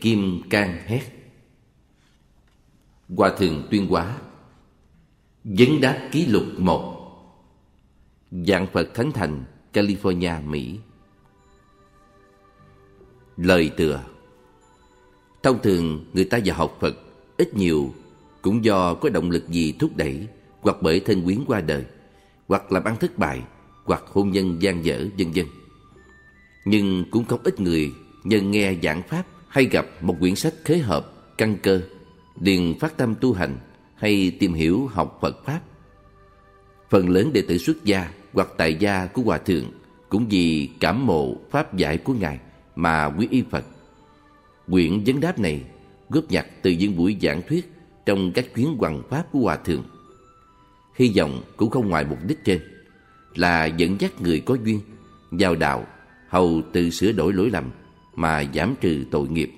Kim can hét Hòa thượng tuyên hóa Vấn đáp ký lục một Dạng Phật Thánh Thành, California, Mỹ Lời tựa Thông thường người ta vào học Phật ít nhiều cũng do có động lực gì thúc đẩy hoặc bởi thân quyến qua đời hoặc làm ăn thất bại hoặc hôn nhân gian dở vân vân. Nhưng cũng không ít người nhân nghe giảng pháp hay gặp một quyển sách khế hợp, căn cơ, liền phát tâm tu hành hay tìm hiểu học Phật Pháp. Phần lớn đệ tử xuất gia hoặc tại gia của Hòa Thượng cũng vì cảm mộ Pháp giải của Ngài mà quý y Phật. Quyển vấn đáp này góp nhặt từ những buổi giảng thuyết trong các chuyến hoằng Pháp của Hòa Thượng. Hy vọng cũng không ngoài mục đích trên là dẫn dắt người có duyên vào đạo hầu từ sửa đổi lỗi lầm mà giảm trừ tội nghiệp.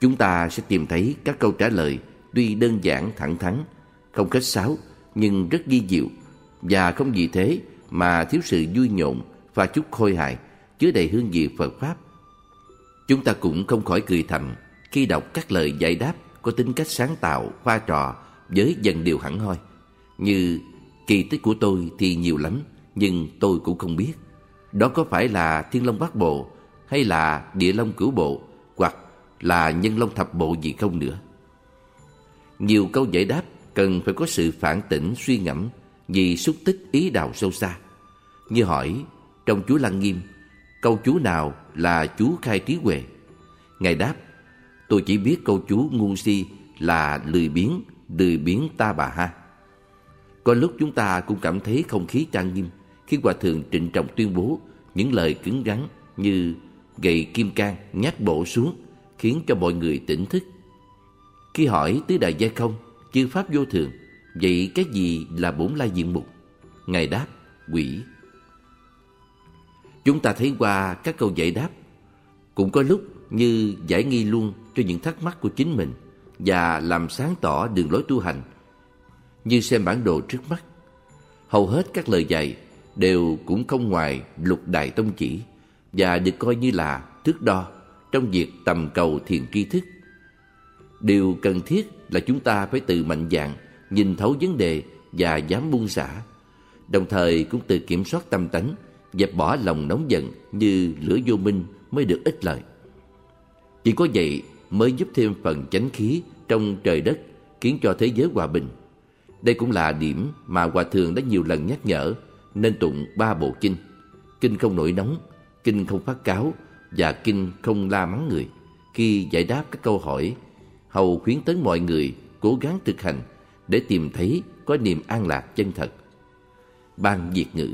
Chúng ta sẽ tìm thấy các câu trả lời tuy đơn giản thẳng thắn, không khách sáo nhưng rất ghi diệu và không vì thế mà thiếu sự vui nhộn và chút khôi hài chứa đầy hương vị Phật Pháp. Chúng ta cũng không khỏi cười thầm khi đọc các lời giải đáp có tính cách sáng tạo, pha trò với dần điều hẳn hoi. Như kỳ tích của tôi thì nhiều lắm, nhưng tôi cũng không biết. Đó có phải là thiên long bát bộ hay là địa long cửu bộ hoặc là nhân long thập bộ gì không nữa. Nhiều câu giải đáp cần phải có sự phản tỉnh suy ngẫm vì xúc tích ý đạo sâu xa. Như hỏi trong chú Lăng Nghiêm, câu chú nào là chú khai trí huệ? Ngài đáp, tôi chỉ biết câu chú ngu si là lười biếng, lười biếng ta bà ha. Có lúc chúng ta cũng cảm thấy không khí trang nghiêm khi Hòa Thượng trịnh trọng tuyên bố những lời cứng rắn như gậy kim cang nhát bổ xuống khiến cho mọi người tỉnh thức. Khi hỏi tứ đại giai không, chư pháp vô thường, vậy cái gì là bổn lai diện mục? Ngài đáp, quỷ. Chúng ta thấy qua các câu giải đáp, cũng có lúc như giải nghi luôn cho những thắc mắc của chính mình và làm sáng tỏ đường lối tu hành, như xem bản đồ trước mắt. Hầu hết các lời dạy đều cũng không ngoài lục đại tông chỉ và được coi như là thước đo trong việc tầm cầu thiền tri thức. Điều cần thiết là chúng ta phải tự mạnh dạn nhìn thấu vấn đề và dám buông xả, đồng thời cũng tự kiểm soát tâm tánh, dẹp bỏ lòng nóng giận như lửa vô minh mới được ích lợi. Chỉ có vậy mới giúp thêm phần chánh khí trong trời đất, khiến cho thế giới hòa bình. Đây cũng là điểm mà Hòa Thượng đã nhiều lần nhắc nhở nên tụng ba bộ kinh. Kinh không nổi nóng, kinh không phát cáo và kinh không la mắng người. Khi giải đáp các câu hỏi, hầu khuyến tấn mọi người cố gắng thực hành để tìm thấy có niềm an lạc chân thật. Ban Việt ngữ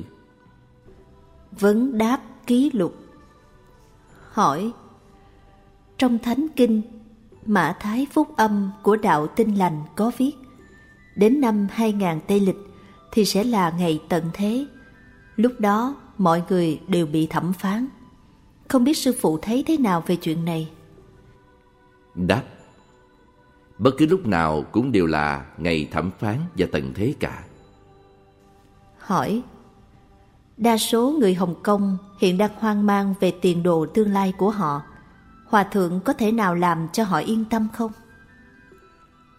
Vấn đáp ký lục Hỏi Trong Thánh Kinh, Mã Thái Phúc Âm của Đạo Tinh Lành có viết Đến năm 2000 Tây Lịch thì sẽ là ngày tận thế. Lúc đó mọi người đều bị thẩm phán. Không biết sư phụ thấy thế nào về chuyện này? Đáp Bất cứ lúc nào cũng đều là ngày thẩm phán và tận thế cả. Hỏi Đa số người Hồng Kông hiện đang hoang mang về tiền đồ tương lai của họ. Hòa thượng có thể nào làm cho họ yên tâm không?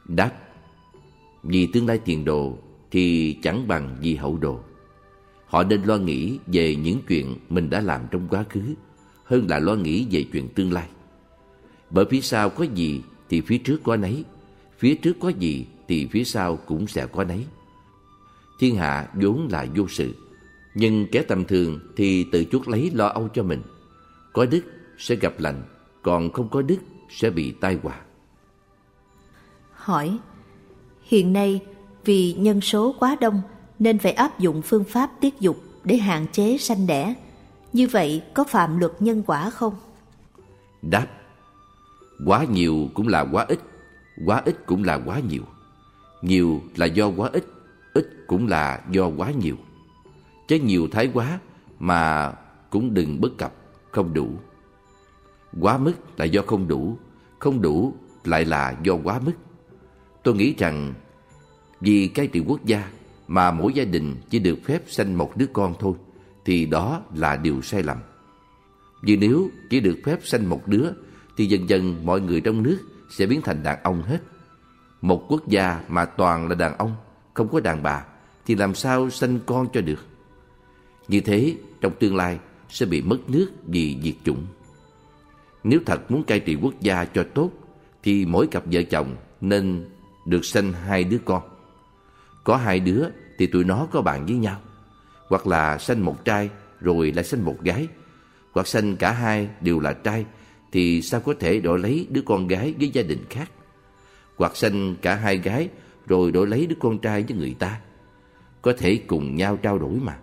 Đáp Vì tương lai tiền đồ thì chẳng bằng vì hậu đồ. Họ nên lo nghĩ về những chuyện mình đã làm trong quá khứ hơn là lo nghĩ về chuyện tương lai. Bởi phía sau có gì thì phía trước có nấy, phía trước có gì thì phía sau cũng sẽ có nấy. Thiên hạ vốn là vô sự, nhưng kẻ tầm thường thì tự chuốc lấy lo âu cho mình. Có đức sẽ gặp lành, còn không có đức sẽ bị tai họa. Hỏi, hiện nay vì nhân số quá đông nên phải áp dụng phương pháp tiết dục để hạn chế sanh đẻ. Như vậy có phạm luật nhân quả không? Đáp, Quá nhiều cũng là quá ít Quá ít cũng là quá nhiều Nhiều là do quá ít Ít cũng là do quá nhiều Chứ nhiều thái quá Mà cũng đừng bất cập, Không đủ Quá mức là do không đủ Không đủ lại là do quá mức Tôi nghĩ rằng Vì cái trị quốc gia mà mỗi gia đình chỉ được phép sanh một đứa con thôi, Thì đó là điều sai lầm. Vì nếu chỉ được phép sanh một đứa, Thì dần dần mọi người trong nước sẽ biến thành đàn ông hết. Một quốc gia mà toàn là đàn ông, Không có đàn bà, Thì làm sao sanh con cho được? Như thế, trong tương lai sẽ bị mất nước vì diệt chủng. Nếu thật muốn cai trị quốc gia cho tốt, Thì mỗi cặp vợ chồng nên được sanh hai đứa con. Có hai đứa thì tụi nó có bạn với nhau. Hoặc là sanh một trai, rồi lại sanh một gái. Hoặc sanh cả hai đều là trai, Thì sao có thể đổi lấy đứa con gái với gia đình khác? Hoặc sanh cả hai gái, rồi đổi lấy đứa con trai với người ta. Có thể cùng nhau trao đổi mà.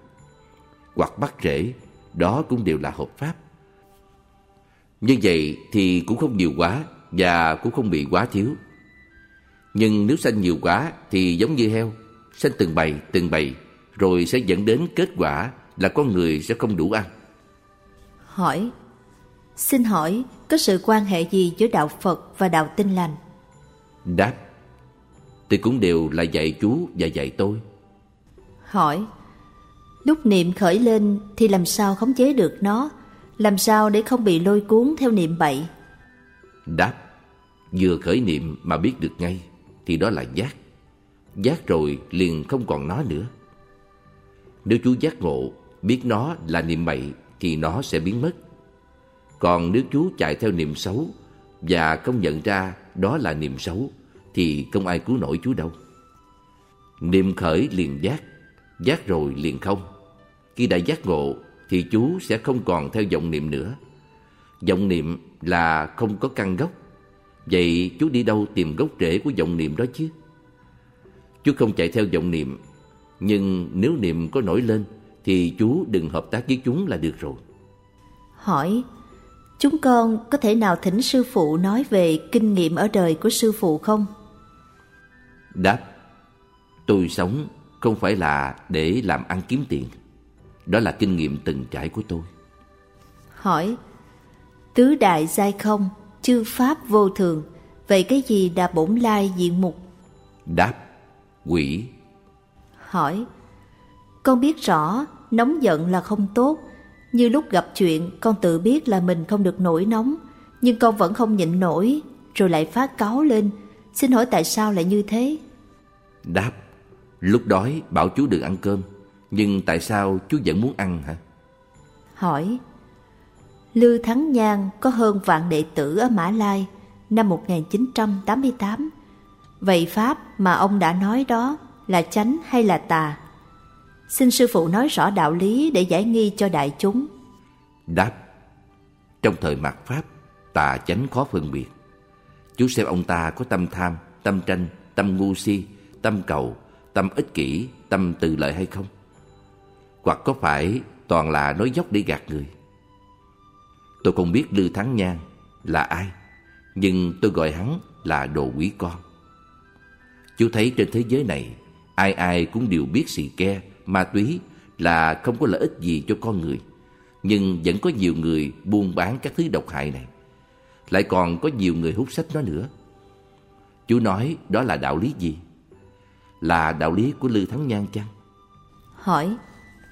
Hoặc bắt rễ, Đó cũng đều là hợp pháp. Như vậy thì cũng không nhiều quá Và cũng không bị quá thiếu. Nhưng nếu sanh nhiều quá Thì giống như heo Sanh từng bầy từng bầy Rồi sẽ dẫn đến kết quả là con người sẽ không đủ ăn. Hỏi Xin hỏi có sự quan hệ gì giữa đạo Phật và đạo tinh lành? Đáp Thì cũng đều là dạy chú và dạy tôi. Hỏi Lúc niệm khởi lên thì làm sao khống chế được nó? Làm sao để không bị lôi cuốn theo niệm bậy? Đáp Vừa khởi niệm mà biết được ngay Thì đó là giác Giác rồi liền không còn nó nữa Nếu chú giác ngộ biết nó là niệm bậy thì nó sẽ biến mất. Còn nếu chú chạy theo niệm xấu và không nhận ra đó là niệm xấu thì không ai cứu nổi chú đâu. Niệm khởi liền giác, giác rồi liền không. Khi đã giác ngộ thì chú sẽ không còn theo vọng niệm nữa. Vọng niệm là không có căn gốc. Vậy chú đi đâu tìm gốc rễ của vọng niệm đó chứ? Chú không chạy theo vọng niệm, nhưng nếu niệm có nổi lên thì chú đừng hợp tác với chúng là được rồi. Hỏi, chúng con có thể nào thỉnh sư phụ nói về kinh nghiệm ở đời của sư phụ không? Đáp, tôi sống không phải là để làm ăn kiếm tiền. Đó là kinh nghiệm từng trải của tôi. Hỏi, tứ đại giai không, chư pháp vô thường, vậy cái gì là bổn lai diện mục? Đáp, quỷ. Hỏi, con biết rõ nóng giận là không tốt, như lúc gặp chuyện con tự biết là mình không được nổi nóng, nhưng con vẫn không nhịn nổi, rồi lại phát cáu lên. Xin hỏi tại sao lại như thế? Đáp, lúc đói bảo chú đừng ăn cơm, nhưng tại sao chú vẫn muốn ăn hả? Hỏi, Lư Thắng Nhan có hơn vạn đệ tử ở Mã Lai năm 1988. Vậy Pháp mà ông đã nói đó là chánh hay là tà? Xin sư phụ nói rõ đạo lý để giải nghi cho đại chúng. Đáp Trong thời mạt Pháp, tà chánh khó phân biệt. Chú xem ông ta có tâm tham, tâm tranh, tâm ngu si, tâm cầu, tâm ích kỷ, tâm từ lợi hay không? Hoặc có phải toàn là nói dốc để gạt người? Tôi không biết Lư Thắng Nhan là ai, nhưng tôi gọi hắn là đồ quý con. Chú thấy trên thế giới này, ai ai cũng đều biết xì ke, ma túy là không có lợi ích gì cho con người. Nhưng vẫn có nhiều người buôn bán các thứ độc hại này. Lại còn có nhiều người hút sách nó nữa. Chú nói đó là đạo lý gì? Là đạo lý của Lư Thắng Nhan chăng? Hỏi,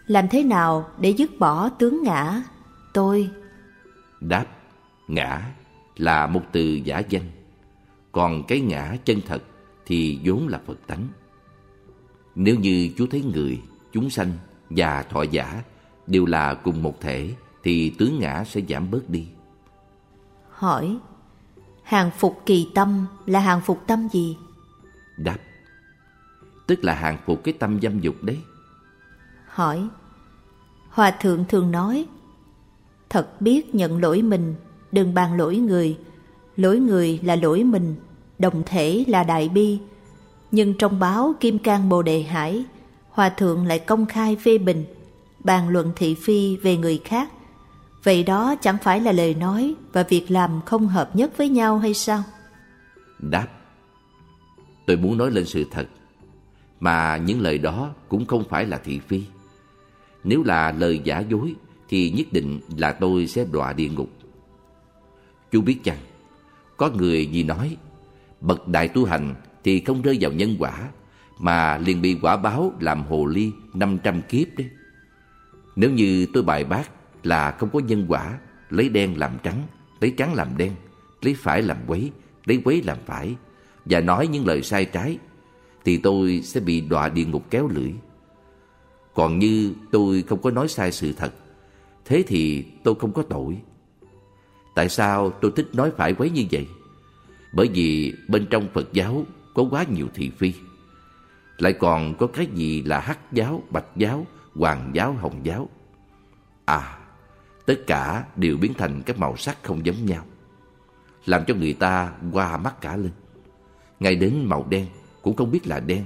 làm thế nào để dứt bỏ tướng ngã? Tôi... Đáp, ngã là một từ giả danh. Còn cái ngã chân thật thì vốn là Phật tánh. Nếu như chú thấy người chúng sanh và thọ giả đều là cùng một thể thì tướng ngã sẽ giảm bớt đi. Hỏi, hàng phục kỳ tâm là hàng phục tâm gì? Đáp, tức là hàng phục cái tâm dâm dục đấy. Hỏi, Hòa thượng thường nói, thật biết nhận lỗi mình, đừng bàn lỗi người, lỗi người là lỗi mình, đồng thể là đại bi. Nhưng trong báo Kim Cang Bồ Đề Hải Hòa thượng lại công khai phê bình, bàn luận thị phi về người khác. Vậy đó chẳng phải là lời nói và việc làm không hợp nhất với nhau hay sao? Đáp Tôi muốn nói lên sự thật Mà những lời đó cũng không phải là thị phi Nếu là lời giả dối Thì nhất định là tôi sẽ đọa địa ngục Chú biết chăng Có người gì nói Bậc đại tu hành thì không rơi vào nhân quả mà liền bị quả báo làm hồ ly 500 kiếp đấy. Nếu như tôi bài bác là không có nhân quả, lấy đen làm trắng, lấy trắng làm đen, lấy phải làm quấy, lấy quấy làm phải và nói những lời sai trái thì tôi sẽ bị đọa địa ngục kéo lưỡi. Còn như tôi không có nói sai sự thật, thế thì tôi không có tội. Tại sao tôi thích nói phải quấy như vậy? Bởi vì bên trong Phật giáo có quá nhiều thị phi. Lại còn có cái gì là hắc giáo, bạch giáo, hoàng giáo, hồng giáo. À, tất cả đều biến thành các màu sắc không giống nhau. Làm cho người ta qua mắt cả lên. Ngay đến màu đen cũng không biết là đen,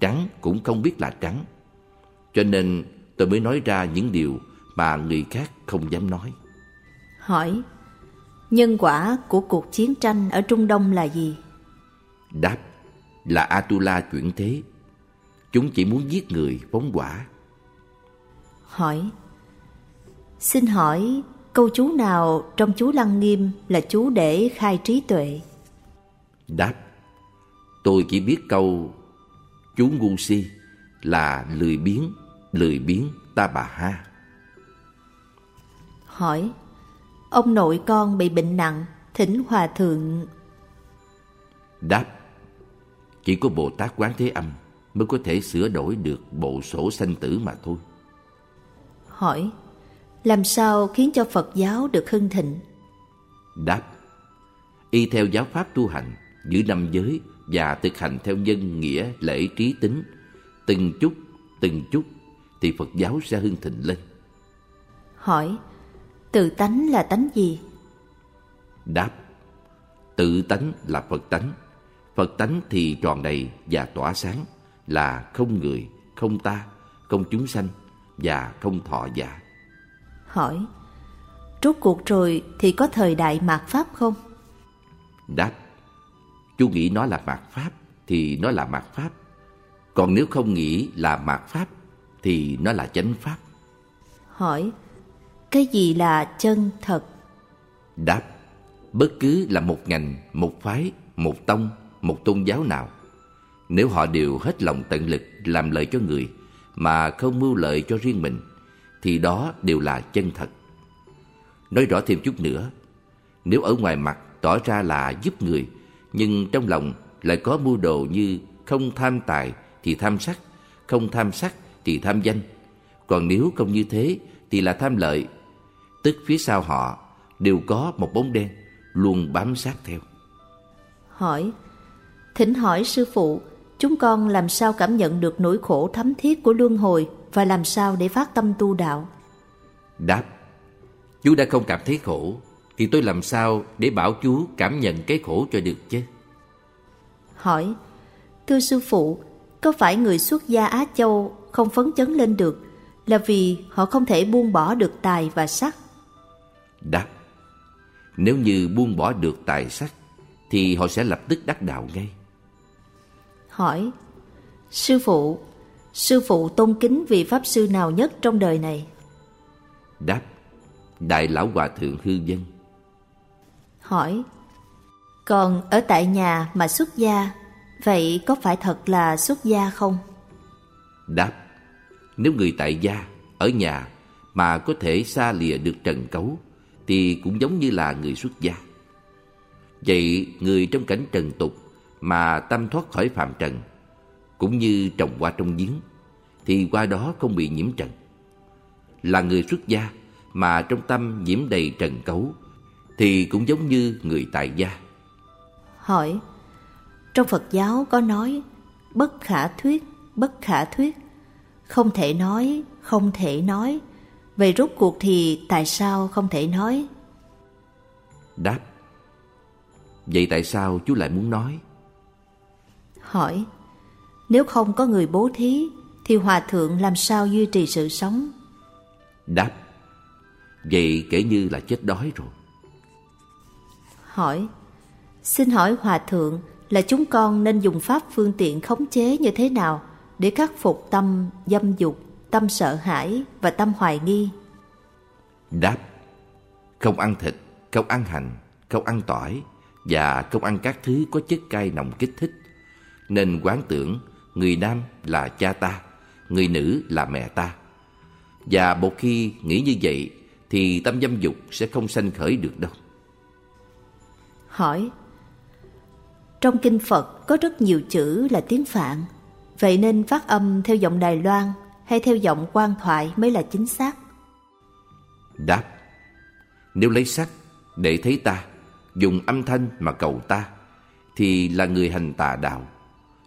trắng cũng không biết là trắng. Cho nên tôi mới nói ra những điều mà người khác không dám nói. Hỏi, nhân quả của cuộc chiến tranh ở Trung Đông là gì? Đáp, là Atula chuyển thế. Chúng chỉ muốn giết người phóng quả. Hỏi, xin hỏi câu chú nào trong chú Lăng Nghiêm là chú để khai trí tuệ? Đáp, tôi chỉ biết câu chú ngu si là lười biếng, lười biếng ta bà ha. Hỏi, ông nội con bị bệnh nặng, thỉnh hòa thượng. Đáp, chỉ có Bồ Tát Quán Thế Âm mới có thể sửa đổi được bộ sổ sanh tử mà thôi. Hỏi, làm sao khiến cho Phật giáo được hưng thịnh? Đáp, y theo giáo pháp tu hành, giữ năm giới và thực hành theo nhân nghĩa lễ trí tính, từng chút, từng chút thì Phật giáo sẽ hưng thịnh lên. Hỏi, tự tánh là tánh gì? Đáp, tự tánh là Phật tánh. Phật tánh thì tròn đầy và tỏa sáng là không người, không ta, không chúng sanh và không thọ giả. Hỏi, rốt cuộc rồi thì có thời đại mạt Pháp không? Đáp, chú nghĩ nó là mạt Pháp thì nó là mạt Pháp. Còn nếu không nghĩ là mạt Pháp thì nó là chánh Pháp. Hỏi, cái gì là chân thật? Đáp, bất cứ là một ngành, một phái, một tông, một tôn giáo nào. Nếu họ đều hết lòng tận lực làm lợi cho người mà không mưu lợi cho riêng mình, thì đó đều là chân thật. Nói rõ thêm chút nữa, nếu ở ngoài mặt tỏ ra là giúp người, nhưng trong lòng lại có mưu đồ như không tham tài thì tham sắc, không tham sắc thì tham danh. Còn nếu không như thế thì là tham lợi, tức phía sau họ đều có một bóng đen luôn bám sát theo. Hỏi, thỉnh hỏi sư phụ, chúng con làm sao cảm nhận được nỗi khổ thấm thiết của luân hồi và làm sao để phát tâm tu đạo? Đáp, chú đã không cảm thấy khổ, thì tôi làm sao để bảo chú cảm nhận cái khổ cho được chứ? Hỏi, thưa sư phụ, có phải người xuất gia Á Châu không phấn chấn lên được là vì họ không thể buông bỏ được tài và sắc? Đáp, nếu như buông bỏ được tài sắc thì họ sẽ lập tức đắc đạo ngay. Hỏi, sư phụ, sư phụ tôn kính vị pháp sư nào nhất trong đời này? Đáp, Đại Lão Hòa Thượng Hư Dân. Hỏi, còn ở tại nhà mà xuất gia, vậy có phải thật là xuất gia không? Đáp, nếu người tại gia, ở nhà mà có thể xa lìa được trần cấu, thì cũng giống như là người xuất gia. Vậy người trong cảnh trần tục mà tâm thoát khỏi phạm trần, cũng như trồng hoa trong giếng, thì qua đó không bị nhiễm trần. Là người xuất gia mà trong tâm nhiễm đầy trần cấu, thì cũng giống như người tại gia. Hỏi, trong Phật giáo có nói bất khả thuyết, bất khả thuyết, không thể nói, không thể nói. Vậy rốt cuộc thì tại sao không thể nói? Đáp, vậy tại sao chú lại muốn nói? Hỏi, nếu không có người bố thí, thì hòa thượng làm sao duy trì sự sống? Đáp, vậy kể như là chết đói rồi. Hỏi, xin hỏi hòa thượng là chúng con nên dùng pháp phương tiện khống chế như thế nào để khắc phục tâm dâm dục, tâm sợ hãi và tâm hoài nghi? Đáp, không ăn thịt, không ăn hành, không ăn tỏi và không ăn các thứ có chất cay nồng kích thích. Nên quán tưởng người nam là cha ta, người nữ là mẹ ta. Và một khi nghĩ như vậy thì tâm dâm dục sẽ không sanh khởi được đâu. Hỏi Trong kinh Phật có rất nhiều chữ là tiếng Phạn Vậy nên phát âm theo giọng Đài Loan hay theo giọng quan thoại mới là chính xác? Đáp Nếu lấy sắc để thấy ta Dùng âm thanh mà cầu ta Thì là người hành tà đạo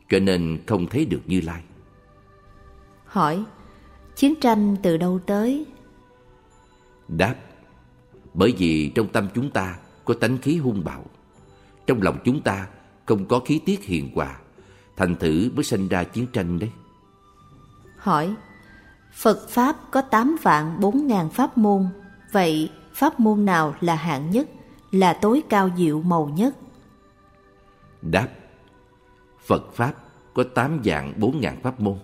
Cho nên không thấy được Như Lai Hỏi Chiến tranh từ đâu tới? Đáp Bởi vì trong tâm chúng ta có tánh khí hung bạo Trong lòng chúng ta không có khí tiết hiền hòa Thành thử mới sinh ra chiến tranh đấy Hỏi Phật Pháp có 8 vạn 4 ngàn pháp môn. Vậy, pháp môn nào là hạng nhất, Là tối cao diệu màu nhất? Đáp. Phật Pháp có 8 dạng 4 ngàn pháp môn,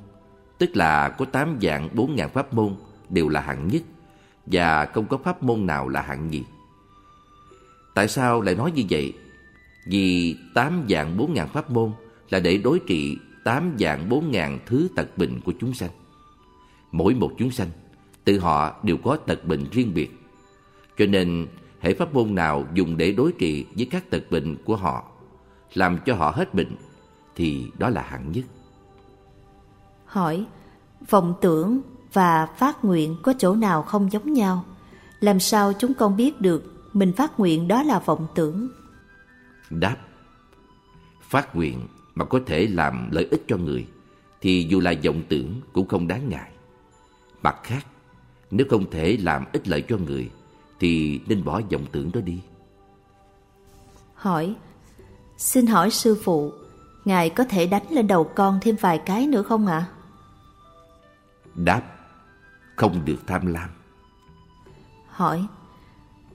Tức là có 8 dạng 4 ngàn pháp môn Đều là hạng nhất, Và không có pháp môn nào là hạng nhì. Tại sao lại nói như vậy? Vì 8 dạng 4 ngàn pháp môn Là để đối trị 8 dạng 4 ngàn thứ tật bệnh của chúng sanh. Mỗi một chúng sanh Tự họ đều có tật bệnh riêng biệt. Cho nên hệ pháp môn nào dùng để đối trị với các tật bệnh của họ Làm cho họ hết bệnh Thì đó là hạng nhất. Hỏi Vọng tưởng và phát nguyện có chỗ nào không giống nhau? Làm sao chúng con biết được Mình phát nguyện đó là vọng tưởng? Đáp Phát nguyện mà có thể làm lợi ích cho người Thì dù là vọng tưởng cũng không đáng ngại Mặt khác, nếu không thể làm ích lợi cho người, thì nên bỏ vọng tưởng đó đi. Hỏi, xin hỏi sư phụ, Ngài có thể đánh lên đầu con thêm vài cái nữa không ạ? À? Đáp, không được tham lam. Hỏi,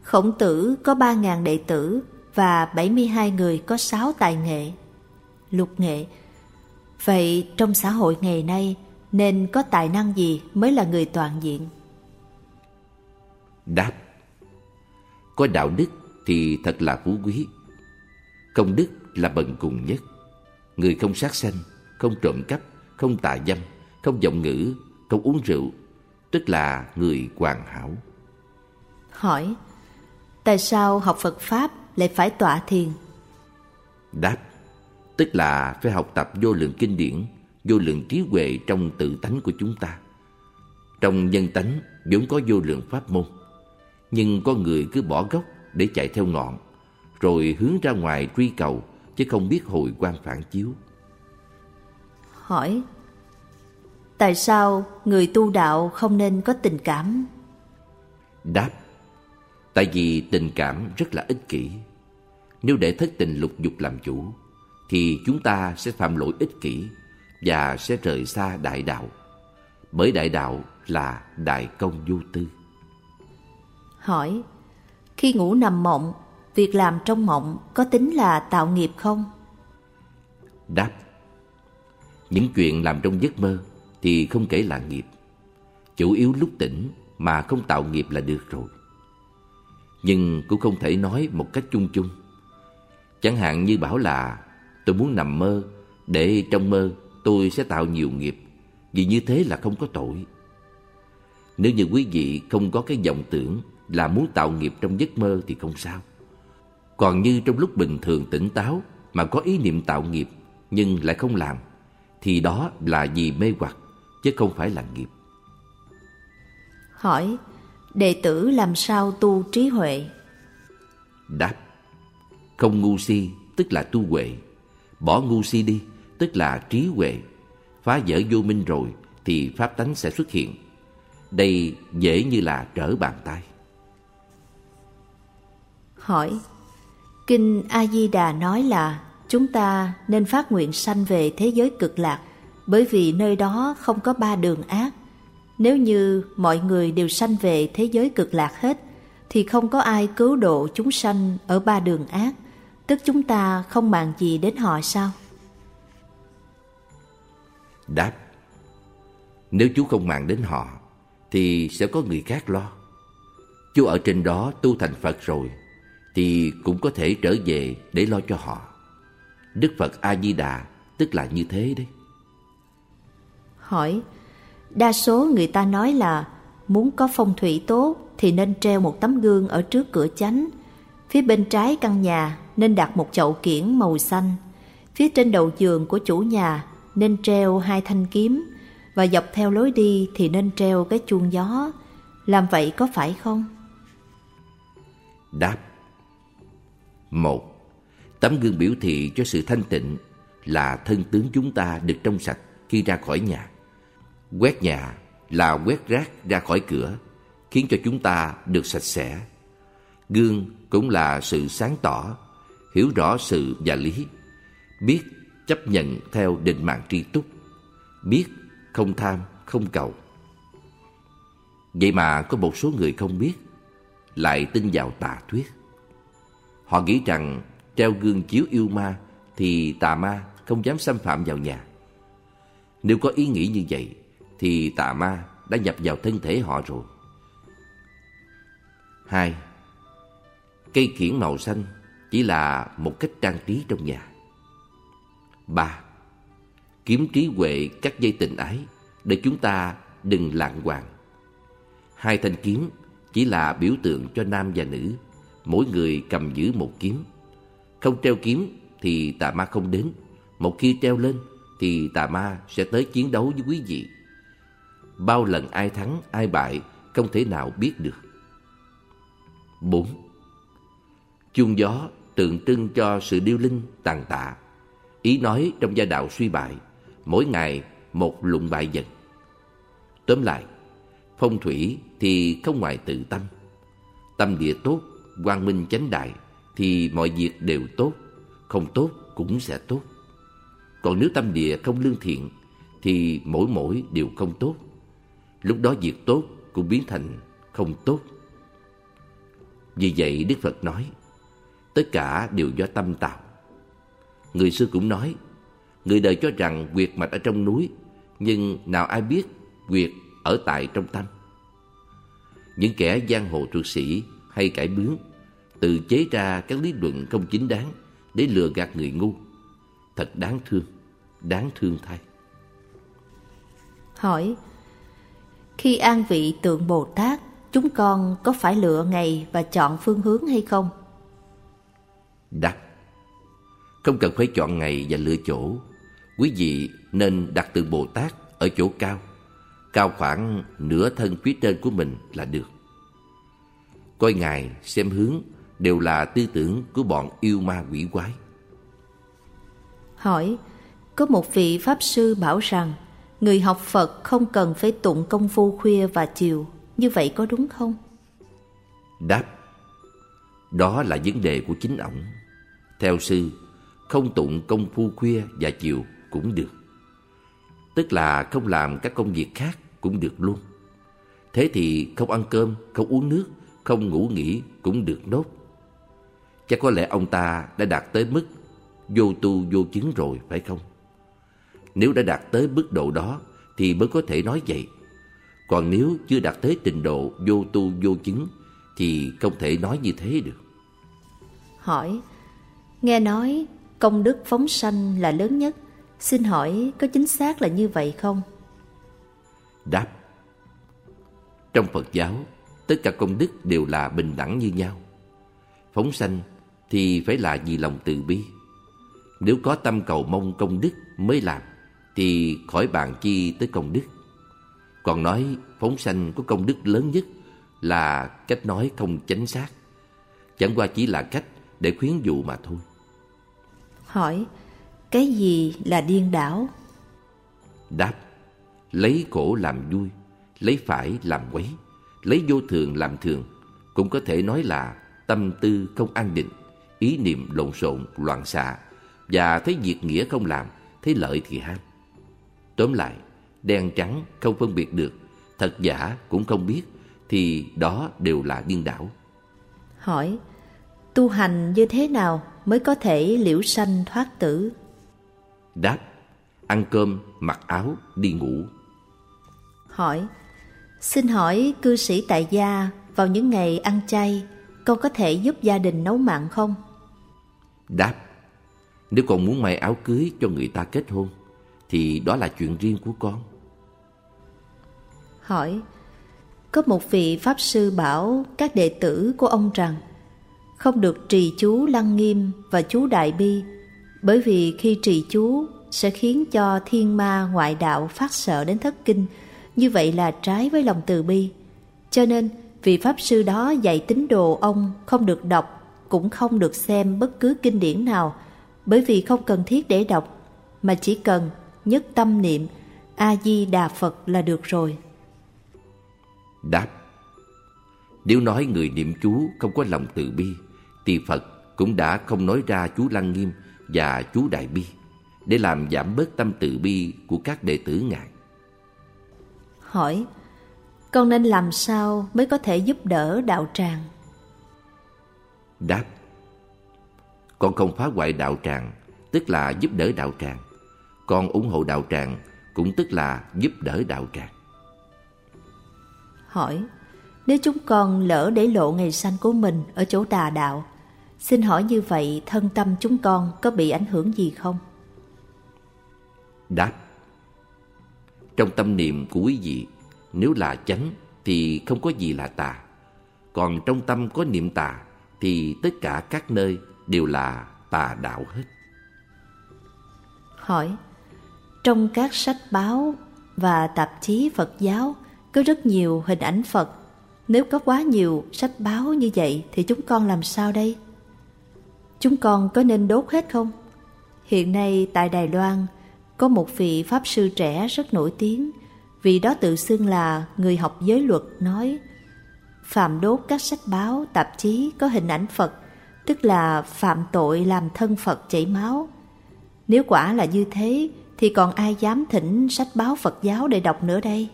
khổng tử có ba ngàn đệ tử và bảy mươi hai người có sáu tài nghệ, lục nghệ. Vậy trong xã hội ngày nay, nên có tài năng gì mới là người toàn diện? Đáp Có đạo đức thì thật là phú quý Công đức là bần cùng nhất Người không sát sanh, không trộm cắp, không tà dâm, không giọng ngữ, không uống rượu Tức là người hoàn hảo Hỏi Tại sao học Phật Pháp lại phải tọa thiền? Đáp Tức là phải học tập vô lượng kinh điển vô lượng trí huệ trong tự tánh của chúng ta. Trong nhân tánh vốn có vô lượng pháp môn, nhưng con người cứ bỏ gốc để chạy theo ngọn, rồi hướng ra ngoài truy cầu chứ không biết hồi quan phản chiếu. Hỏi Tại sao người tu đạo không nên có tình cảm? Đáp Tại vì tình cảm rất là ích kỷ Nếu để thất tình lục dục làm chủ Thì chúng ta sẽ phạm lỗi ích kỷ và sẽ rời xa đại đạo. Bởi đại đạo là đại công vô tư. Hỏi, khi ngủ nằm mộng, việc làm trong mộng có tính là tạo nghiệp không? Đáp, những chuyện làm trong giấc mơ thì không kể là nghiệp. Chủ yếu lúc tỉnh mà không tạo nghiệp là được rồi. Nhưng cũng không thể nói một cách chung chung. Chẳng hạn như bảo là tôi muốn nằm mơ để trong mơ tôi sẽ tạo nhiều nghiệp vì như thế là không có tội. Nếu như quý vị không có cái vọng tưởng là muốn tạo nghiệp trong giấc mơ thì không sao. Còn như trong lúc bình thường tỉnh táo mà có ý niệm tạo nghiệp nhưng lại không làm thì đó là vì mê hoặc chứ không phải là nghiệp. Hỏi, đệ tử làm sao tu trí huệ? Đáp, không ngu si tức là tu huệ, bỏ ngu si đi tức là trí huệ. Phá vỡ vô minh rồi thì pháp tánh sẽ xuất hiện. Đây dễ như là trở bàn tay. Hỏi, Kinh A-di-đà nói là chúng ta nên phát nguyện sanh về thế giới cực lạc bởi vì nơi đó không có ba đường ác. Nếu như mọi người đều sanh về thế giới cực lạc hết thì không có ai cứu độ chúng sanh ở ba đường ác, tức chúng ta không màng gì đến họ sao? Đáp, Nếu chú không màng đến họ, Thì sẽ có người khác lo. Chú ở trên đó tu thành Phật rồi, Thì cũng có thể trở về để lo cho họ. Đức Phật A-di-đà tức là như thế đấy. Hỏi, Đa số người ta nói là Muốn có phong thủy tốt Thì nên treo một tấm gương ở trước cửa chánh. Phía bên trái căn nhà nên đặt một chậu kiển màu xanh. Phía trên đầu giường của chủ nhà nên treo hai thanh kiếm và dọc theo lối đi thì nên treo cái chuông gió. Làm vậy có phải không? Đáp Một Tấm gương biểu thị cho sự thanh tịnh là thân tướng chúng ta được trong sạch khi ra khỏi nhà. Quét nhà là quét rác ra khỏi cửa, khiến cho chúng ta được sạch sẽ. Gương cũng là sự sáng tỏ, hiểu rõ sự và lý, biết chấp nhận theo định mạng tri túc, biết không tham, không cầu. Vậy mà có một số người không biết, lại tin vào tà thuyết. Họ nghĩ rằng treo gương chiếu yêu ma thì tà ma không dám xâm phạm vào nhà. Nếu có ý nghĩ như vậy thì tà ma đã nhập vào thân thể họ rồi. Hai, cây kiển màu xanh chỉ là một cách trang trí trong nhà. Ba, kiếm trí huệ các dây tình ái để chúng ta đừng lạng hoàng. Hai thanh kiếm chỉ là biểu tượng cho nam và nữ, mỗi người cầm giữ một kiếm. Không treo kiếm thì tà ma không đến, một khi treo lên thì tà ma sẽ tới chiến đấu với quý vị. Bao lần ai thắng, ai bại không thể nào biết được. 4. Chuông gió tượng trưng cho sự điêu linh tàn tạ. Ý nói trong gia đạo suy bại, mỗi ngày một lụng bại dần. Tóm lại, phong thủy thì không ngoài tự tâm. Tâm địa tốt, quang minh chánh đại thì mọi việc đều tốt, không tốt cũng sẽ tốt. Còn nếu tâm địa không lương thiện thì mỗi mỗi đều không tốt. Lúc đó việc tốt cũng biến thành không tốt. Vì vậy Đức Phật nói, tất cả đều do tâm tạo. Người xưa cũng nói, người đời cho rằng quyệt mạch ở trong núi, nhưng nào ai biết quyệt ở tại trong tâm. Những kẻ giang hồ thuật sĩ hay cải bướng tự chế ra các lý luận không chính đáng để lừa gạt người ngu. Thật đáng thương, đáng thương thay. Hỏi, khi an vị tượng Bồ Tát, chúng con có phải lựa ngày và chọn phương hướng hay không? Đáp, không cần phải chọn ngày và lựa chỗ. Quý vị nên đặt tượng Bồ Tát ở chỗ cao, cao khoảng nửa thân phía trên của mình là được. Coi ngài xem hướng đều là tư tưởng của bọn yêu ma quỷ quái. Hỏi, có một vị Pháp Sư bảo rằng người học Phật không cần phải tụng công phu khuya và chiều, như vậy có đúng không? Đáp, đó là vấn đề của chính ổng. Theo sư, không tụng công phu khuya và chiều cũng được. Tức là không làm các công việc khác cũng được luôn. Thế thì không ăn cơm, không uống nước, không ngủ nghỉ cũng được nốt. Chắc có lẽ ông ta đã đạt tới mức vô tu vô chứng rồi phải không? Nếu đã đạt tới mức độ đó thì mới có thể nói vậy. Còn nếu chưa đạt tới trình độ vô tu vô chứng thì không thể nói như thế được. Hỏi, nghe nói công đức phóng sanh là lớn nhất. Xin hỏi có chính xác là như vậy không? Đáp Trong Phật giáo, tất cả công đức đều là bình đẳng như nhau. Phóng sanh thì phải là vì lòng từ bi. Nếu có tâm cầu mong công đức mới làm, thì khỏi bàn chi tới công đức. Còn nói phóng sanh có công đức lớn nhất là cách nói không chính xác. Chẳng qua chỉ là cách để khuyến dụ mà thôi. Hỏi, cái gì là điên đảo? Đáp, lấy khổ làm vui, lấy phải làm quấy, lấy vô thường làm thường, cũng có thể nói là tâm tư không an định, ý niệm lộn xộn, loạn xạ, và thấy việc nghĩa không làm, thấy lợi thì ham. Tóm lại, đen trắng không phân biệt được, thật giả cũng không biết, thì đó đều là điên đảo. Hỏi, tu hành như thế nào mới có thể liễu sanh thoát tử? Đáp, ăn cơm, mặc áo, đi ngủ. Hỏi, xin hỏi cư sĩ tại gia vào những ngày ăn chay, con có thể giúp gia đình nấu mặn không? Đáp, nếu con muốn may áo cưới cho người ta kết hôn, thì đó là chuyện riêng của con. Hỏi, có một vị Pháp Sư bảo các đệ tử của ông rằng không được trì chú lăng nghiêm và chú đại bi, bởi vì khi trì chú sẽ khiến cho thiên ma ngoại đạo phát sợ đến thất kinh, như vậy là trái với lòng từ bi. Cho nên, vị Pháp Sư đó dạy tín đồ ông không được đọc, cũng không được xem bất cứ kinh điển nào, bởi vì không cần thiết để đọc, mà chỉ cần nhất tâm niệm A-di-đà Phật là được rồi. Đáp Nếu nói người niệm chú không có lòng từ bi, thì Phật cũng đã không nói ra chú Lăng Nghiêm và chú Đại Bi để làm giảm bớt tâm từ bi của các đệ tử Ngài. Hỏi, con nên làm sao mới có thể giúp đỡ đạo tràng? Đáp, con không phá hoại đạo tràng, tức là giúp đỡ đạo tràng. Con ủng hộ đạo tràng, cũng tức là giúp đỡ đạo tràng. Hỏi, nếu chúng con lỡ để lộ ngày sanh của mình ở chỗ tà đạo, xin hỏi như vậy thân tâm chúng con có bị ảnh hưởng gì không? Đáp Trong tâm niệm của quý vị Nếu là chánh thì không có gì là tà Còn trong tâm có niệm tà Thì tất cả các nơi đều là tà đạo hết Hỏi Trong các sách báo và tạp chí Phật giáo Có rất nhiều hình ảnh Phật Nếu có quá nhiều sách báo như vậy Thì chúng con làm sao đây? Chúng con có nên đốt hết không? Hiện nay tại Đài Loan có một vị Pháp sư trẻ rất nổi tiếng, vị đó tự xưng là người học giới luật nói Phạm đốt các sách báo, tạp chí có hình ảnh Phật, tức là phạm tội làm thân Phật chảy máu. Nếu quả là như thế, thì còn ai dám thỉnh sách báo Phật giáo để đọc nữa đây?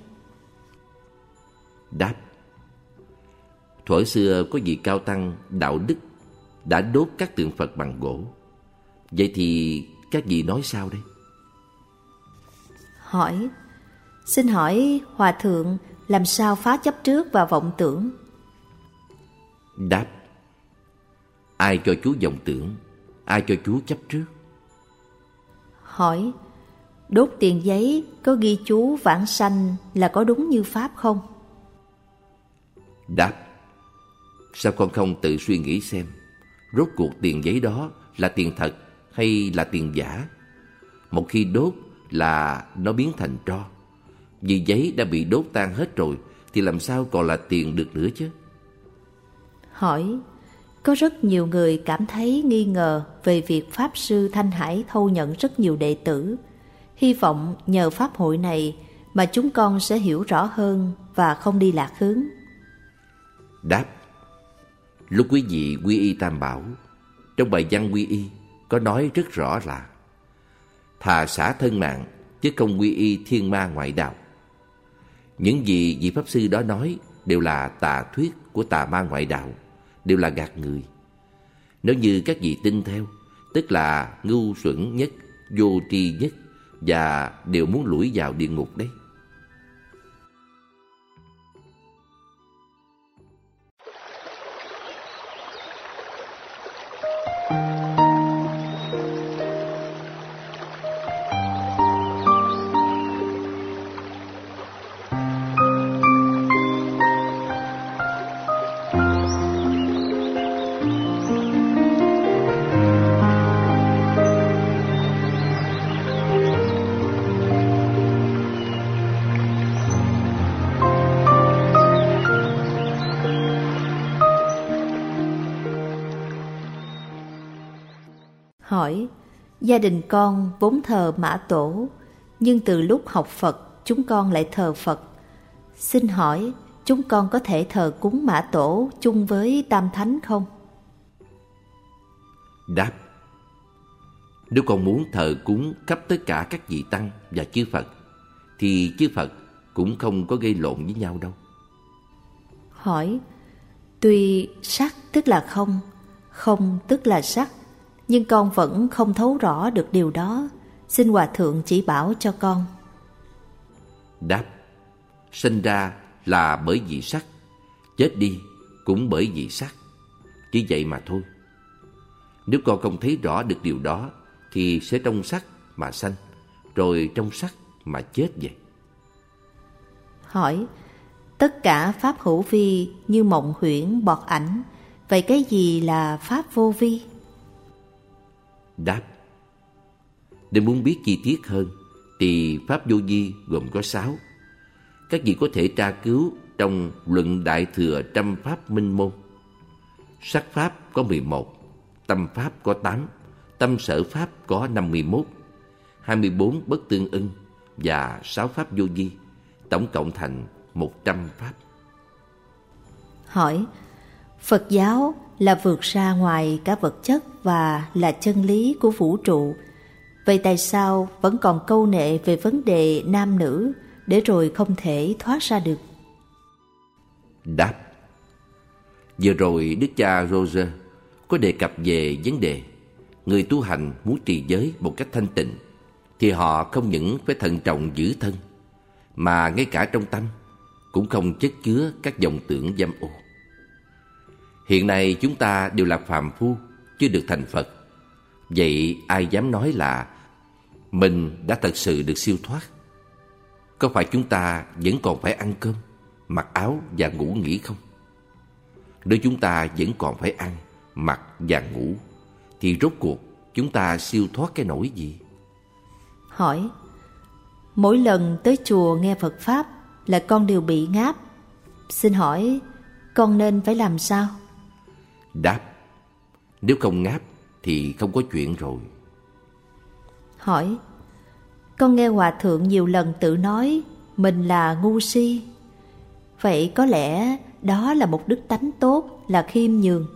Đáp Thuở xưa có vị cao tăng đạo đức đã đốt các tượng Phật bằng gỗ. Vậy thì các vị nói sao đây? hỏi Xin hỏi Hòa Thượng làm sao phá chấp trước và vọng tưởng? Đáp Ai cho chú vọng tưởng, ai cho chú chấp trước? Hỏi Đốt tiền giấy có ghi chú vãng sanh là có đúng như Pháp không? Đáp Sao con không tự suy nghĩ xem Rốt cuộc tiền giấy đó là tiền thật hay là tiền giả? Một khi đốt là nó biến thành tro. Vì giấy đã bị đốt tan hết rồi thì làm sao còn là tiền được nữa chứ? Hỏi, có rất nhiều người cảm thấy nghi ngờ về việc Pháp Sư Thanh Hải thâu nhận rất nhiều đệ tử. Hy vọng nhờ Pháp hội này mà chúng con sẽ hiểu rõ hơn và không đi lạc hướng. Đáp Lúc quý vị quy y tam bảo Trong bài văn quy y có nói rất rõ là thà xả thân mạng chứ không quy y thiên ma ngoại đạo. Những gì vị Pháp Sư đó nói đều là tà thuyết của tà ma ngoại đạo, đều là gạt người. Nếu như các vị tin theo, tức là ngu xuẩn nhất, vô tri nhất và đều muốn lủi vào địa ngục đấy. Hỏi Gia đình con vốn thờ mã tổ Nhưng từ lúc học Phật chúng con lại thờ Phật. Xin hỏi chúng con có thể thờ cúng mã tổ chung với Tam Thánh không? Đáp Nếu con muốn thờ cúng khắp tất cả các vị Tăng và chư Phật Thì chư Phật cũng không có gây lộn với nhau đâu. Hỏi Tuy sắc tức là không Không tức là sắc nhưng con vẫn không thấu rõ được điều đó. Xin Hòa Thượng chỉ bảo cho con. Đáp, sinh ra là bởi vì sắc, chết đi cũng bởi vì sắc. Chỉ vậy mà thôi. Nếu con không thấy rõ được điều đó, thì sẽ trong sắc mà sanh, rồi trong sắc mà chết vậy. Hỏi, tất cả pháp hữu vi như mộng huyễn bọt ảnh, Vậy cái gì là Pháp vô vi? Đáp. Nếu muốn biết chi tiết hơn, Thì Pháp vô Di gồm có sáu. Các vị có thể tra cứu trong Luận Đại Thừa Trăm Pháp Minh Môn. Sắc Pháp có 11 Tâm Pháp có 8 Tâm Sở Pháp có 51 24 bất tương ưng Và 6 Pháp vô Di, Tổng cộng thành 100 Pháp. Hỏi, Phật giáo là vượt ra ngoài cả vật chất và là chân lý của vũ trụ. Vậy tại sao vẫn còn câu nệ về vấn đề nam nữ để rồi không thể thoát ra được? Đáp Vừa rồi Đức cha Roger có đề cập về vấn đề người tu hành muốn trì giới một cách thanh tịnh thì họ không những phải thận trọng giữ thân, mà ngay cả trong tâm cũng không chất chứa các dòng tưởng dâm ô. Hiện nay chúng ta đều là phàm phu, chưa được thành Phật. Vậy ai dám nói là mình đã thật sự được siêu thoát? Có phải chúng ta vẫn còn phải ăn cơm, mặc áo và ngủ nghỉ không? Nếu chúng ta vẫn còn phải ăn, mặc và ngủ, thì rốt cuộc chúng ta siêu thoát cái nỗi gì? Hỏi, mỗi lần tới chùa nghe Phật Pháp là con đều bị ngáp. Xin hỏi, con nên phải làm sao? Đáp, Nếu không ngáp thì không có chuyện rồi. Hỏi, Con nghe Hòa Thượng nhiều lần tự nói Mình là ngu si, Vậy có lẽ đó là một đức tánh tốt, Là khiêm nhường.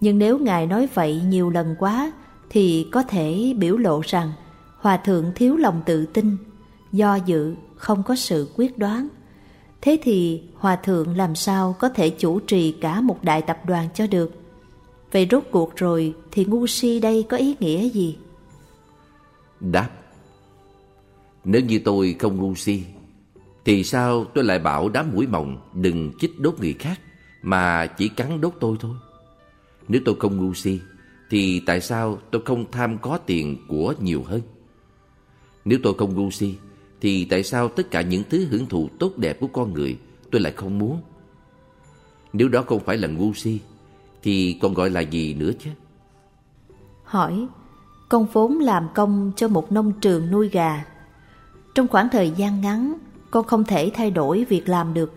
Nhưng nếu Ngài nói vậy nhiều lần quá Thì có thể biểu lộ rằng Hòa Thượng thiếu lòng tự tin, Do dự, không có sự quyết đoán. Thế thì, Hòa Thượng làm sao có thể chủ trì cả một đại tập đoàn cho được? Vậy rốt cuộc rồi thì ngu si đây có ý nghĩa gì? Đáp, Nếu như tôi không ngu si, Thì sao tôi lại bảo đám mũi mồng đừng chích đốt người khác Mà chỉ cắn đốt tôi thôi Nếu tôi không ngu si, Thì tại sao tôi không tham có tiền của nhiều hơn Nếu tôi không ngu si thì tại sao tất cả những thứ hưởng thụ tốt đẹp của con người tôi lại không muốn? Nếu đó không phải là ngu si, thì còn gọi là gì nữa chứ? Hỏi, con vốn làm công cho một nông trường nuôi gà. Trong khoảng thời gian ngắn, con không thể thay đổi việc làm được.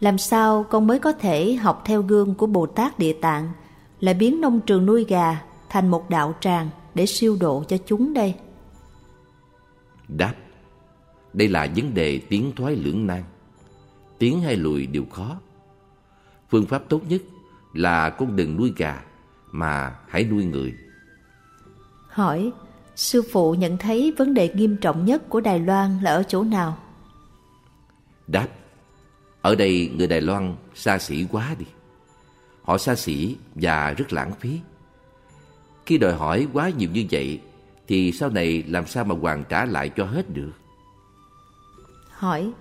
Làm sao con mới có thể học theo gương của Bồ Tát Địa Tạng, lại biến nông trường nuôi gà thành một đạo tràng để siêu độ cho chúng đây? Đáp đây là vấn đề tiến thoái lưỡng nan. Tiến hay lùi đều khó. Phương pháp tốt nhất là con đừng nuôi gà, mà hãy nuôi người. Hỏi, sư phụ nhận thấy vấn đề nghiêm trọng nhất của Đài Loan là ở chỗ nào? Đáp, ở đây người Đài Loan xa xỉ quá đi. Họ xa xỉ và rất lãng phí. Khi đòi hỏi quá nhiều như vậy, thì sau này làm sao mà hoàn trả lại cho hết được? Hỏi,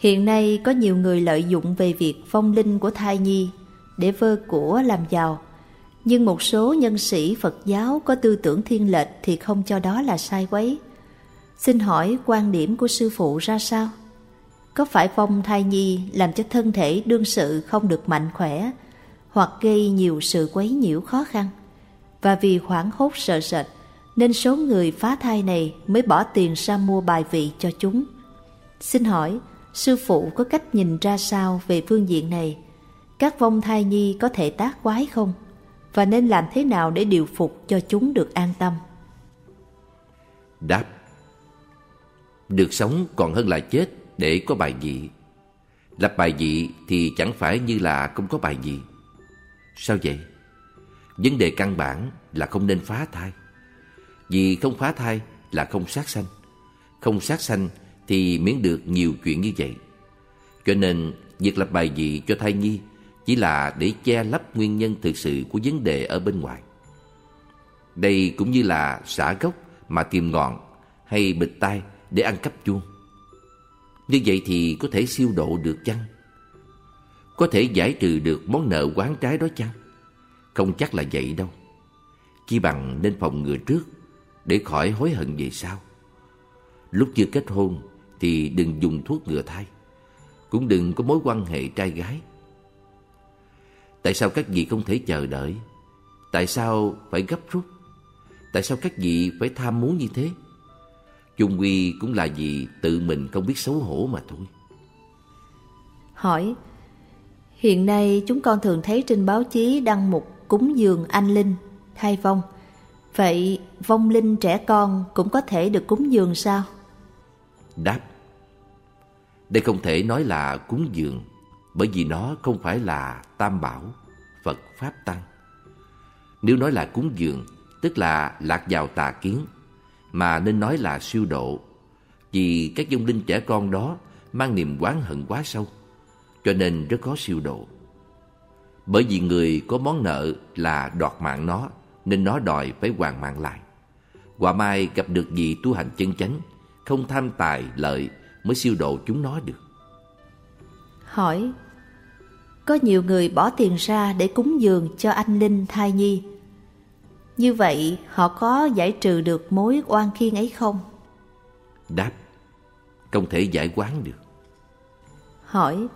Hiện nay có nhiều người lợi dụng về việc phong linh của thai nhi để vơ của làm giàu. Nhưng một số nhân sĩ Phật giáo có tư tưởng thiên lệch thì không cho đó là sai quấy. Xin hỏi quan điểm của sư phụ ra sao? Có phải phong thai nhi làm cho thân thể đương sự không được mạnh khỏe hoặc gây nhiều sự quấy nhiễu khó khăn? Và vì hoảng hốt sợ sệt nên số người phá thai này mới bỏ tiền ra mua bài vị cho chúng. Xin hỏi, sư phụ có cách nhìn ra sao về phương diện này? Các vong thai nhi có thể tác quái không? Và nên làm thế nào để điều phục cho chúng được an tâm? Đáp Được sống còn hơn là chết để có bài dị. Lập bài dị thì chẳng phải như là không có bài dị. Sao vậy? Vấn đề căn bản là không nên phá thai. Vì không phá thai là không sát sanh. Không sát sanh thì miễn được nhiều chuyện như vậy. Cho nên, việc lập bài dị cho thai nhi chỉ là để che lấp nguyên nhân thực sự của vấn đề ở bên ngoài. Đây cũng như là xả gốc mà tìm ngọn hay bịt tai để ăn cắp chuông. Như vậy thì có thể siêu độ được chăng? Có thể giải trừ được món nợ quán trái đó chăng? Không chắc là vậy đâu. Chỉ bằng nên phòng ngừa trước để khỏi hối hận về sau. Lúc chưa kết hôn thì đừng dùng thuốc ngừa thai. Cũng đừng có mối quan hệ trai gái. Tại sao các vị không thể chờ đợi? Tại sao phải gấp rút? Tại sao các vị phải tham muốn như thế? chung quy cũng là vì tự mình không biết xấu hổ mà thôi. Hỏi, hiện nay chúng con thường thấy trên báo chí đăng mục cúng dường anh linh, thai vong. Vậy vong linh trẻ con cũng có thể được cúng dường sao? Đáp, đây không thể nói là cúng dường, bởi vì nó không phải là tam bảo, Phật Pháp Tăng. Nếu nói là cúng dường, tức là lạc vào tà kiến, mà nên nói là siêu độ. Vì các dung linh trẻ con đó mang niềm oán hận quá sâu, cho nên rất khó siêu độ. Bởi vì người có món nợ là đoạt mạng nó, nên nó đòi phải hoàn mạng lại. Quả mai gặp được vị tu hành chân chánh, không tham tài lợi mới siêu độ chúng nó được. Hỏi, có nhiều người bỏ tiền ra để cúng dường cho anh Linh thai nhi, như vậy họ có giải trừ được mối oan khiên ấy không? Đáp Không thể giải quán được Hỏi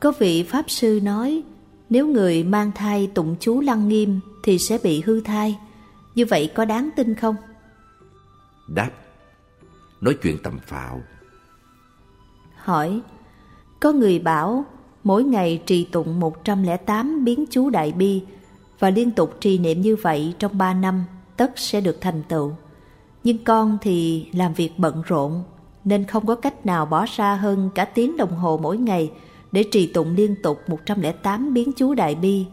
Có vị Pháp Sư nói Nếu người mang thai tụng chú lăng nghiêm Thì sẽ bị hư thai Như vậy có đáng tin không? Đáp Nói chuyện tầm phạo Hỏi Có người bảo Mỗi ngày trì tụng 108 biến chú Đại Bi và liên tục trì niệm như vậy trong ba năm tất sẽ được thành tựu. Nhưng con thì làm việc bận rộn nên không có cách nào bỏ ra hơn cả tiếng đồng hồ mỗi ngày để trì tụng liên tục 108 biến chú Đại Bi.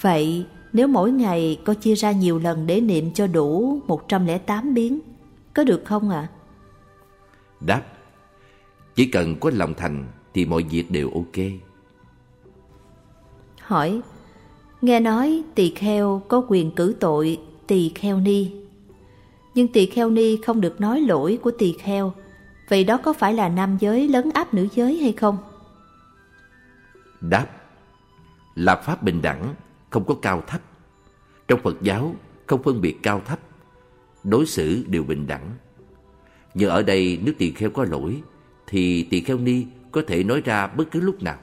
Vậy nếu mỗi ngày có chia ra nhiều lần để niệm cho đủ 108 biến, có được không ạ? À? Đáp, chỉ cần có lòng thành thì mọi việc đều ok. Hỏi, Nghe nói tỳ kheo có quyền cử tội tỳ kheo ni. Nhưng tỳ kheo ni không được nói lỗi của tỳ kheo. Vậy đó có phải là nam giới lấn áp nữ giới hay không? Đáp Là pháp bình đẳng, không có cao thấp. Trong Phật giáo không phân biệt cao thấp, đối xử đều bình đẳng. Nhưng ở đây nếu tỳ kheo có lỗi, thì tỳ kheo ni có thể nói ra bất cứ lúc nào.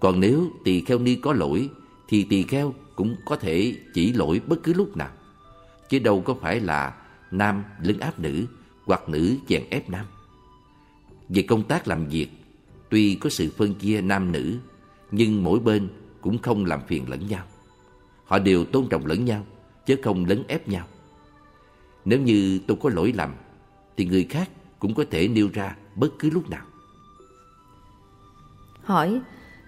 Còn nếu tỳ kheo ni có lỗi thì tỳ kheo cũng có thể chỉ lỗi bất cứ lúc nào. Chứ đâu có phải là nam lấn áp nữ hoặc nữ chèn ép nam. Về công tác làm việc, tuy có sự phân chia nam nữ, nhưng mỗi bên cũng không làm phiền lẫn nhau. Họ đều tôn trọng lẫn nhau, chứ không lấn ép nhau. Nếu như tôi có lỗi lầm, thì người khác cũng có thể nêu ra bất cứ lúc nào. Hỏi,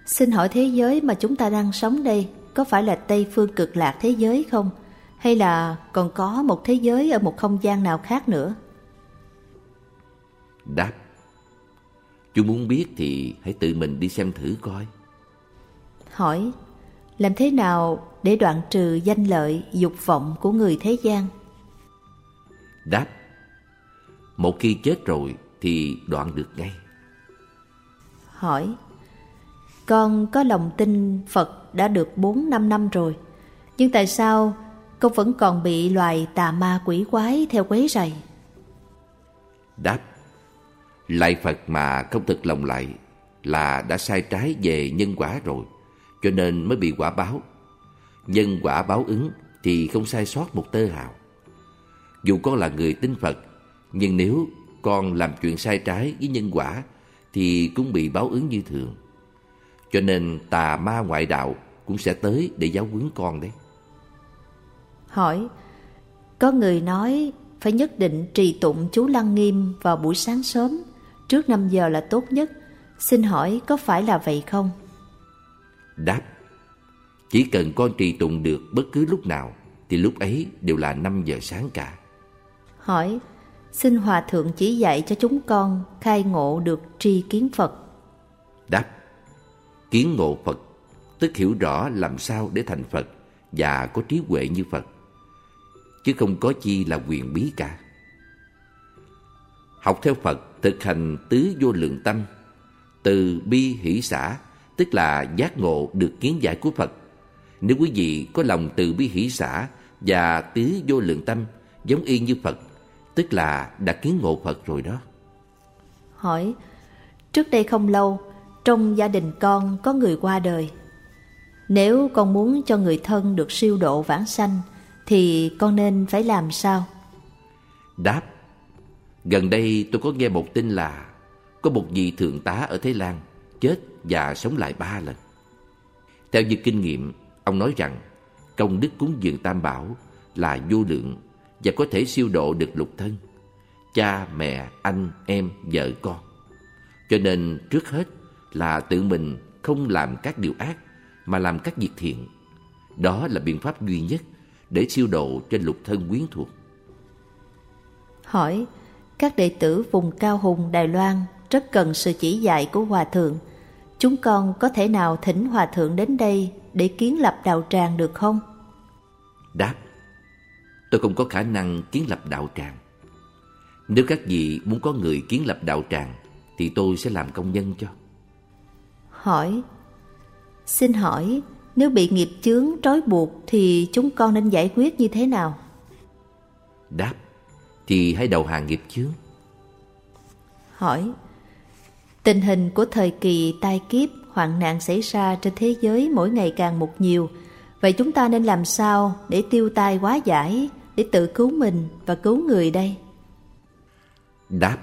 Xin hỏi thế giới mà chúng ta đang sống đây có phải là Tây phương cực lạc thế giới không? Hay là còn có một thế giới ở một không gian nào khác nữa? Đáp Chú muốn biết thì hãy tự mình đi xem thử coi Hỏi Làm thế nào để đoạn trừ danh lợi, dục vọng của người thế gian? Đáp Một khi chết rồi thì đoạn được ngay. Hỏi con có lòng tin Phật đã được 4-5 năm rồi Nhưng tại sao con vẫn còn bị loài tà ma quỷ quái theo quấy rầy? Đáp Lại Phật mà không thực lòng lại Là đã sai trái về nhân quả rồi Cho nên mới bị quả báo. Nhân quả báo ứng Thì không sai sót một tơ hào Dù con là người tin Phật Nhưng nếu con làm chuyện sai trái với nhân quả Thì cũng bị báo ứng như thường cho nên tà ma ngoại đạo cũng sẽ tới để giáo huấn con đấy. Hỏi, có người nói phải nhất định trì tụng chú Lăng Nghiêm vào buổi sáng sớm, trước 5 giờ là tốt nhất. Xin hỏi có phải là vậy không? Đáp, chỉ cần con trì tụng được bất cứ lúc nào thì lúc ấy đều là 5 giờ sáng cả. Hỏi, xin Hòa Thượng chỉ dạy cho chúng con khai ngộ được tri kiến Phật. Đáp, Kiến ngộ Phật, tức hiểu rõ làm sao để thành Phật và có trí huệ như Phật, chứ không có chi là quyền bí cả. Học theo Phật thực hành tứ vô lượng tâm, từ bi hỷ xã, tức là giác ngộ được kiến giải của Phật. Nếu quý vị có lòng từ bi hỷ xã và tứ vô lượng tâm giống y như Phật, tức là đã kiến ngộ Phật rồi đó. Hỏi, trước đây không lâu, trong gia đình con có người qua đời. Nếu con muốn cho người thân được siêu độ vãng sanh Thì con nên phải làm sao? Đáp Gần đây tôi có nghe một tin là Có một vị thượng tá ở Thái Lan Chết và sống lại ba lần Theo như kinh nghiệm Ông nói rằng Công đức cúng dường tam bảo Là vô lượng Và có thể siêu độ được lục thân Cha, mẹ, anh, em, vợ, con. Cho nên trước hết là tự mình không làm các điều ác Mà làm các việc thiện. Đó là biện pháp duy nhất Để siêu độ cho lục thân quyến thuộc. Hỏi Các đệ tử vùng cao hùng Đài Loan Rất cần sự chỉ dạy của Hòa Thượng. Chúng con có thể nào thỉnh Hòa Thượng đến đây Để kiến lập đạo tràng được không? Đáp Tôi không có khả năng kiến lập đạo tràng. Nếu các vị muốn có người kiến lập đạo tràng Thì tôi sẽ làm công nhân cho. Hỏi. Xin hỏi Nếu bị nghiệp chướng trói buộc Thì chúng con nên giải quyết như thế nào? Đáp Thì hãy đầu hàng nghiệp chướng. Hỏi. Tình hình của thời kỳ tai kiếp, hoạn nạn xảy ra trên thế giới mỗi ngày càng một nhiều. Vậy chúng ta nên làm sao để tiêu tai quá giải, để tự cứu mình và cứu người đây? Đáp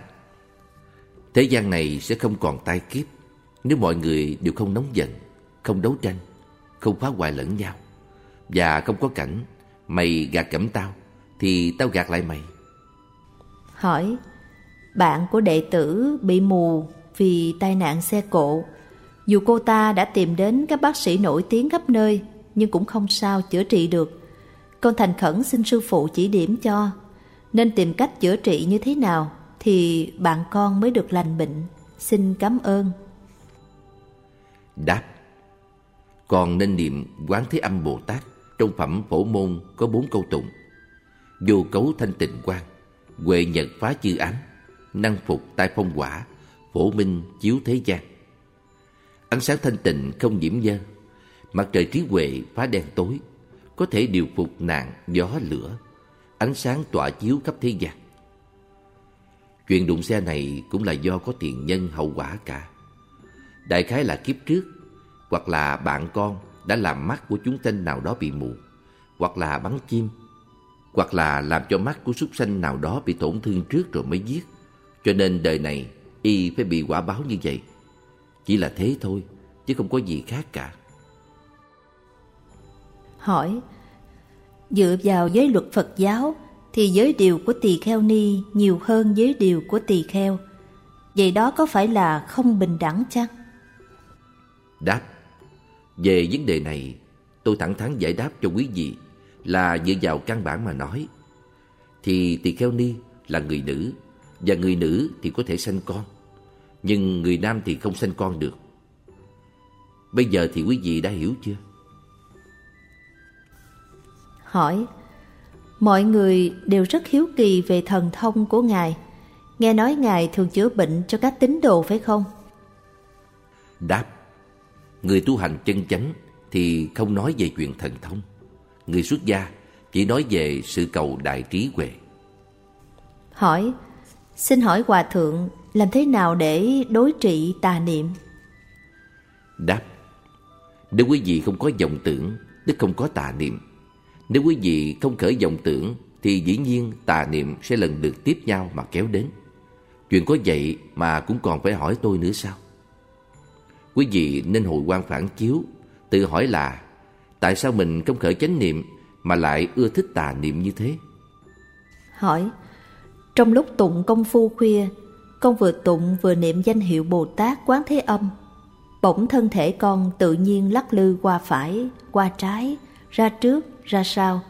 Thế gian này sẽ không còn tai kiếp nếu mọi người đều không nóng giận, không đấu tranh, không phá hoại lẫn nhau và không có cảnh mày gạt cẩm tao thì tao gạt lại mày. Hỏi Bạn của đệ tử bị mù vì tai nạn xe cộ. Dù cô ta đã tìm đến các bác sĩ nổi tiếng khắp nơi, nhưng cũng không sao chữa trị được. Con thành khẩn xin sư phụ chỉ điểm cho, nên tìm cách chữa trị như thế nào thì bạn con mới được lành bệnh. Xin cảm ơn. Đáp Còn nên niệm Quán Thế Âm Bồ Tát Trong phẩm phổ môn có bốn câu tụng Vô cấu thanh tịnh quan Huệ nhật phá chư ám Năng phục tai phong quả phổ minh chiếu thế gian. Ánh sáng thanh tịnh không nhiễm dơ, mặt trời trí huệ phá đen tối, có thể điều phục nạn gió lửa, ánh sáng tỏa chiếu khắp thế gian. Chuyện đụng xe này cũng là do có tiền nhân hậu quả cả. Đại khái là kiếp trước, hoặc là bạn con đã làm mắt của chúng sanh nào đó bị mù, hoặc là bắn chim, hoặc là làm cho mắt của súc sanh nào đó bị tổn thương trước rồi mới giết. Cho nên đời này y phải bị quả báo như vậy. Chỉ là thế thôi, chứ không có gì khác cả. Hỏi, dựa vào giới luật Phật giáo thì giới điều của tỳ kheo ni nhiều hơn giới điều của tỳ kheo. Vậy đó có phải là không bình đẳng chăng? Đáp, về vấn đề này tôi thẳng thắn giải đáp cho quý vị là dựa vào căn bản mà nói. Thì tỳ kheo ni là người nữ và người nữ thì có thể sanh con nhưng người nam thì không sanh con được. Bây giờ thì quý vị đã hiểu chưa? Hỏi, mọi người đều rất hiếu kỳ về thần thông của Ngài. Nghe nói Ngài thường chữa bệnh cho các tín đồ phải không? Đáp, người tu hành chân chánh thì không nói về chuyện thần thông. Người xuất gia chỉ nói về sự cầu đại trí huệ. Hỏi, xin hỏi Hòa Thượng làm thế nào để đối trị tà niệm? Đáp Nếu quý vị không có vọng tưởng Tức không có tà niệm nếu quý vị không khởi vọng tưởng Thì dĩ nhiên tà niệm sẽ lần lượt tiếp nhau mà kéo đến. Chuyện có vậy mà cũng còn phải hỏi tôi nữa sao? Quý vị nên hồi quan phản chiếu Tự hỏi là Tại sao mình không khởi chánh niệm Mà lại ưa thích tà niệm như thế? Hỏi Trong lúc tụng công phu khuya con vừa tụng vừa niệm danh hiệu Bồ Tát Quán Thế Âm. Bỗng thân thể con tự nhiên lắc lư qua phải, qua trái, ra trước, ra sau.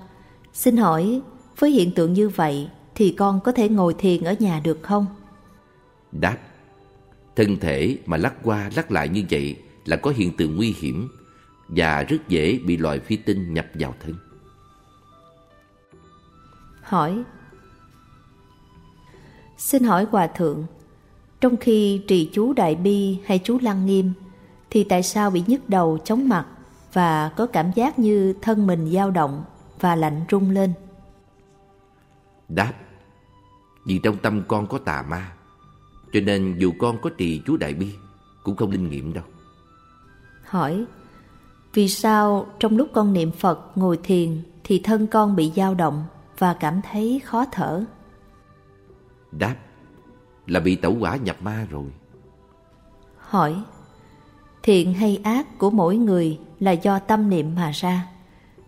Xin hỏi, với hiện tượng như vậy thì con có thể ngồi thiền ở nhà được không? Đáp Thân thể mà lắc qua lắc lại như vậy là có hiện tượng nguy hiểm và rất dễ bị loài phi tinh nhập vào thân. Hỏi Xin hỏi Hòa Thượng, trong khi trì chú Đại Bi hay chú Lăng Nghiêm, thì tại sao bị nhức đầu chóng mặt và có cảm giác như thân mình dao động và lạnh rung lên? Đáp Vì trong tâm con có tà ma Cho nên dù con có trì chú Đại Bi Cũng không linh nghiệm đâu Hỏi Vì sao trong lúc con niệm Phật ngồi thiền thì thân con bị dao động và cảm thấy khó thở? Đáp là bị tẩu quả nhập ma rồi. Hỏi Thiện hay ác của mỗi người là do tâm niệm mà ra.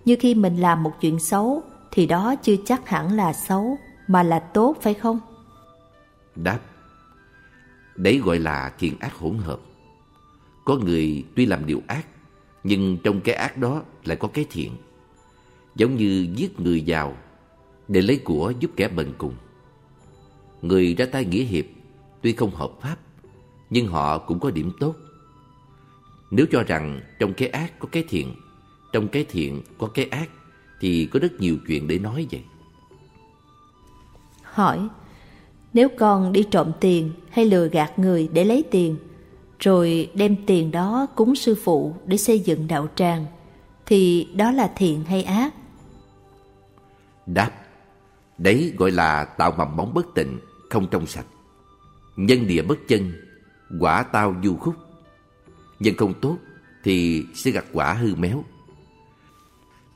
Như khi mình làm một chuyện xấu, thì đó chưa chắc hẳn là xấu, mà là tốt, phải không? Đáp Đấy gọi là thiện ác hỗn hợp. Có người tuy làm điều ác, nhưng trong cái ác đó lại có cái thiện. Giống như giết người giàu để lấy của giúp kẻ bần cùng. Người ra tay nghĩa hiệp tuy không hợp pháp, nhưng họ cũng có điểm tốt. Nếu cho rằng trong cái ác có cái thiện, trong cái thiện có cái ác thì có rất nhiều chuyện để nói vậy. Hỏi, nếu con đi trộm tiền hay lừa gạt người để lấy tiền, rồi đem tiền đó cúng sư phụ để xây dựng đạo tràng, thì đó là thiện hay ác? Đáp, đấy gọi là tạo mầm bóng bất tịnh, không trong sạch. Nhân địa bất chân, quả tao du khúc. Nhân không tốt thì sẽ gặt quả hư méo.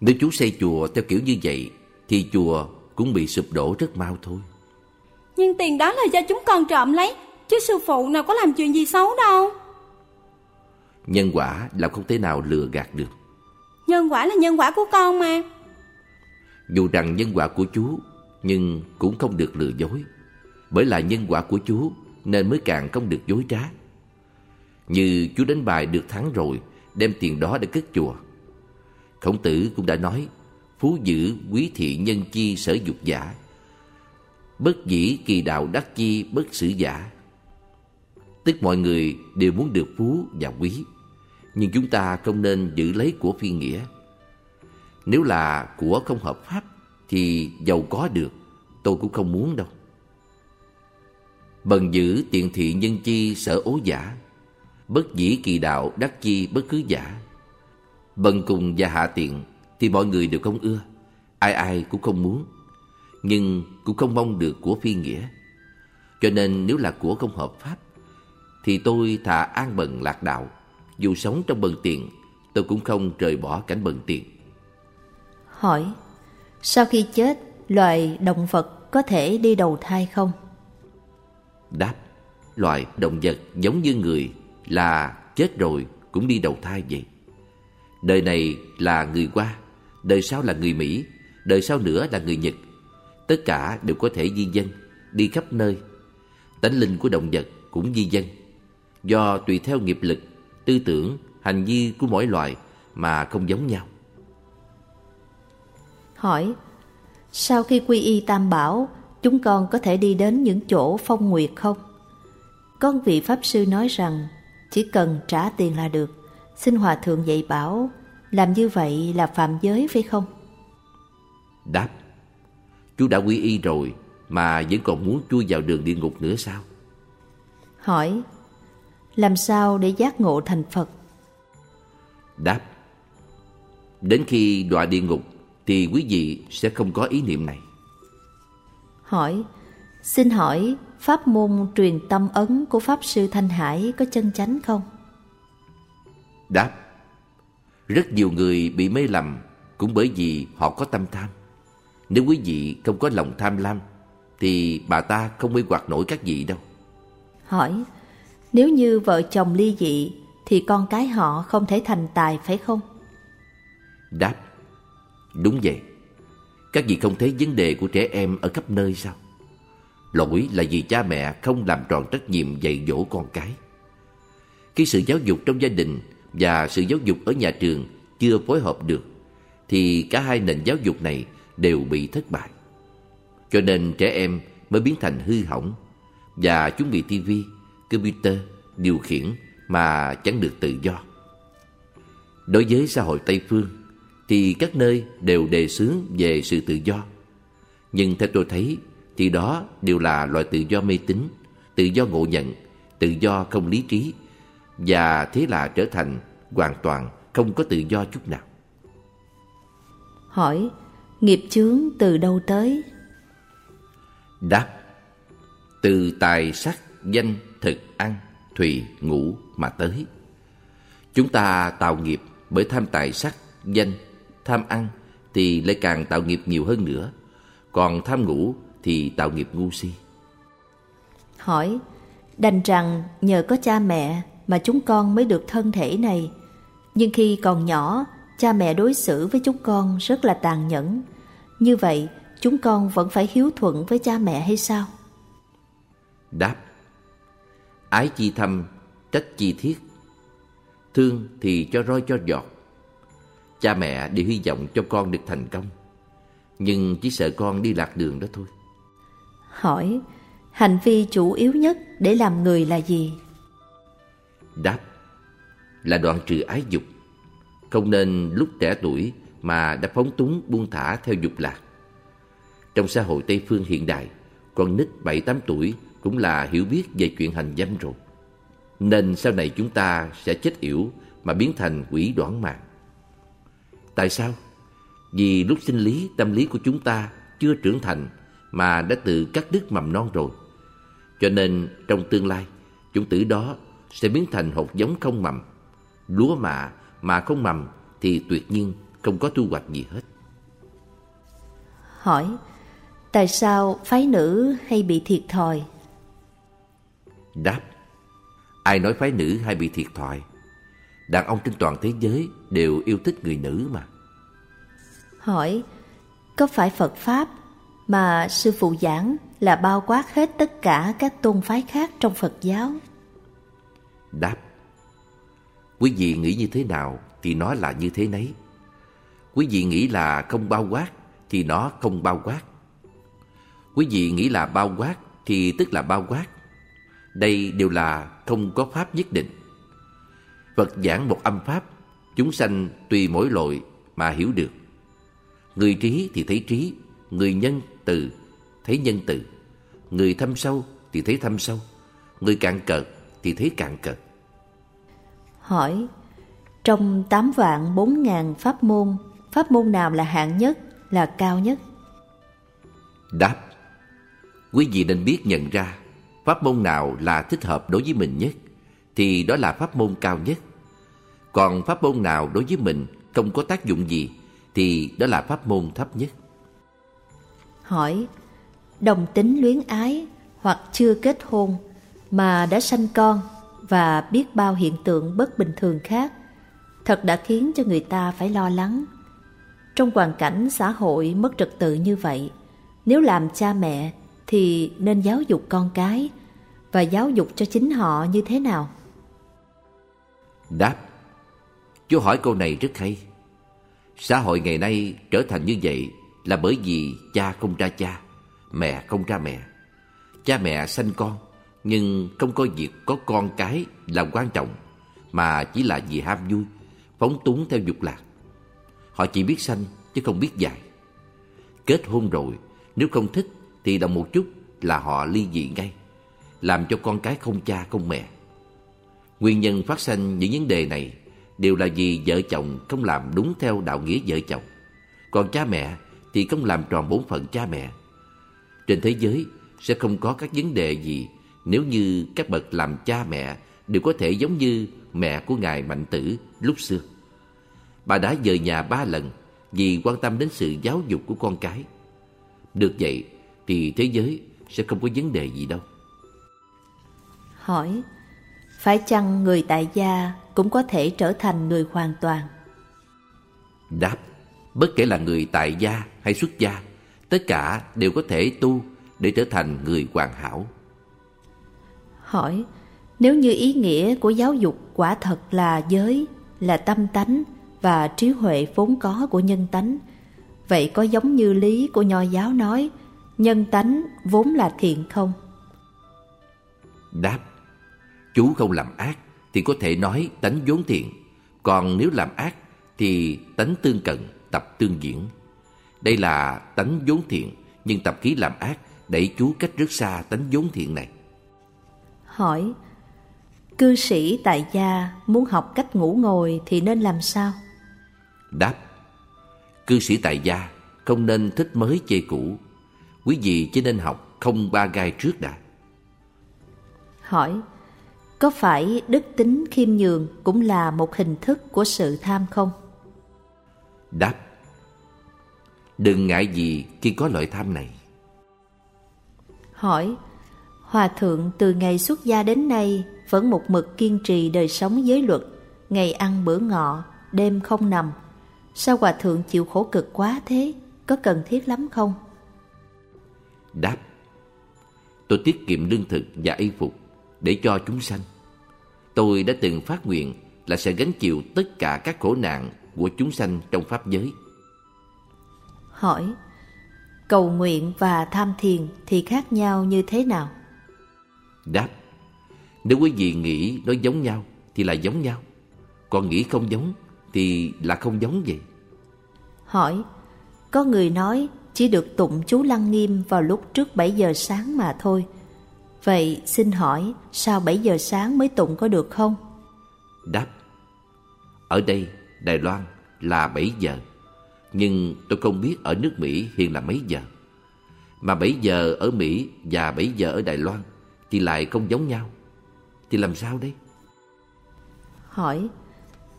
Nếu chú xây chùa theo kiểu như vậy thì chùa cũng bị sụp đổ rất mau thôi. Nhưng tiền đó là do chúng con trộm lấy, chứ sư phụ nào có làm chuyện gì xấu đâu. Nhân quả là không thể nào lừa gạt được. Nhân quả là nhân quả của con mà. Dù rằng nhân quả của chú, nhưng cũng không được lừa dối. Bởi là nhân quả của chú nên mới càng không được dối trá. Như chú đánh bài được thắng rồi, đem tiền đó để cất chùa. Khổng tử cũng đã nói, phú dữ quý thị nhân chi sở dục giả. Bất dĩ kỳ đạo đắc chi bất sử giả. Tức mọi người đều muốn được phú và quý, nhưng chúng ta không nên giữ lấy của phi nghĩa. Nếu là của không hợp pháp, thì giàu có được, tôi cũng không muốn đâu. Bần giữ tiện thị nhân chi sở ố giả, bất dĩ kỳ đạo đắc chi bất cứ giả. Bần cùng và hạ tiện thì mọi người đều không ưa, ai ai cũng không muốn, nhưng cũng không mong được của phi nghĩa. Cho nên nếu là của không hợp pháp, thì tôi thà an bần lạc đạo, dù sống trong bần tiền, tôi cũng không rời bỏ cảnh bần tiền. Hỏi, sau khi chết, loài động vật có thể đi đầu thai không? Đáp, loài động vật giống như người là chết rồi cũng đi đầu thai vậy. Đời này là người Hoa, đời sau là người Mỹ, đời sau nữa là người Nhật. Tất cả đều có thể di dân, đi khắp nơi. Tánh linh của động vật cũng di dân. Do tùy theo nghiệp lực, tư tưởng, hành vi của mỗi loài mà không giống nhau. Hỏi, sau khi quy y tam bảo, chúng con có thể đi đến những chỗ phong nguyệt không? con vị Pháp Sư nói rằng chỉ cần trả tiền là được. Xin Hòa Thượng dạy bảo, làm như vậy là phạm giới phải không? Đáp, chú đã quy y rồi mà vẫn còn muốn chui vào đường địa ngục nữa sao? Hỏi, làm sao để giác ngộ thành Phật? Đáp, đến khi đọa địa ngục thì quý vị sẽ không có ý niệm này. Hỏi, xin hỏi pháp môn truyền tâm ấn của Pháp Sư Thanh Hải có chân chánh không? Đáp, rất nhiều người bị mê lầm cũng bởi vì họ có tâm tham. Nếu quý vị không có lòng tham lam thì bà ta không mê hoặc nổi các vị đâu. Hỏi, nếu như vợ chồng ly dị thì con cái họ không thể thành tài phải không? Đáp, đúng vậy. Các vị không thấy vấn đề của trẻ em ở khắp nơi sao? Lỗi là vì cha mẹ không làm tròn trách nhiệm dạy dỗ con cái. Khi sự giáo dục trong gia đình và sự giáo dục ở nhà trường chưa phối hợp được, thì cả hai nền giáo dục này đều bị thất bại. Cho nên trẻ em mới biến thành hư hỏng và chúng bị tivi, computer điều khiển mà chẳng được tự do. Đối với xã hội Tây Phương thì các nơi đều đề xướng về sự tự do. Nhưng theo tôi thấy thì đó đều là loại tự do mê tín, tự do ngộ nhận, tự do không lý trí và thế là trở thành hoàn toàn không có tự do chút nào. Hỏi, nghiệp chướng từ đâu tới? Đáp, từ tài sắc, danh, thực, ăn, thùy, ngủ mà tới. Chúng ta tạo nghiệp Bởi tham tài sắc, danh, tham ăn thì lại càng tạo nghiệp nhiều hơn nữa. Còn tham ngủ thì tạo nghiệp ngu si. Hỏi, đành rằng nhờ có cha mẹ mà chúng con mới được thân thể này. Nhưng khi còn nhỏ, cha mẹ đối xử với chúng con rất là tàn nhẫn. Như vậy, chúng con vẫn phải hiếu thuận với cha mẹ hay sao? Đáp Ái chi thâm, trách chi thiết Thương thì cho roi cho giọt Cha mẹ đều hy vọng cho con được thành công Nhưng chỉ sợ con đi lạc đường đó thôi Hỏi, Hành vi chủ yếu nhất để làm người là gì? Đáp, Là đoạn trừ ái dục Không nên lúc trẻ tuổi mà đã phóng túng buông thả theo dục lạc Trong xã hội Tây Phương hiện đại, Con nít 7-8 tuổi cũng là hiểu biết về chuyện hành dâm rồi. Nên sau này chúng ta sẽ chết yểu mà biến thành quỷ đoản mạng. Tại sao? Vì lúc sinh lý, tâm lý của chúng ta chưa trưởng thành mà đã tự cắt đứt mầm non rồi. Cho nên trong tương lai, chúng tử đó sẽ biến thành hột giống không mầm. Lúa mạ mà không mầm thì tuyệt nhiên không có thu hoạch gì hết. Hỏi, tại sao phái nữ hay bị thiệt thòi Đáp Ai nói phái nữ hay bị thiệt thòi Đàn ông trên toàn thế giới đều yêu thích người nữ mà Hỏi Có phải Phật Pháp mà sư phụ giảng là bao quát hết tất cả các tôn phái khác trong Phật giáo? Đáp Quý vị nghĩ như thế nào thì nó là như thế nấy Quý vị nghĩ là không bao quát thì nó không bao quát Quý vị nghĩ là bao quát thì tức là bao quát đây đều là không có pháp nhất định. Phật giảng một âm pháp, chúng sanh tùy mỗi loại mà hiểu được. Người trí thì thấy trí, người nhân từ thấy nhân từ, người thâm sâu thì thấy thâm sâu, người cạn cợt thì thấy cạn cợt. Hỏi, trong tám vạn bốn ngàn pháp môn, pháp môn nào là hạng nhất, là cao nhất? Đáp, quý vị nên biết nhận ra pháp môn nào là thích hợp đối với mình nhất thì đó là pháp môn cao nhất. Còn pháp môn nào đối với mình không có tác dụng gì thì đó là pháp môn thấp nhất. Hỏi, đồng tính luyến ái hoặc chưa kết hôn mà đã sanh con và biết bao hiện tượng bất bình thường khác thật đã khiến cho người ta phải lo lắng. Trong hoàn cảnh xã hội mất trật tự như vậy, nếu làm cha mẹ thì nên giáo dục con cái và giáo dục cho chính họ như thế nào? Đáp Chú hỏi câu này rất hay Xã hội ngày nay trở thành như vậy là bởi vì cha không ra cha, mẹ không ra mẹ. Cha mẹ sanh con, nhưng không coi việc có con cái là quan trọng, mà chỉ là vì ham vui, phóng túng theo dục lạc. Họ chỉ biết sanh chứ không biết dạy. Kết hôn rồi, nếu không thích thì đồng một chút là họ ly dị ngay làm cho con cái không cha không mẹ. Nguyên nhân phát sinh những vấn đề này đều là vì vợ chồng không làm đúng theo đạo nghĩa vợ chồng. Còn cha mẹ thì không làm tròn bổn phận cha mẹ. Trên thế giới sẽ không có các vấn đề gì nếu như các bậc làm cha mẹ đều có thể giống như mẹ của Ngài Mạnh Tử lúc xưa. Bà đã rời nhà ba lần vì quan tâm đến sự giáo dục của con cái. Được vậy thì thế giới sẽ không có vấn đề gì đâu hỏi Phải chăng người tại gia cũng có thể trở thành người hoàn toàn? Đáp Bất kể là người tại gia hay xuất gia Tất cả đều có thể tu để trở thành người hoàn hảo Hỏi Nếu như ý nghĩa của giáo dục quả thật là giới, là tâm tánh và trí huệ vốn có của nhân tánh Vậy có giống như lý của nho giáo nói Nhân tánh vốn là thiện không? Đáp Chú không làm ác thì có thể nói tánh vốn thiện, còn nếu làm ác thì tánh tương cận, tập tương diễn. Đây là tánh vốn thiện, nhưng tập khí làm ác đẩy chú cách rất xa tánh vốn thiện này. Hỏi, cư sĩ tại gia muốn học cách ngủ ngồi thì nên làm sao? Đáp, cư sĩ tại gia không nên thích mới chê cũ. Quý vị chỉ nên học không ba gai trước đã. Hỏi, có phải đức tính khiêm nhường cũng là một hình thức của sự tham không? Đáp Đừng ngại gì khi có loại tham này Hỏi Hòa thượng từ ngày xuất gia đến nay vẫn một mực kiên trì đời sống giới luật, ngày ăn bữa ngọ, đêm không nằm. Sao hòa thượng chịu khổ cực quá thế, có cần thiết lắm không? Đáp Tôi tiết kiệm lương thực và y phục để cho chúng sanh. Tôi đã từng phát nguyện là sẽ gánh chịu tất cả các khổ nạn của chúng sanh trong Pháp giới. Hỏi Cầu nguyện và tham thiền thì khác nhau như thế nào? Đáp Nếu quý vị nghĩ nó giống nhau Thì là giống nhau Còn nghĩ không giống Thì là không giống vậy Hỏi Có người nói chỉ được tụng chú Lăng Nghiêm vào lúc trước 7 giờ sáng mà thôi Vậy xin hỏi sao 7 giờ sáng mới tụng có được không? Đáp Ở đây Đài Loan là 7 giờ Nhưng tôi không biết ở nước Mỹ hiện là mấy giờ Mà 7 giờ ở Mỹ và 7 giờ ở Đài Loan thì lại không giống nhau. Thì làm sao đây? Hỏi,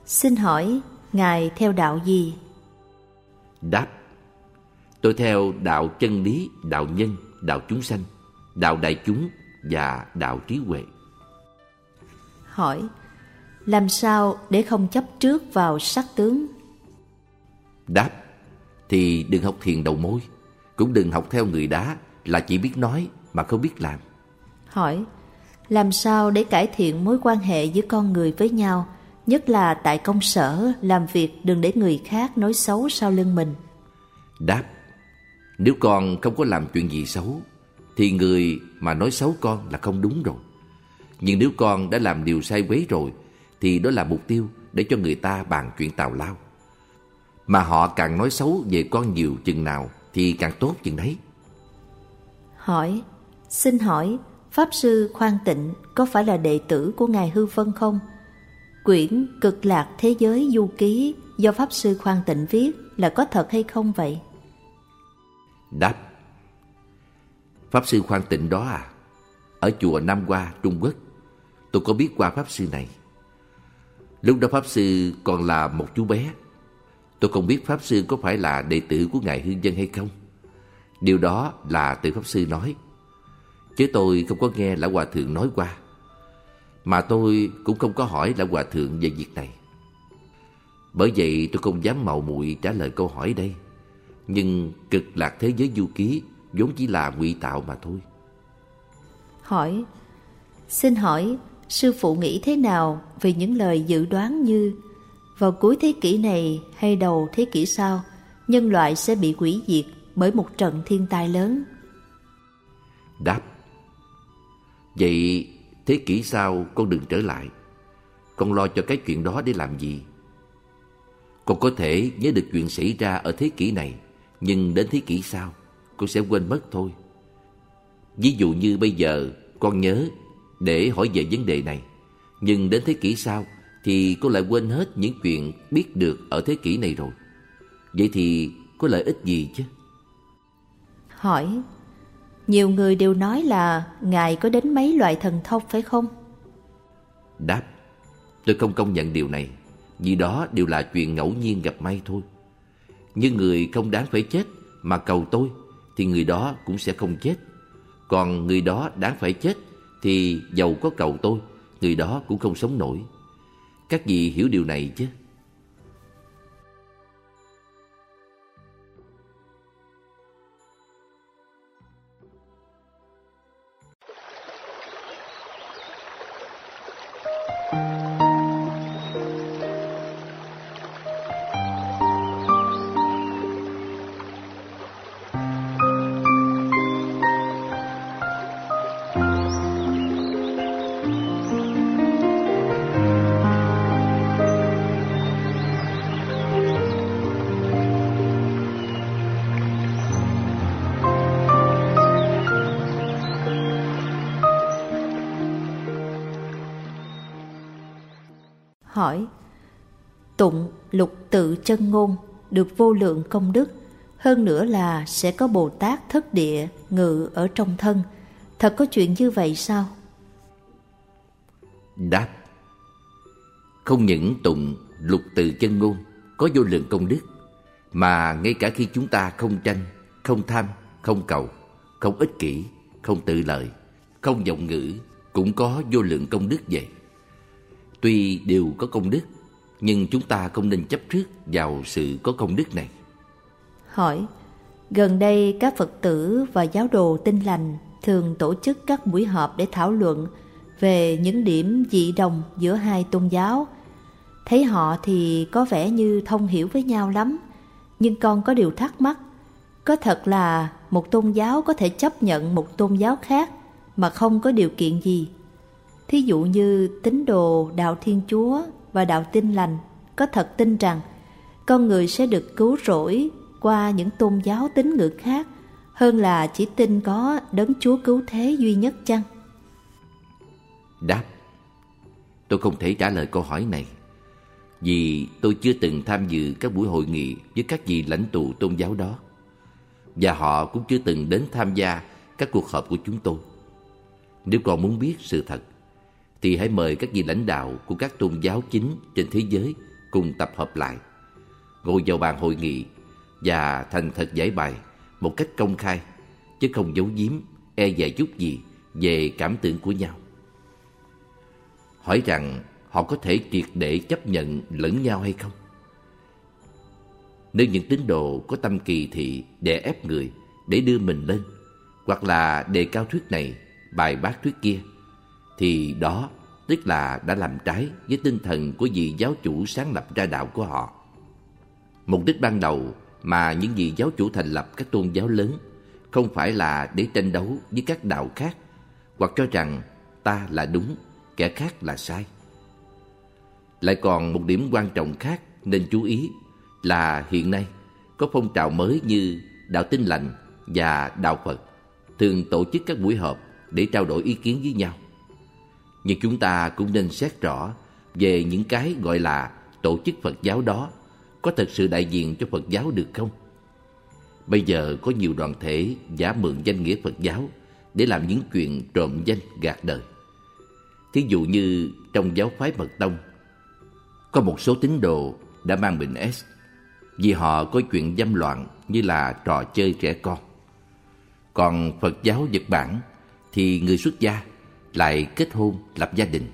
xin hỏi Ngài theo đạo gì? Đáp, tôi theo đạo chân lý, đạo nhân, đạo chúng sanh, đạo đại chúng và đạo trí huệ. Hỏi, làm sao để không chấp trước vào sắc tướng? Đáp, thì đừng học thiền đầu môi, cũng đừng học theo người đá là chỉ biết nói mà không biết làm. Hỏi, làm sao để cải thiện mối quan hệ giữa con người với nhau, nhất là tại công sở, làm việc đừng để người khác nói xấu sau lưng mình? Đáp, nếu con không có làm chuyện gì xấu, thì người mà nói xấu con là không đúng rồi. Nhưng nếu con đã làm điều sai quấy rồi, thì đó là mục tiêu để cho người ta bàn chuyện tào lao. Mà họ càng nói xấu về con nhiều chừng nào thì càng tốt chừng đấy. Hỏi, xin hỏi, Pháp Sư Khoan Tịnh có phải là đệ tử của Ngài Hư Vân không? Quyển Cực Lạc Thế Giới Du Ký do Pháp Sư Khoan Tịnh viết là có thật hay không vậy? Đáp Pháp Sư Khoan Tịnh đó à? Ở chùa Nam Hoa, Trung Quốc Tôi có biết qua Pháp Sư này Lúc đó Pháp Sư còn là một chú bé. Tôi không biết Pháp Sư có phải là đệ tử của Ngài Hương Dân hay không. Điều đó là từ Pháp Sư nói. Chứ tôi không có nghe Lão Hòa Thượng nói qua. Mà tôi cũng không có hỏi Lão Hòa Thượng về việc này. Bởi vậy tôi không dám mạo muội trả lời câu hỏi đây. Nhưng cực lạc thế giới du ký vốn chỉ là ngụy tạo mà thôi. Hỏi, Xin hỏi Sư phụ nghĩ thế nào về những lời dự đoán như, Vào cuối thế kỷ này hay đầu thế kỷ sau, Nhân loại sẽ bị hủy diệt bởi một trận thiên tai lớn? Đáp, Vậy thế kỷ sau con đừng trở lại. Con lo cho cái chuyện đó để làm gì? Con có thể nhớ được chuyện xảy ra ở thế kỷ này, Nhưng đến thế kỷ sau, Con sẽ quên mất thôi. Ví dụ như bây giờ, con nhớ để hỏi về vấn đề này Nhưng đến thế kỷ sau Thì con lại quên hết những chuyện biết được ở thế kỷ này rồi Vậy thì có lợi ích gì chứ? Hỏi nhiều người đều nói là Ngài có đến mấy loại thần thông phải không? Đáp Tôi không công nhận điều này Vì đó đều là chuyện ngẫu nhiên gặp may thôi Nhưng người không đáng phải chết Mà cầu tôi Thì người đó cũng sẽ không chết Còn người đó đáng phải chết thì giàu có cầu tôi, Người đó cũng không sống nổi. Các vị hiểu điều này chứ? Hỏi Tụng lục tự chân ngôn được vô lượng công đức Hơn nữa là sẽ có Bồ Tát thất địa ngự ở trong thân Thật có chuyện như vậy sao? Đáp Không những tụng lục từ chân ngôn có vô lượng công đức mà ngay cả khi chúng ta không tranh, không tham, không cầu, không ích kỷ, không tự lợi, không vọng ngữ cũng có vô lượng công đức vậy. Tuy đều có công đức, nhưng chúng ta không nên chấp trước vào sự có công đức này. Hỏi, gần đây các Phật tử và giáo đồ tinh lành thường tổ chức các buổi họp để thảo luận về những điểm dị đồng giữa hai tôn giáo. Thấy họ thì có vẻ như thông hiểu với nhau lắm, nhưng con có điều thắc mắc. Có thật là một tôn giáo có thể chấp nhận một tôn giáo khác mà không có điều kiện gì? Thí dụ như tín đồ, đạo Thiên Chúa và đạo tin Lành có thật tin rằng con người sẽ được cứu rỗi qua những tôn giáo tín ngưỡng khác hơn là chỉ tin có đấng Chúa cứu thế duy nhất chăng? Đáp, Tôi không thể trả lời câu hỏi này Vì tôi chưa từng tham dự các buổi hội nghị với các vị lãnh tụ tôn giáo đó Và họ cũng chưa từng đến tham gia các cuộc họp của chúng tôi Nếu còn muốn biết sự thật thì hãy mời các vị lãnh đạo của các tôn giáo chính trên thế giới cùng tập hợp lại. Ngồi vào bàn hội nghị và thành thật giải bài một cách công khai, chứ không giấu giếm e dè chút gì về cảm tưởng của nhau. Hỏi rằng họ có thể triệt để chấp nhận lẫn nhau hay không? Nếu những tín đồ có tâm kỳ thị để ép người để đưa mình lên, hoặc là đề cao thuyết này, bài bác thuyết kia thì đó tức là đã làm trái với tinh thần của vị giáo chủ sáng lập ra đạo của họ mục đích ban đầu mà những vị giáo chủ thành lập các tôn giáo lớn không phải là để tranh đấu với các đạo khác hoặc cho rằng ta là đúng, kẻ khác là sai. Lại còn một điểm quan trọng khác nên chú ý là hiện nay có phong trào mới như đạo tinh lành và đạo Phật thường tổ chức các buổi họp để trao đổi ý kiến với nhau. Nhưng chúng ta cũng nên xét rõ về những cái gọi là tổ chức Phật giáo đó có thật sự đại diện cho Phật giáo được không? Bây giờ có nhiều đoàn thể giả mượn danh nghĩa Phật giáo để làm những chuyện trộm danh gạt đời. Thí dụ như trong giáo phái Mật Tông, có một số tín đồ đã mang bệnh S vì họ có chuyện dâm loạn như là trò chơi trẻ con. Còn Phật giáo Nhật Bản thì người xuất gia lại kết hôn lập gia đình.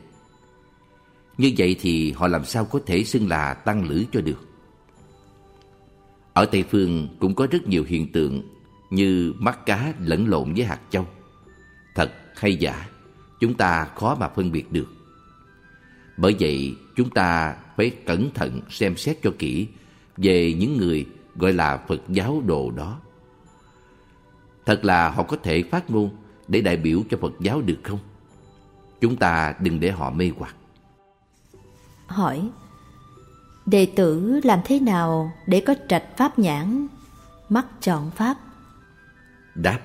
Như vậy thì họ làm sao có thể xưng là tăng lữ cho được? Ở Tây Phương cũng có rất nhiều hiện tượng như mắt cá lẫn lộn với hạt châu. Thật hay giả, chúng ta khó mà phân biệt được. Bởi vậy, chúng ta phải cẩn thận xem xét cho kỹ về những người gọi là Phật giáo đồ đó. Thật là họ có thể phát ngôn để đại biểu cho Phật giáo được không? Chúng ta đừng để họ mê hoặc. Hỏi Đệ tử làm thế nào để có trạch pháp nhãn, mắt chọn pháp? Đáp,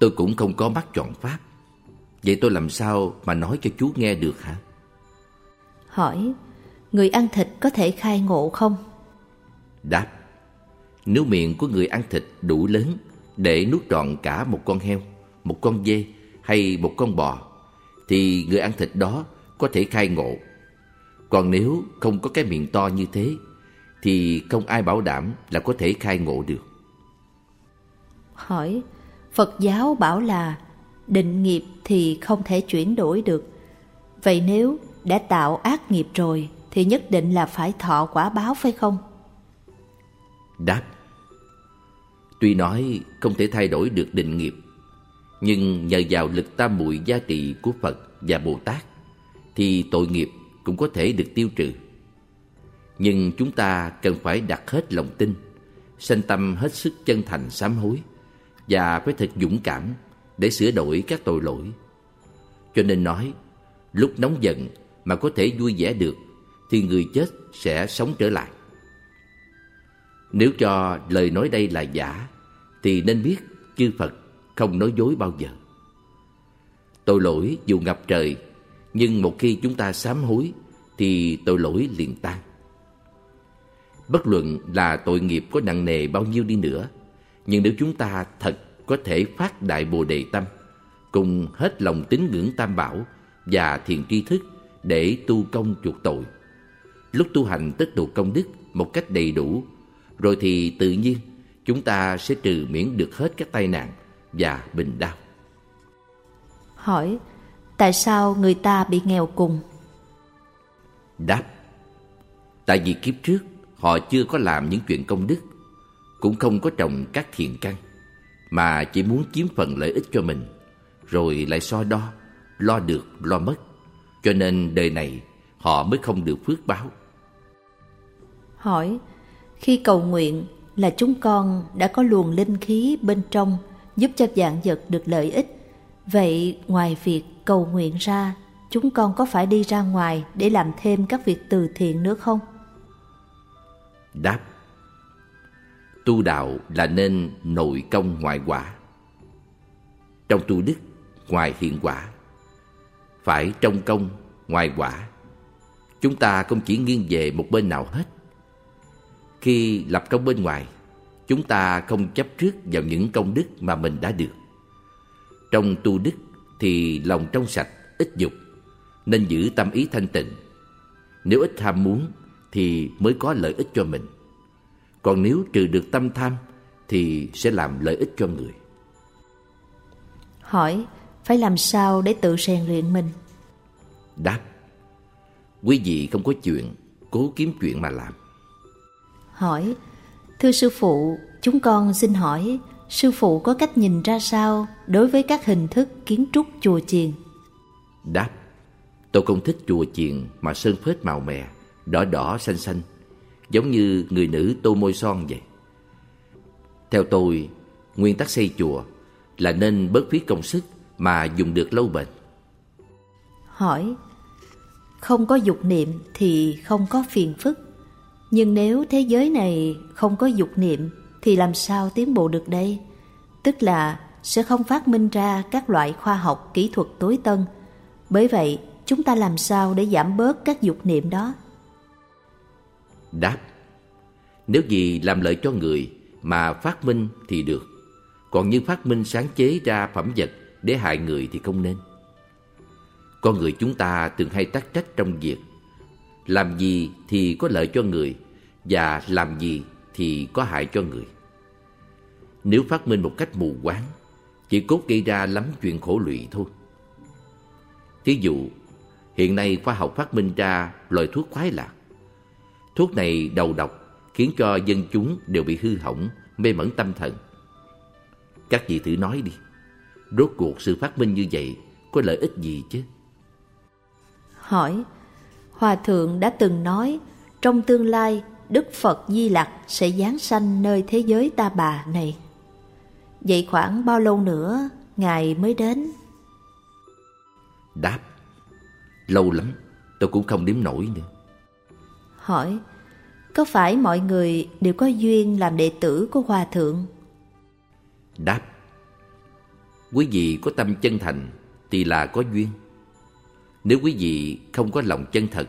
tôi cũng không có mắt chọn pháp. Vậy tôi làm sao mà nói cho chú nghe được hả? Hỏi, người ăn thịt có thể khai ngộ không? Đáp, nếu miệng của người ăn thịt đủ lớn để nuốt trọn cả một con heo, một con dê hay một con bò, thì người ăn thịt đó có thể khai ngộ. Còn nếu không có cái miệng to như thế Thì không ai bảo đảm là có thể khai ngộ được. Hỏi Phật giáo bảo là Định nghiệp thì không thể chuyển đổi được. Vậy nếu đã tạo ác nghiệp rồi Thì nhất định là phải thọ quả báo phải không? Đáp Tuy nói không thể thay đổi được định nghiệp nhưng nhờ vào lực tam muội giá trị của Phật và Bồ Tát Thì tội nghiệp cũng có thể được tiêu trừ. Nhưng chúng ta cần phải đặt hết lòng tin, sanh tâm hết sức chân thành sám hối và phải thật dũng cảm để sửa đổi các tội lỗi. Cho nên nói, lúc nóng giận mà có thể vui vẻ được thì người chết sẽ sống trở lại. Nếu cho lời nói đây là giả thì nên biết chư Phật không nói dối bao giờ. Tội lỗi dù ngập trời nhưng một khi chúng ta sám hối thì tội lỗi liền tan. Bất luận là tội nghiệp có nặng nề bao nhiêu đi nữa, nhưng nếu chúng ta thật có thể phát đại bồ đề tâm, cùng hết lòng tín ngưỡng tam bảo và thiền tri thức để tu công chuộc tội. Lúc tu hành tích tụ công đức một cách đầy đủ, rồi thì tự nhiên chúng ta sẽ trừ miễn được hết các tai nạn và bình đau. Hỏi, tại sao người ta bị nghèo cùng? Đáp, tại vì kiếp trước họ chưa có làm những chuyện công đức, cũng không có trồng các thiện căn, mà chỉ muốn chiếm phần lợi ích cho mình, rồi lại so đo, lo được, lo mất. Cho nên đời này họ mới không được phước báo. Hỏi, khi cầu nguyện là chúng con đã có luồng linh khí bên trong giúp cho dạng vật được lợi ích. Vậy ngoài việc cầu nguyện ra, chúng con có phải đi ra ngoài để làm thêm các việc từ thiện nữa không? Đáp Tu đạo là nên nội công ngoại quả. Trong tu đức, ngoài hiện quả. Phải trong công, ngoài quả. Chúng ta không chỉ nghiêng về một bên nào hết. Khi lập công bên ngoài, chúng ta không chấp trước vào những công đức mà mình đã được. Trong tu đức thì lòng trong sạch, ít dục, nên giữ tâm ý thanh tịnh. Nếu ít tham muốn thì mới có lợi ích cho mình. Còn nếu trừ được tâm tham thì sẽ làm lợi ích cho người. Hỏi, phải làm sao để tự rèn luyện mình? Đáp, quý vị không có chuyện, cố kiếm chuyện mà làm. Hỏi, thưa sư phụ, chúng con xin hỏi, sư phụ có cách nhìn ra sao đối với các hình thức kiến trúc chùa chiền? Đáp, tôi không thích chùa chiền mà sơn phết màu mè, đỏ đỏ xanh xanh, giống như người nữ tô môi son vậy. Theo tôi, nguyên tắc xây chùa là nên bớt phí công sức mà dùng được lâu bền. Hỏi, không có dục niệm thì không có phiền phức. Nhưng nếu thế giới này không có dục niệm thì làm sao tiến bộ được đây? Tức là sẽ không phát minh ra các loại khoa học kỹ thuật tối tân. Bởi vậy, chúng ta làm sao để giảm bớt các dục niệm đó? Đáp Nếu gì làm lợi cho người mà phát minh thì được. Còn như phát minh sáng chế ra phẩm vật để hại người thì không nên. Con người chúng ta thường hay tắc trách trong việc làm gì thì có lợi cho người và làm gì thì có hại cho người. Nếu phát minh một cách mù quáng, chỉ cốt gây ra lắm chuyện khổ lụy thôi. Thí dụ, hiện nay khoa học phát minh ra loại thuốc khoái lạc. Thuốc này đầu độc khiến cho dân chúng đều bị hư hỏng, mê mẩn tâm thần. Các vị thử nói đi, rốt cuộc sự phát minh như vậy có lợi ích gì chứ? Hỏi, Hòa Thượng đã từng nói trong tương lai Đức Phật Di Lặc sẽ giáng sanh nơi thế giới ta bà này. Vậy khoảng bao lâu nữa Ngài mới đến? Đáp, lâu lắm, tôi cũng không đếm nổi nữa. Hỏi, có phải mọi người đều có duyên làm đệ tử của Hòa Thượng? Đáp, quý vị có tâm chân thành thì là có duyên. Nếu quý vị không có lòng chân thật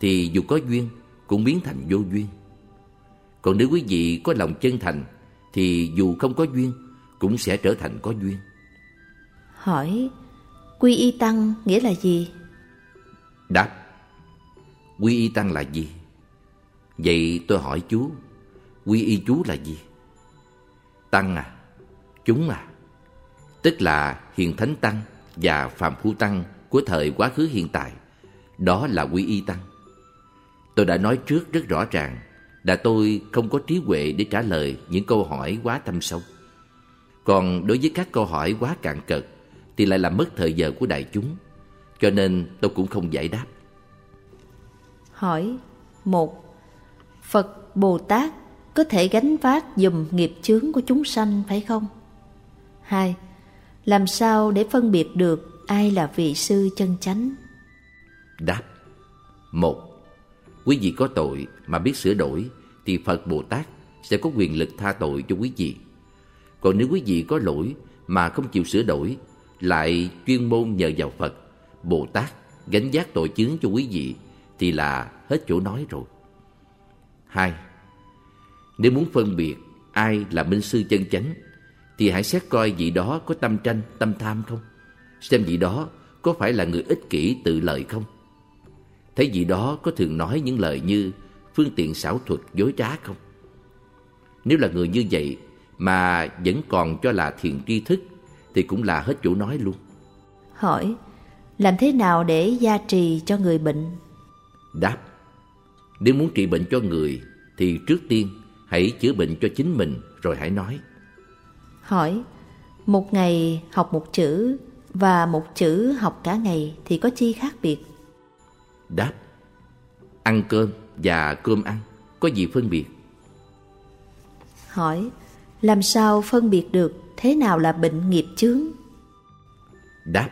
thì dù có duyên cũng biến thành vô duyên. Còn nếu quý vị có lòng chân thành thì dù không có duyên cũng sẽ trở thành có duyên. Hỏi, quy y tăng nghĩa là gì? Đáp, quy y tăng là gì? Vậy tôi hỏi chú, quy y chú là gì? Tăng à, chúng à, tức là hiền thánh tăng và phạm phu tăng của thời quá khứ hiện tại. Đó là quy y tăng. Tôi đã nói trước rất rõ ràng là tôi không có trí huệ để trả lời những câu hỏi quá thâm sâu. Còn đối với các câu hỏi quá cạn cợt thì lại làm mất thời giờ của đại chúng. Cho nên tôi cũng không giải đáp. Hỏi một, Phật Bồ Tát có thể gánh vác dùm nghiệp chướng của chúng sanh phải không? Hai, Làm sao để phân biệt được ai là vị sư chân chánh? Đáp Một Quý vị có tội mà biết sửa đổi thì Phật Bồ Tát sẽ có quyền lực tha tội cho quý vị. Còn nếu quý vị có lỗi mà không chịu sửa đổi, lại chuyên môn nhờ vào Phật, Bồ Tát gánh giác tội chướng cho quý vị thì là hết chỗ nói rồi. Hai, nếu muốn phân biệt ai là minh sư chân chánh thì hãy xét coi vị đó có tâm tranh, tâm tham không? Xem vị đó có phải là người ích kỷ tự lợi không? Thấy gì đó có thường nói những lời như phương tiện xảo thuật dối trá không? Nếu là người như vậy mà vẫn còn cho là thiền tri thức thì cũng là hết chỗ nói luôn. Hỏi, làm thế nào để gia trì cho người bệnh? Đáp, nếu muốn trị bệnh cho người thì trước tiên hãy chữa bệnh cho chính mình rồi hãy nói. Hỏi, một ngày học một chữ và một chữ học cả ngày thì có chi khác biệt? Đáp, ăn cơm và cơm ăn có gì phân biệt? Hỏi, làm sao phân biệt được thế nào là bệnh nghiệp chướng? Đáp,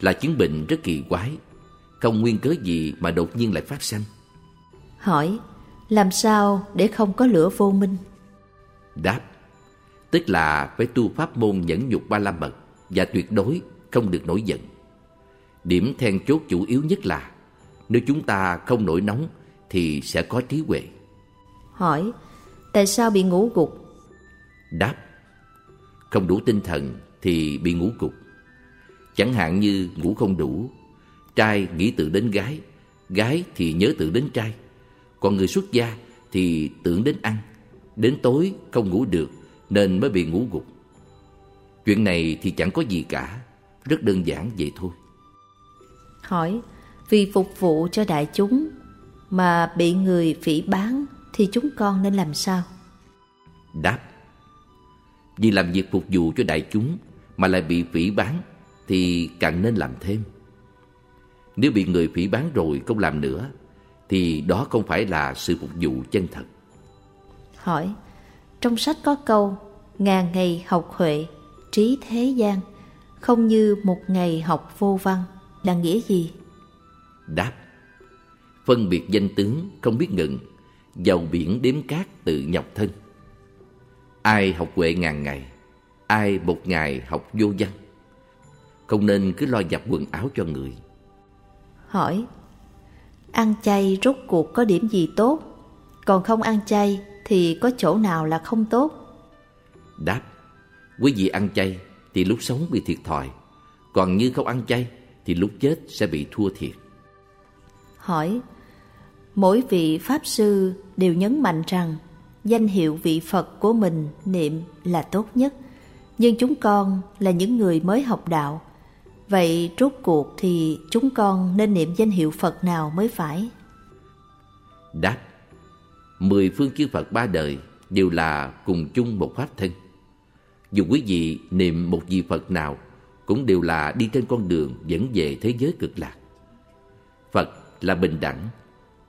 là chứng bệnh rất kỳ quái, không nguyên cớ gì mà đột nhiên lại phát sanh. Hỏi, làm sao để không có lửa vô minh? Đáp, tức là phải tu pháp môn nhẫn nhục ba la mật và tuyệt đối không được nổi giận. Điểm then chốt chủ yếu nhất là nếu chúng ta không nổi nóng thì sẽ có trí huệ. Hỏi, tại sao bị ngủ gục? Đáp, không đủ tinh thần thì bị ngủ gục. Chẳng hạn như ngủ không đủ, trai nghĩ tự đến gái, gái thì nhớ tự đến trai. Còn người xuất gia thì tưởng đến ăn, đến tối không ngủ được nên mới bị ngủ gục. Chuyện này thì chẳng có gì cả, rất đơn giản vậy thôi. Hỏi, vì phục vụ cho đại chúng mà bị người phỉ bán thì chúng con nên làm sao? Đáp, vì làm việc phục vụ cho đại chúng mà lại bị phỉ bán thì càng nên làm thêm. Nếu bị người phỉ bán rồi không làm nữa thì đó không phải là sự phục vụ chân thật. Hỏi, trong sách có câu ngàn ngày học huệ, trí thế gian, không như một ngày học vô văn, là nghĩa gì? Đáp, phân biệt danh tướng không biết ngừng, dầu biển đếm cát tự nhọc thân. Ai học huệ ngàn ngày, ai một ngày học vô văn. Không nên cứ lo giặt quần áo cho người. Hỏi, ăn chay rốt cuộc có điểm gì tốt? Còn không ăn chay thì có chỗ nào là không tốt? Đáp, quý vị ăn chay thì lúc sống bị thiệt thòi, còn như không ăn chay thì lúc chết sẽ bị thua thiệt. Hỏi, mỗi vị Pháp Sư đều nhấn mạnh rằng danh hiệu vị Phật của mình niệm là tốt nhất. Nhưng chúng con là những người mới học đạo. Vậy rốt cuộc thì chúng con nên niệm danh hiệu Phật nào mới phải? Đáp, mười phương chư Phật ba đời đều là cùng chung một pháp thân. Dù quý vị niệm một vị Phật nào cũng đều là đi trên con đường dẫn về thế giới cực lạc. Phật là bình đẳng,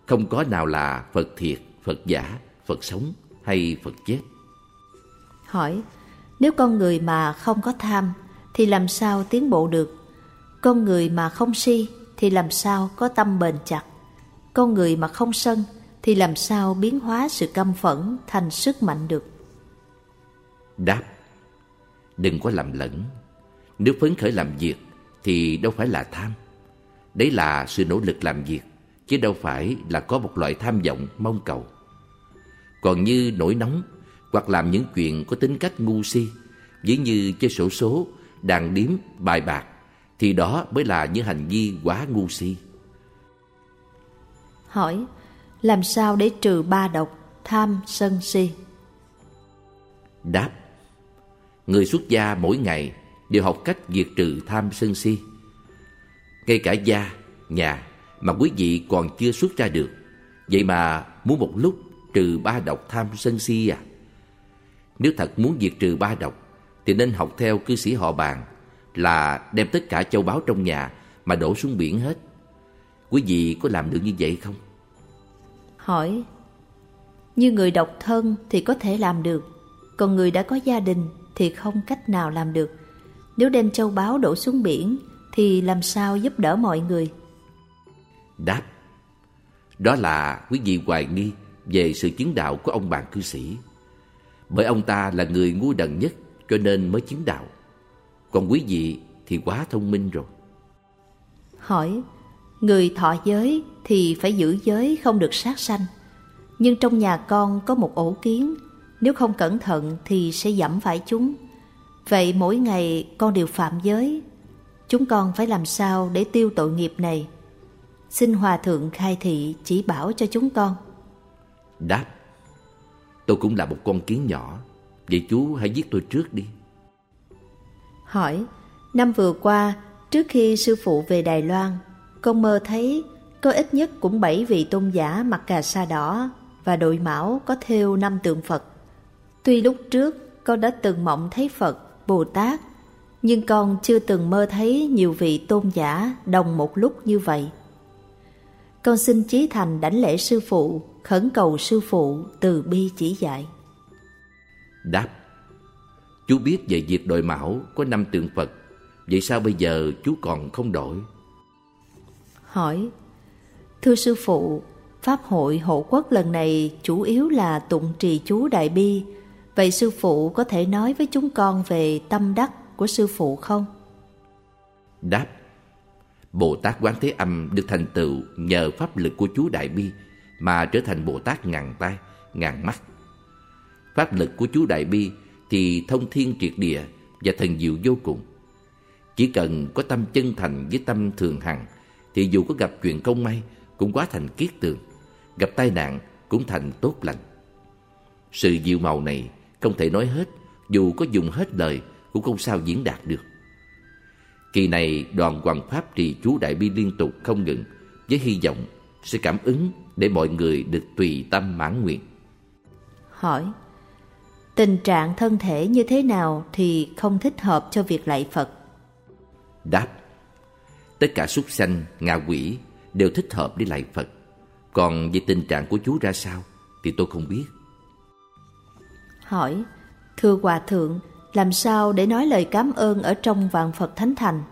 không có nào là Phật thiệt, Phật giả, Phật sống hay Phật chết. Hỏi, nếu con người mà không có tham thì làm sao tiến bộ được? Con người mà không si thì làm sao có tâm bền chặt? Con người mà không sân thì làm sao biến hóa sự căm phẫn thành sức mạnh được? Đáp, đừng có làm lẫn. Nếu phấn khởi làm việc thì đâu phải là tham. Đấy là sự nỗ lực làm việc, chứ đâu phải là có một loại tham vọng mong cầu. Còn như nổi nóng hoặc làm những chuyện có tính cách ngu si, ví như chơi sổ số, đàn điếm, bài bạc, thì đó mới là những hành vi quá ngu si. Hỏi, làm sao để trừ ba độc, tham, sân, si? Đáp, người xuất gia mỗi ngày đều học cách diệt trừ tham sân si. Ngay cả gia, nhà mà quý vị còn chưa xuất ra được, vậy mà muốn một lúc trừ ba độc tham sân si à? Nếu thật muốn diệt trừ ba độc, thì nên học theo cư sĩ họ bàn là đem tất cả châu báu trong nhà mà đổ xuống biển hết. Quý vị có làm được như vậy không? Hỏi, như người độc thân thì có thể làm được, còn người đã có gia đình thì không cách nào làm được. Nếu đem châu báu đổ xuống biển thì làm sao giúp đỡ mọi người? Đáp, đó là quý vị hoài nghi về sự chứng đạo của ông bạn cư sĩ. Bởi ông ta là người ngu đần nhất cho nên mới chứng đạo. Còn quý vị thì quá thông minh rồi. Hỏi, người thọ giới thì phải giữ giới không được sát sanh. Nhưng trong nhà con có một ổ kiến, nếu không cẩn thận thì sẽ dẫm phải chúng. Vậy mỗi ngày con đều phạm giới. Chúng con phải làm sao để tiêu tội nghiệp này? Xin Hòa Thượng khai thị chỉ bảo cho chúng con. Đáp Tôi cũng là một con kiến nhỏ. Vậy chú hãy giết tôi trước đi. Hỏi Năm vừa qua Trước khi sư phụ về Đài Loan Con mơ thấy Có ít nhất cũng bảy vị tôn giả mặc cà sa đỏ Và đội mão có thêu năm tượng Phật Tuy lúc trước con đã từng mộng thấy Phật, Bồ Tát Nhưng con chưa từng mơ thấy nhiều vị tôn giả đồng một lúc như vậy Con xin chí thành đảnh lễ sư phụ Khẩn cầu sư phụ từ bi chỉ dạy Đáp Chú biết về việc đội mão có năm tượng Phật Vậy sao bây giờ chú còn không đổi? Hỏi Thưa sư phụ Pháp hội hộ quốc lần này chủ yếu là tụng trì chú Đại Bi Vậy sư phụ có thể nói với chúng con về tâm đắc của sư phụ không? Đáp Bồ Tát Quán Thế Âm được thành tựu nhờ pháp lực của chú Đại Bi mà trở thành Bồ Tát ngàn tay, ngàn mắt. Pháp lực của chú Đại Bi thì thông thiên triệt địa và thần diệu vô cùng. Chỉ cần có tâm chân thành với tâm thường hằng thì dù có gặp chuyện không may cũng quá thành kiết tường, gặp tai nạn cũng thành tốt lành. Sự diệu màu này không thể nói hết, dù có dùng hết lời cũng không sao diễn đạt được. Kỳ này đoàn hoàng pháp trì chú Đại Bi liên tục không ngừng với hy vọng sẽ cảm ứng để mọi người được tùy tâm mãn nguyện. Hỏi Tình trạng thân thể như thế nào thì không thích hợp cho việc lạy Phật? Đáp Tất cả súc sanh, ngạ quỷ đều thích hợp để lạy Phật. Còn về tình trạng của chú ra sao thì tôi không biết. Hỏi Thưa Hòa Thượng Làm sao để nói lời cảm ơn ở trong vạn Phật Thánh Thành?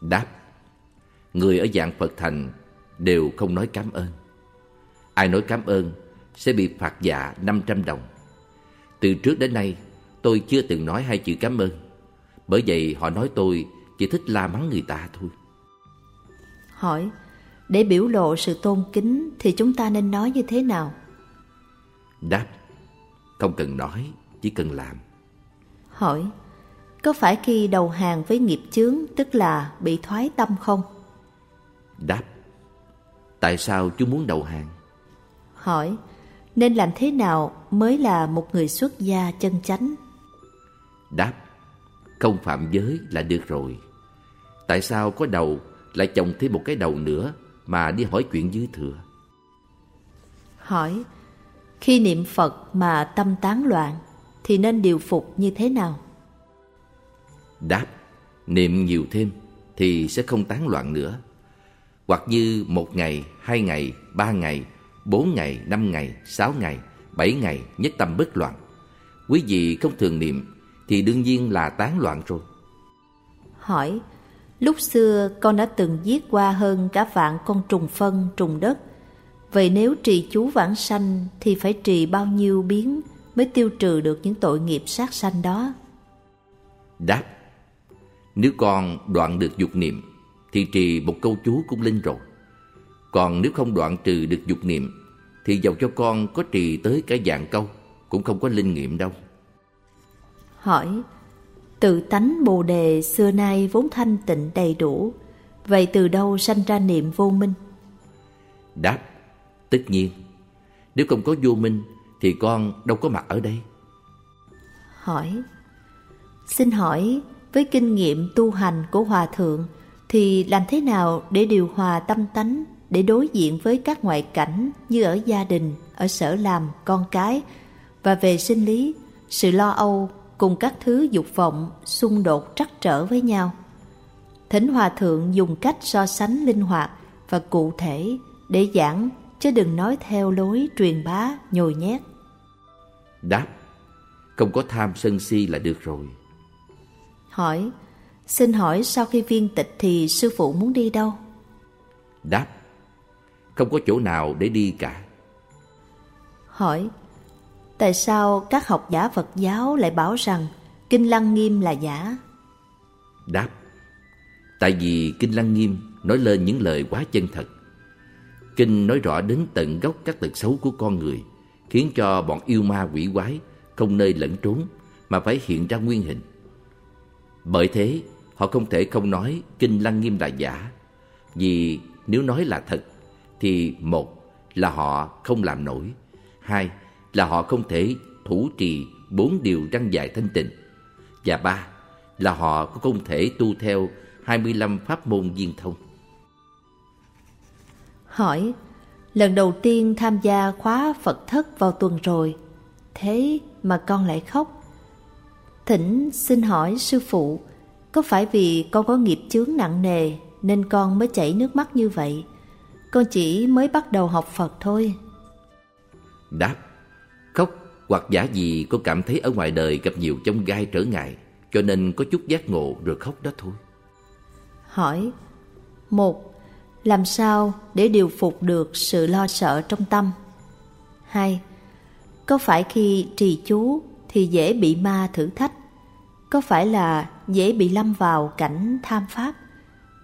Đáp Người ở dạng Phật Thành đều không nói cảm ơn. Ai nói cảm ơn sẽ bị phạt dạ 500 đồng. Từ trước đến nay tôi chưa từng nói hai chữ cảm ơn. Bởi vậy họ nói tôi chỉ thích la mắng người ta thôi. Hỏi Để biểu lộ sự tôn kính thì chúng ta nên nói như thế nào? Đáp Không cần nói, chỉ cần làm. Hỏi Có phải khi đầu hàng với nghiệp chướng tức là bị thoái tâm không? Đáp Tại sao chú muốn đầu hàng? Hỏi Nên làm thế nào mới là một người xuất gia chân chánh? Đáp Không phạm giới là được rồi. Tại sao có đầu lại chồng thêm một cái đầu nữa mà đi hỏi chuyện dư thừa? Hỏi Khi niệm Phật mà tâm tán loạn thì nên điều phục như thế nào? Đáp Niệm nhiều thêm thì sẽ không tán loạn nữa. Hoặc như một ngày, hai ngày, ba ngày, bốn ngày, năm ngày, sáu ngày, bảy ngày nhất tâm bất loạn. Quý vị không thường niệm thì đương nhiên là tán loạn rồi. Hỏi Lúc xưa con đã từng giết qua hơn cả vạn con trùng phân, trùng đất. Vậy nếu trì chú vãng sanh thì phải trì bao nhiêu biến mới tiêu trừ được những tội nghiệp sát sanh đó? Đáp Nếu con đoạn được dục niệm thì trì một câu chú cũng linh rồi. Còn nếu không đoạn trừ được dục niệm thì dầu cho con có trì tới cả dạng câu cũng không có linh nghiệm đâu. Hỏi Tự tánh Bồ Đề xưa nay vốn thanh tịnh đầy đủ Vậy từ đâu sanh ra niệm vô minh? Đáp Tất nhiên Nếu không có vô minh Thì con đâu có mặt ở đây Hỏi Xin hỏi Với kinh nghiệm tu hành của Hòa Thượng Thì làm thế nào để điều hòa tâm tánh Để đối diện với các ngoại cảnh Như ở gia đình, ở sở làm, con cái Và về sinh lý Sự lo âu cùng các thứ dục vọng xung đột trắc trở với nhau. Thỉnh Hòa Thượng dùng cách so sánh linh hoạt và cụ thể để giảng chứ đừng nói theo lối truyền bá nhồi nhét. Đáp Không có tham sân si là được rồi Hỏi Xin hỏi sau khi viên tịch thì sư phụ muốn đi đâu? Đáp Không có chỗ nào để đi cả Hỏi Tại sao các học giả Phật giáo lại bảo rằng Kinh Lăng Nghiêm là giả? Đáp Tại vì Kinh Lăng Nghiêm nói lên những lời quá chân thật Kinh nói rõ đến tận gốc các tật xấu của con người, Khiến cho bọn yêu ma quỷ quái không nơi lẫn trốn Mà phải hiện ra nguyên hình. Bởi thế, Họ không thể không nói Kinh Lăng Nghiêm là giả, Vì nếu nói là thật, Thì một là họ không làm nổi, Hai là họ không thể thủ trì bốn điều răng dài thanh tịnh, Và ba là họ cũng không thể tu theo 25 pháp môn viên thông. Hỏi Lần đầu tiên tham gia khóa Phật thất vào tuần rồi Thế mà con lại khóc? Thỉnh xin hỏi sư phụ Có phải vì con có nghiệp chướng nặng nề Nên con mới chảy nước mắt như vậy? Con chỉ mới bắt đầu học Phật thôi. Đáp Khóc hoặc giả gì con cảm thấy ở ngoài đời gặp nhiều chông gai trở ngại Cho nên có chút giác ngộ rồi khóc đó thôi. Hỏi Một làm sao để điều phục được sự lo sợ trong tâm? Hai, Có phải khi trì chú thì dễ bị ma thử thách? Có phải là dễ bị lâm vào cảnh tham pháp?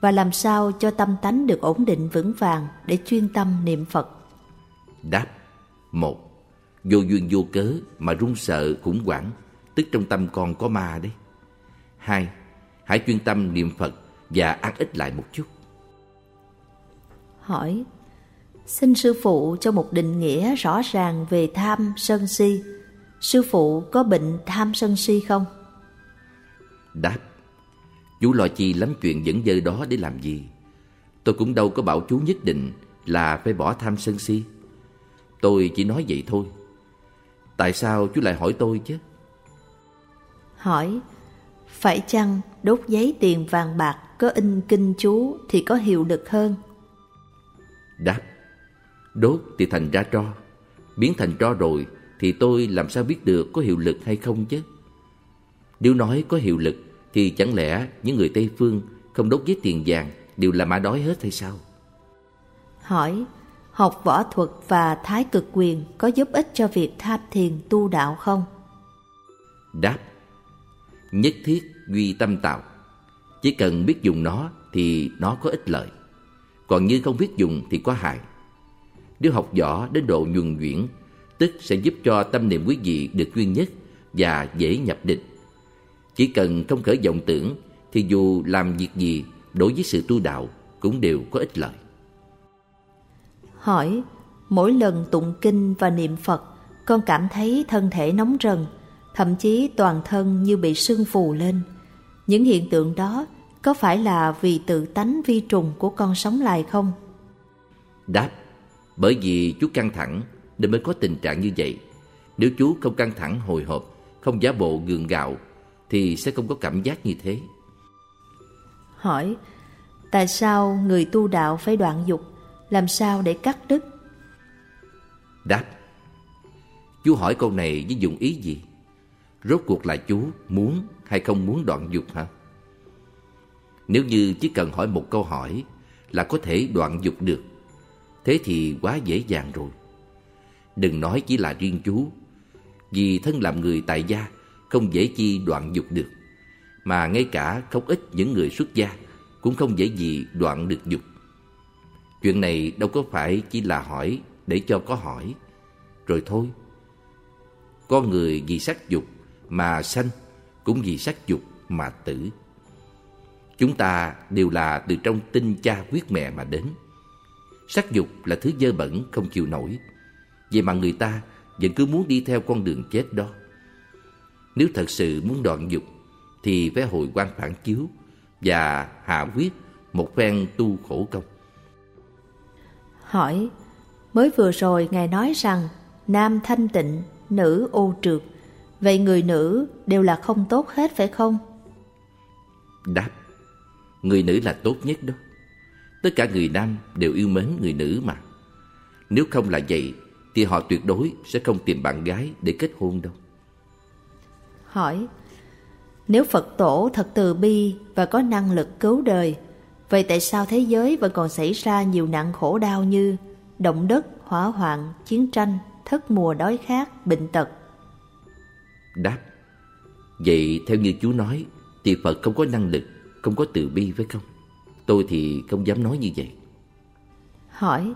Và làm sao cho tâm tánh được ổn định vững vàng để chuyên tâm niệm Phật? Đáp, Một, Vô duyên vô cớ mà run sợ khủng hoảng, Tức trong tâm con có ma đấy Hai, Hãy chuyên tâm niệm Phật và ăn ít lại một chút Hỏi Xin sư phụ cho một định nghĩa rõ ràng về tham sân si Sư phụ có bệnh tham sân si không? Đáp Chú lo chi lắm chuyện dẫn dơ đó để làm gì Tôi cũng đâu có bảo chú nhất định là phải bỏ tham sân si Tôi chỉ nói vậy thôi Tại sao chú lại hỏi tôi chứ? Hỏi Phải chăng đốt giấy tiền vàng bạc có in kinh chú thì có hiệu lực hơn? Đáp Đốt thì thành ra tro Biến thành tro rồi thì tôi làm sao biết được có hiệu lực hay không chứ? Nếu nói có hiệu lực thì chẳng lẽ những người Tây Phương không đốt giấy tiền vàng đều là mã đói hết hay sao? Hỏi học võ thuật và thái cực quyền có giúp ích cho việc tham thiền tu đạo không? Đáp Nhất thiết duy tâm tạo Chỉ cần biết dùng nó thì nó có ích lợi còn như không biết dùng thì có hại. Nếu học võ đến độ nhuần nhuyễn Tức sẽ giúp cho tâm niệm quý vị được duy nhất Và dễ nhập định. Chỉ cần không khởi vọng tưởng Thì dù làm việc gì đối với sự tu đạo Cũng đều có ích lợi. Hỏi, mỗi lần tụng kinh và niệm Phật, con cảm thấy thân thể nóng rần, thậm chí toàn thân như bị sưng phù lên. Những hiện tượng đó có phải là vì tự tánh vi trùng của con sống lại không? Đáp, bởi vì chú căng thẳng nên mới có tình trạng như vậy. Nếu chú không căng thẳng hồi hộp, không giả bộ gượng gạo thì sẽ không có cảm giác như thế. Hỏi, tại sao người tu đạo phải đoạn dục làm sao để cắt đứt? Đáp Chú hỏi câu này với dụng ý gì? Rốt cuộc là chú muốn hay không muốn đoạn dục hả? Nếu như chỉ cần hỏi một câu hỏi là có thể đoạn dục được Thế thì quá dễ dàng rồi Đừng nói chỉ là riêng chú Vì thân làm người tại gia Không dễ chi đoạn dục được Mà ngay cả không ít những người xuất gia Cũng không dễ gì đoạn được dục Chuyện này đâu có phải chỉ là hỏi để cho có hỏi. Rồi thôi. Con người vì sắc dục mà sanh, cũng vì sắc dục mà tử. Chúng ta đều là từ trong tinh cha huyết mẹ mà đến. Sắc dục là thứ dơ bẩn không chịu nổi. Vậy mà người ta vẫn cứ muốn đi theo con đường chết đó. Nếu thật sự muốn đoạn dục thì phải hồi quan phản chiếu và hạ quyết một phen tu khổ công. Hỏi, mới vừa rồi Ngài nói rằng nam thanh tịnh, nữ ô trượt. Vậy người nữ đều là không tốt hết phải không? Đáp, người nữ là tốt nhất đó. Tất cả người nam đều yêu mến người nữ mà. Nếu không là vậy thì họ tuyệt đối sẽ không tìm bạn gái để kết hôn đâu. Hỏi, nếu Phật tổ thật từ bi và có năng lực cứu đời Vậy tại sao thế giới vẫn còn xảy ra nhiều nạn khổ đau như động đất, hỏa hoạn, chiến tranh, thất mùa đói khát, bệnh tật? Đáp Vậy theo như chú nói Thì Phật không có năng lực Không có từ bi phải không? Tôi thì không dám nói như vậy. Hỏi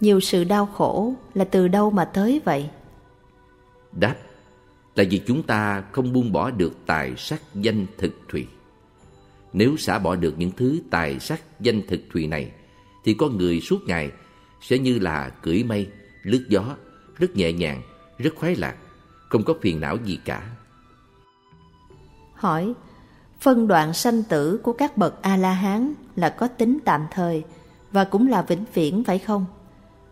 Nhiều sự đau khổ là từ đâu mà tới vậy? Đáp Là vì chúng ta không buông bỏ được tài sắc danh thực thủy Nếu xả bỏ được những thứ tài sắc danh thực thùy này Thì con người suốt ngày sẽ như là cưỡi mây, lướt gió Rất nhẹ nhàng, rất khoái lạc Không có phiền não gì cả. Hỏi Phân đoạn sanh tử của các bậc A-la-hán là có tính tạm thời Và cũng là vĩnh viễn, phải không?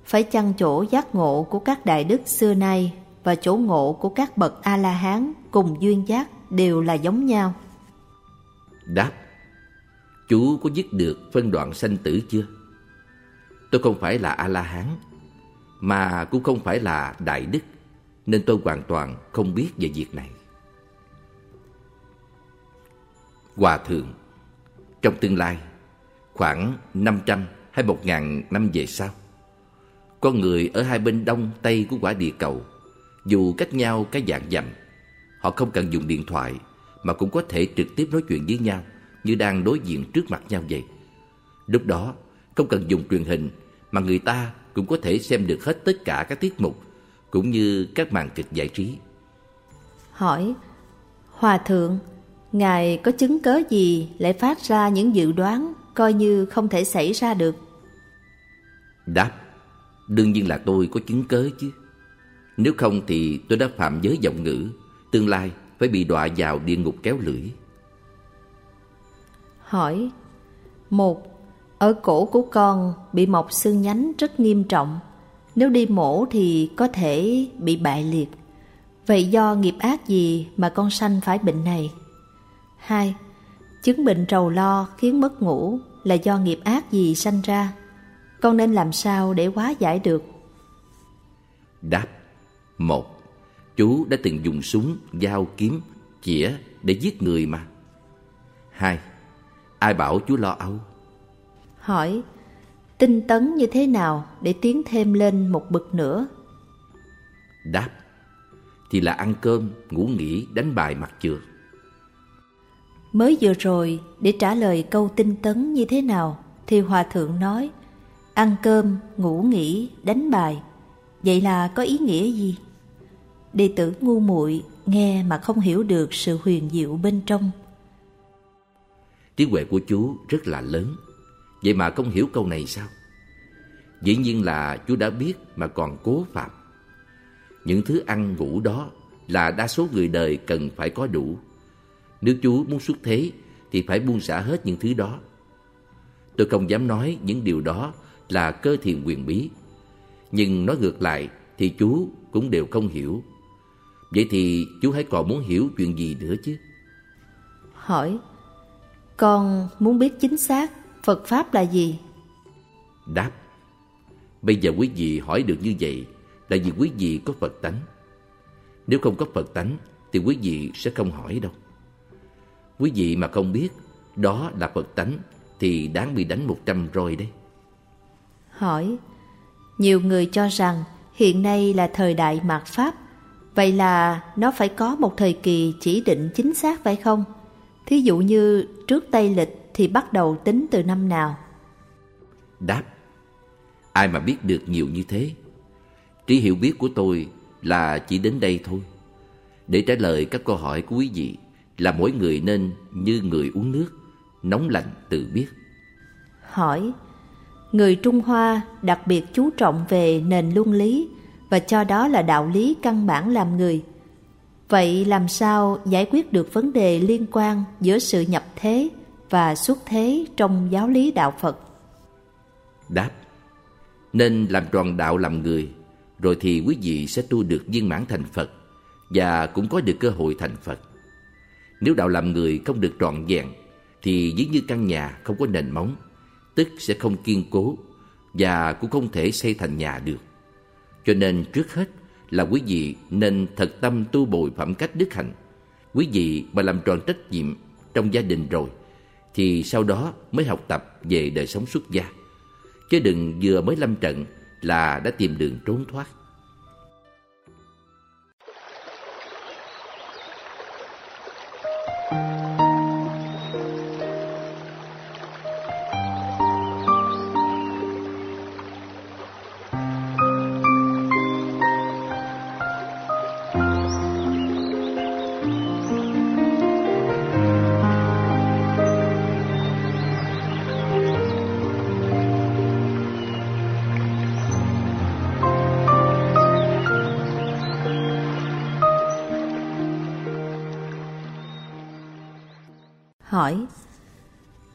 Phải chăng chỗ giác ngộ của các đại đức xưa nay Và chỗ ngộ của các bậc A-la-hán cùng duyên giác đều là giống nhau? Đáp, Chú có dứt được phân đoạn sanh tử chưa? Tôi không phải là A-la-hán, Mà cũng không phải là Đại Đức, Nên tôi hoàn toàn không biết về việc này Hòa Thượng. Trong tương lai, Khoảng 500 hay 1.000 năm về sau Con người ở hai bên đông tây của quả địa cầu. Dù cách nhau cái dạng dặm, Họ không cần dùng điện thoại Mà cũng có thể trực tiếp nói chuyện với nhau Như đang đối diện trước mặt nhau vậy. Lúc đó, không cần dùng truyền hình Mà người ta cũng có thể xem được hết tất cả các tiết mục Cũng như các màn kịch giải trí. Hỏi, Hòa thượng Ngài có chứng cớ gì lại phát ra những dự đoán coi như không thể xảy ra được? Đáp, đương nhiên là tôi có chứng cớ chứ. Nếu không thì tôi đã phạm giới giọng ngữ, tương lai phải bị đọa vào địa ngục kéo lưỡi. Hỏi, một, ở cổ của con bị mọc xương nhánh rất nghiêm trọng. Nếu đi mổ thì có thể bị bại liệt. Vậy do nghiệp ác gì mà con sanh phải bệnh này? 2. Chứng bệnh trầu lo khiến mất ngủ là do nghiệp ác gì sanh ra? Con nên làm sao để hóa giải được? Đáp một Chú đã từng dùng súng, dao, kiếm, chĩa để giết người mà. Hai Ai bảo chú lo âu? Hỏi Tinh tấn như thế nào để tiến thêm lên một bậc nữa? Đáp Thì là ăn cơm, ngủ nghỉ, đánh bài mặt trượt Mới vừa rồi, để trả lời câu tinh tấn như thế nào, thì Hòa Thượng nói, ăn cơm, ngủ nghỉ, đánh bài. Vậy là có ý nghĩa gì? Đệ tử ngu muội nghe mà không hiểu được sự huyền diệu bên trong. Trí huệ của chú rất là lớn, vậy mà không hiểu câu này sao? Dĩ nhiên là chú đã biết mà còn cố phạm. Những thứ ăn ngủ đó là đa số người đời cần phải có đủ nếu chú muốn xuất thế thì phải buông xả hết những thứ đó. Tôi không dám nói những điều đó là cơ thiền quyền bí. Nhưng nói ngược lại thì chú cũng đều không hiểu. Vậy thì chú hãy còn muốn hiểu chuyện gì nữa chứ? Hỏi, con muốn biết chính xác Phật Pháp là gì? Đáp, bây giờ quý vị hỏi được như vậy là vì quý vị có Phật tánh. Nếu không có Phật tánh thì quý vị sẽ không hỏi đâu. Quý vị mà không biết đó là Phật tánh thì đáng bị đánh một trăm roi đấy. Hỏi, nhiều người cho rằng hiện nay là thời đại mạt Pháp, vậy là nó phải có một thời kỳ chỉ định chính xác phải không? Thí dụ như trước Tây Lịch thì bắt đầu tính từ năm nào? Đáp, ai mà biết được nhiều như thế? Trí hiểu biết của tôi là chỉ đến đây thôi. Để trả lời các câu hỏi của quý vị, là mỗi người nên như người uống nước, nóng lạnh tự biết. Hỏi, người Trung Hoa đặc biệt chú trọng về nền luân lý và cho đó là đạo lý căn bản làm người. Vậy làm sao giải quyết được vấn đề liên quan giữa sự nhập thế và xuất thế trong giáo lý đạo Phật? Đáp, nên làm tròn đạo làm người, rồi thì quý vị sẽ tu được viên mãn thành Phật và cũng có được cơ hội thành Phật. Nếu đạo làm người không được trọn vẹn, Thì giống như căn nhà không có nền móng, Tức sẽ không kiên cố Và cũng không thể xây thành nhà được. Cho nên trước hết là quý vị nên thật tâm tu bồi phẩm cách đức hạnh. Quý vị mà làm tròn trách nhiệm trong gia đình rồi, Thì sau đó mới học tập về đời sống xuất gia. Chứ đừng vừa mới lâm trận là đã tìm đường trốn thoát.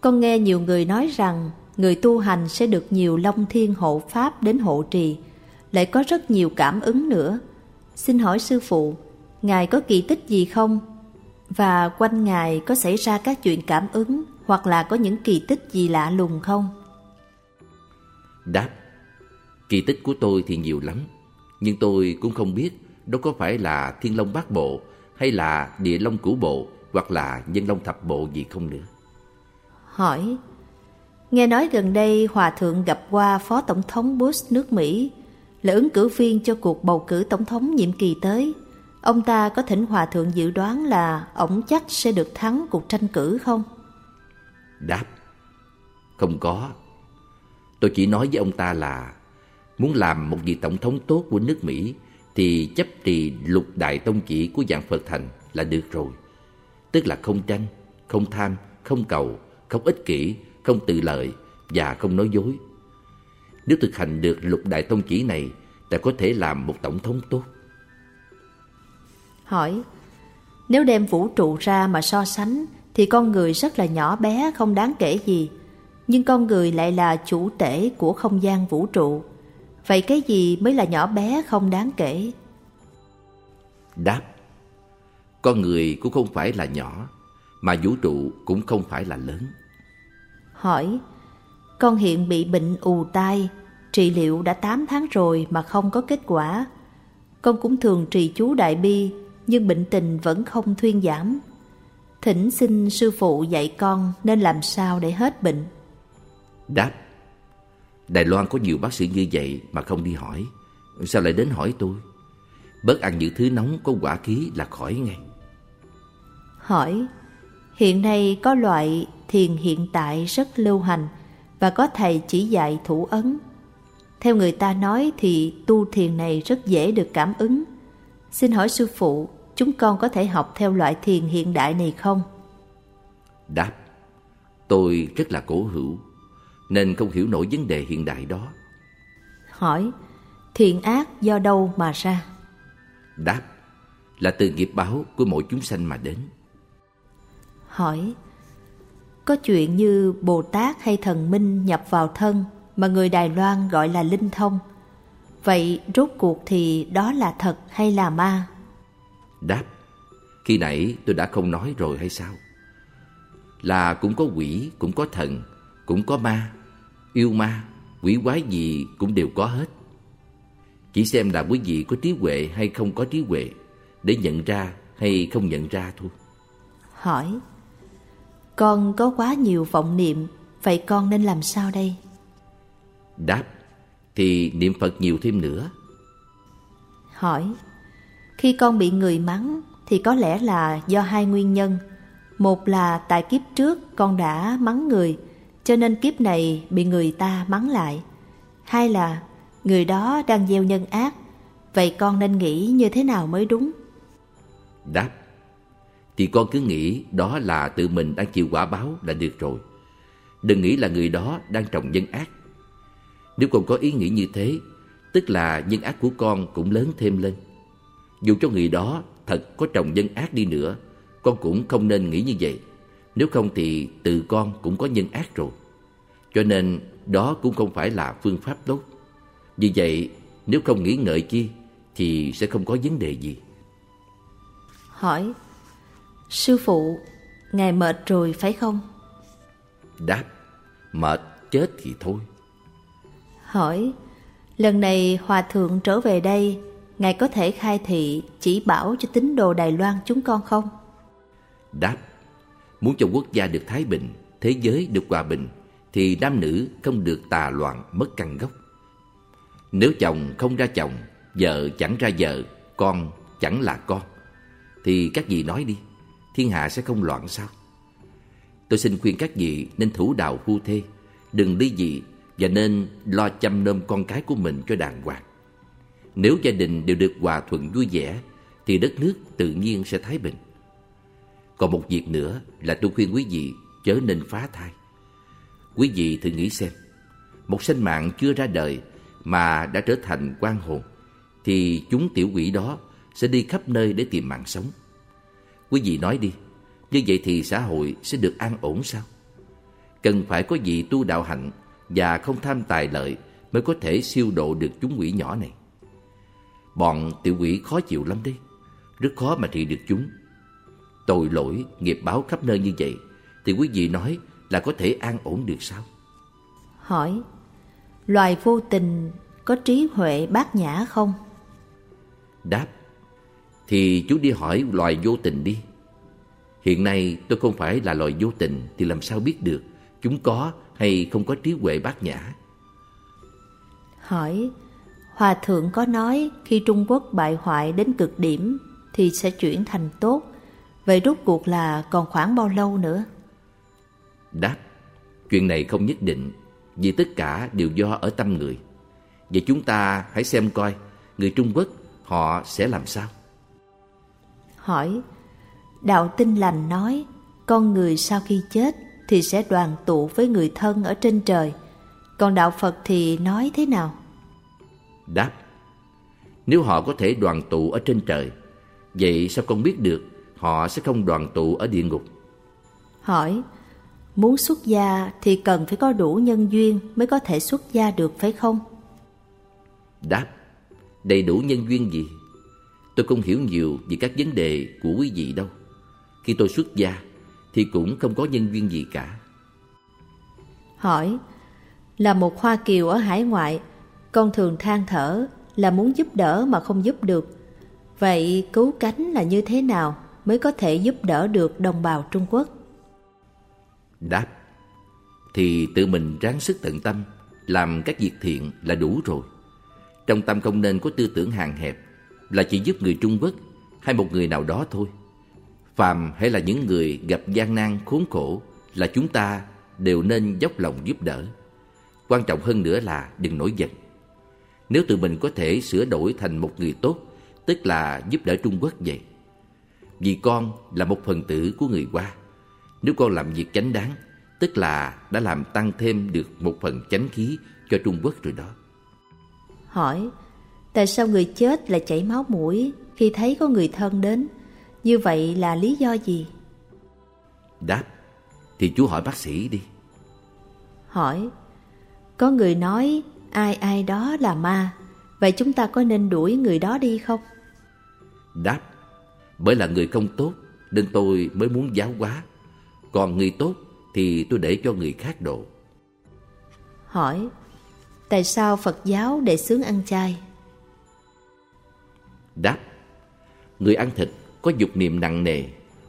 Con nghe nhiều người nói rằng người tu hành sẽ được nhiều long thiên hộ pháp đến hộ trì, lại có rất nhiều cảm ứng nữa. Xin hỏi sư phụ, Ngài có kỳ tích gì không? Và quanh Ngài có xảy ra các chuyện cảm ứng hoặc là có những kỳ tích gì lạ lùng không? Đáp Kỳ tích của tôi thì nhiều lắm Nhưng tôi cũng không biết Đó có phải là thiên long bát bộ Hay là địa long cửu bộ Hoặc là nhân long thập bộ gì không nữa Hỏi Nghe nói gần đây Hòa Thượng gặp qua Phó Tổng thống Bush nước Mỹ là ứng cử viên cho cuộc bầu cử tổng thống nhiệm kỳ tới. Ông ta có thỉnh Hòa Thượng dự đoán là ổng chắc sẽ được thắng cuộc tranh cử không? Đáp Không có Tôi chỉ nói với ông ta là Muốn làm một vị tổng thống tốt của nước Mỹ Thì chấp trì lục đại tông chỉ của dạng Phật thành là được rồi Tức là không tranh, không tham, không cầu, không ích kỷ, không tự lợi và không nói dối. Nếu thực hành được lục đại tông chỉ này Ta có thể làm một tổng thống tốt. Hỏi Nếu đem vũ trụ ra mà so sánh Thì con người rất là nhỏ bé không đáng kể gì. Nhưng con người lại là chủ tể của không gian vũ trụ. Vậy cái gì mới là nhỏ bé không đáng kể? Đáp Con người cũng không phải là nhỏ Mà vũ trụ cũng không phải là lớn. Hỏi Con hiện bị bệnh ù tai Trị liệu đã 8 tháng rồi mà không có kết quả. Con cũng thường trì chú đại bi Nhưng bệnh tình vẫn không thuyên giảm. Thỉnh xin sư phụ dạy con nên làm sao để hết bệnh? Đáp Đài Loan có nhiều bác sĩ như vậy mà không đi hỏi. Sao lại đến hỏi tôi? Bớt ăn những thứ nóng có quả khí là khỏi ngay. Hỏi Hiện nay có loại thiền hiện tại rất lưu hành Và có thầy chỉ dạy thủ ấn Theo người ta nói thì tu thiền này rất dễ được cảm ứng Xin hỏi sư phụ Chúng con có thể học theo loại thiền hiện đại này không? Đáp Tôi rất là cổ hữu nên không hiểu nổi vấn đề hiện đại đó. Hỏi, thiện ác do đâu mà ra? Đáp, là từ nghiệp báo của mỗi chúng sanh mà đến. Hỏi, có chuyện như Bồ Tát hay thần minh nhập vào thân mà người Đài Loan gọi là linh thông. Vậy rốt cuộc thì đó là thật hay là ma? Đáp, khi nãy tôi đã không nói rồi hay sao? Là cũng có quỷ, cũng có thần, cũng có ma, yêu ma, quỷ quái gì cũng đều có hết. Chỉ xem là quý vị có trí huệ hay không có trí huệ để nhận ra hay không nhận ra thôi. Hỏi, con có quá nhiều vọng niệm, vậy con nên làm sao đây? Đáp, thì niệm Phật nhiều thêm nữa. Hỏi, khi con bị người mắng thì có lẽ là do hai nguyên nhân. Một là tại kiếp trước con đã mắng người cho nên kiếp này bị người ta mắng lại. Hai là người đó đang gieo nhân ác, vậy con nên nghĩ như thế nào mới đúng? Đáp, thì con cứ nghĩ đó là tự mình đang chịu quả báo là được rồi. Đừng nghĩ là người đó đang trồng nhân ác. Nếu con có ý nghĩ như thế, tức là nhân ác của con cũng lớn thêm lên. Dù cho người đó thật có trồng nhân ác đi nữa, con cũng không nên nghĩ như vậy. Nếu không thì tự con cũng có nhân ác rồi. Cho nên đó cũng không phải là phương pháp tốt. Vì vậy, nếu không nghĩ ngợi chi thì sẽ không có vấn đề gì. Hỏi, sư phụ, ngài mệt rồi phải không? Đáp, mệt chết thì thôi. Hỏi, lần này hòa thượng trở về đây, ngài có thể khai thị chỉ bảo cho tín đồ Đài Loan chúng con không? Đáp, Muốn cho quốc gia được thái bình, thế giới được hòa bình, thì nam nữ không được tà loạn mất căn gốc. Nếu chồng không ra chồng, vợ chẳng ra vợ, con chẳng là con, thì các vị nói đi, thiên hạ sẽ không loạn sao? Tôi xin khuyên các vị nên thủ đạo phu thê, đừng ly dị và nên lo chăm nom con cái của mình cho đàng hoàng. Nếu gia đình đều được hòa thuận vui vẻ, thì đất nước tự nhiên sẽ thái bình. Còn một việc nữa là tôi khuyên quý vị chớ nên phá thai. Quý vị thử nghĩ xem, một sinh mạng chưa ra đời mà đã trở thành quan hồn, thì chúng tiểu quỷ đó sẽ đi khắp nơi để tìm mạng sống. Quý vị nói đi, Như vậy thì xã hội sẽ được an ổn sao? Cần phải có vị tu đạo hạnh và không tham tài lợi mới có thể siêu độ được chúng quỷ nhỏ này. Bọn tiểu quỷ khó chịu lắm đấy, rất khó mà trị được chúng. Tội lỗi, nghiệp báo khắp nơi như vậy, thì quý vị nói là có thể an ổn được sao? Hỏi, loài vô tình có trí huệ bát nhã không? Đáp, thì chú đi hỏi loài vô tình đi. Hiện nay tôi không phải là loài vô tình thì làm sao biết được chúng có hay không có trí huệ bát nhã. Hỏi, Hòa Thượng có nói khi Trung Quốc bại hoại đến cực điểm thì sẽ chuyển thành tốt. Vậy rốt cuộc là còn khoảng bao lâu nữa? Đáp, chuyện này không nhất định vì tất cả đều do ở tâm người. Vậy chúng ta hãy xem coi người Trung Quốc họ sẽ làm sao? Hỏi, Đạo Tinh Lành nói con người sau khi chết thì sẽ đoàn tụ với người thân ở trên trời. Còn Đạo Phật thì nói thế nào? Đáp, nếu họ có thể đoàn tụ ở trên trời, vậy sao con biết được họ sẽ không đoàn tụ ở địa ngục? Hỏi, muốn xuất gia thì cần phải có đủ nhân duyên mới có thể xuất gia được phải không? Đáp, đầy đủ nhân duyên gì? Tôi không hiểu nhiều về các vấn đề của quý vị đâu. Khi tôi xuất gia thì cũng không có nhân duyên gì cả. Hỏi, là một Hoa Kiều ở hải ngoại, con thường than thở là muốn giúp đỡ mà không giúp được. Vậy cứu cánh là như thế nào mới có thể giúp đỡ được đồng bào Trung Quốc? Đáp, thì tự mình ráng sức tận tâm, làm các việc thiện là đủ rồi. Trong tâm không nên có tư tưởng hàng hẹp, là chỉ giúp người Trung Quốc hay một người nào đó thôi. Phàm hay là những người gặp gian nan khốn khổ là chúng ta đều nên dốc lòng giúp đỡ. Quan trọng hơn nữa là đừng nổi giận. Nếu tự mình có thể sửa đổi thành một người tốt, tức là giúp đỡ Trung Quốc vậy. Vì con là một phần tử của người Hoa. Nếu con làm việc chánh đáng, tức là đã làm tăng thêm được một phần chánh khí cho Trung Quốc rồi đó. Hỏi, tại sao người chết lại chảy máu mũi khi thấy có người thân đến? Như vậy là lý do gì? Đáp, thì chú hỏi bác sĩ đi. Hỏi, có người nói ai ai đó là ma, vậy chúng ta có nên đuổi người đó đi không? Đáp, bởi là người không tốt nên tôi mới muốn giáo hóa. Còn người tốt thì tôi để cho người khác độ. Hỏi, tại sao Phật giáo để xướng ăn chay? Đáp, người ăn thịt có dục niệm nặng nề,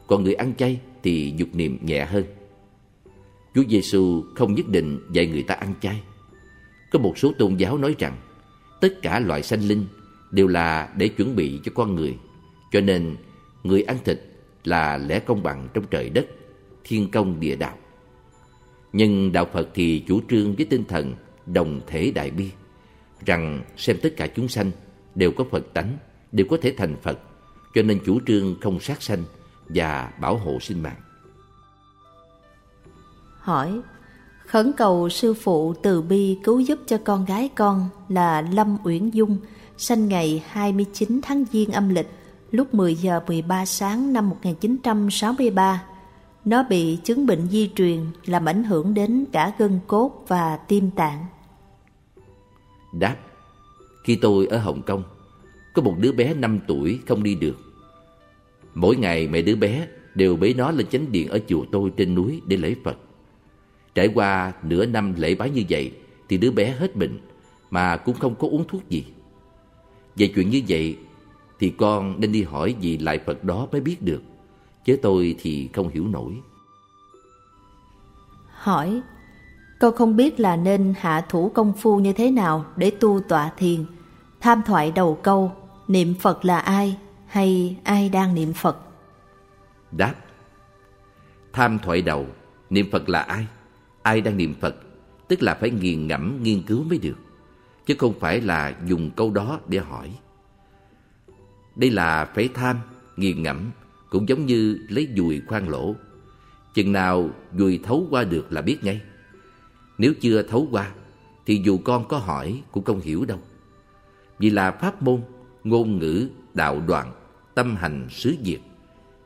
còn người ăn chay thì dục niệm nhẹ hơn. Chúa Giêsu không nhất định dạy người ta ăn chay. Có một số tôn giáo nói rằng tất cả loại sanh linh đều là để chuẩn bị cho con người. Cho nên người ăn thịt là lẽ công bằng trong trời đất, thiên công địa đạo. Nhưng đạo Phật thì chủ trương với tinh thần đồng thể đại bi, rằng xem tất cả chúng sanh đều có Phật tánh, đều có thể thành Phật, cho nên chủ trương không sát sanh và bảo hộ sinh mạng. Hỏi, khẩn cầu sư phụ từ bi cứu giúp cho con gái con là Lâm Uyển Dung, sinh ngày 29 tháng Giêng âm lịch, lúc 10 giờ 13 sáng năm 1963. Nó bị chứng bệnh di truyền làm ảnh hưởng đến cả gân cốt và tim tạng. Đáp, khi tôi ở Hồng Kông, có một đứa bé 5 tuổi không đi được. Mỗi ngày mẹ đứa bé đều bế nó lên chánh điện ở chùa tôi trên núi để lễ Phật. Trải qua nửa năm lễ bái như vậy thì đứa bé hết bệnh mà cũng không có uống thuốc gì. Về chuyện như vậy thì con nên đi hỏi vị lại Phật đó mới biết được. Chứ tôi thì không hiểu nổi. Hỏi, con không biết là nên hạ thủ công phu như thế nào để tu tọa thiền, tham thoại đầu câu, niệm Phật là ai hay ai đang niệm Phật? Đáp, tham thoại đầu, niệm Phật là ai? Ai đang niệm Phật? Tức là phải nghiền ngẫm nghiên cứu mới được, chứ không phải là dùng câu đó để hỏi. Đây là phải tham, nghiền ngẫm, cũng giống như lấy dùi khoan lỗ. Chừng nào dùi thấu qua được là biết ngay. Nếu chưa thấu qua, thì dù con có hỏi cũng không hiểu đâu. Vì là pháp môn, ngôn ngữ, đạo đoạn, tâm hành xứ diệt.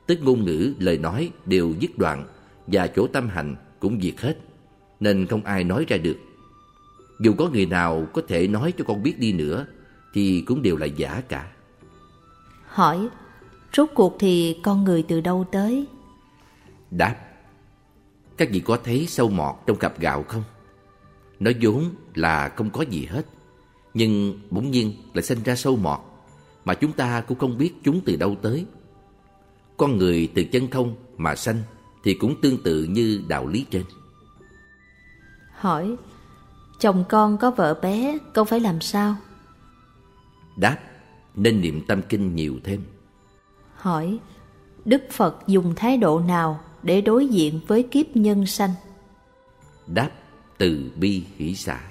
tức ngôn ngữ, lời nói đều dứt đoạn và chỗ tâm hành cũng diệt hết, nên không ai nói ra được. Dù có người nào có thể nói cho con biết đi nữa, thì cũng đều là giả cả. Hỏi, rốt cuộc thì con người từ đâu tới? Đáp, các vị có thấy sâu mọt trong cặp gạo không? Nó vốn là không có gì hết, nhưng bỗng nhiên lại sinh ra sâu mọt, mà chúng ta cũng không biết chúng từ đâu tới. Con người từ chân không mà sanh thì cũng tương tự như đạo lý trên. Hỏi, chồng con có vợ bé, con phải làm sao? Đáp, nên niệm tâm kinh nhiều thêm. Hỏi, Đức Phật dùng thái độ nào để đối diện với kiếp nhân sanh? Đáp, từ bi hỷ xả.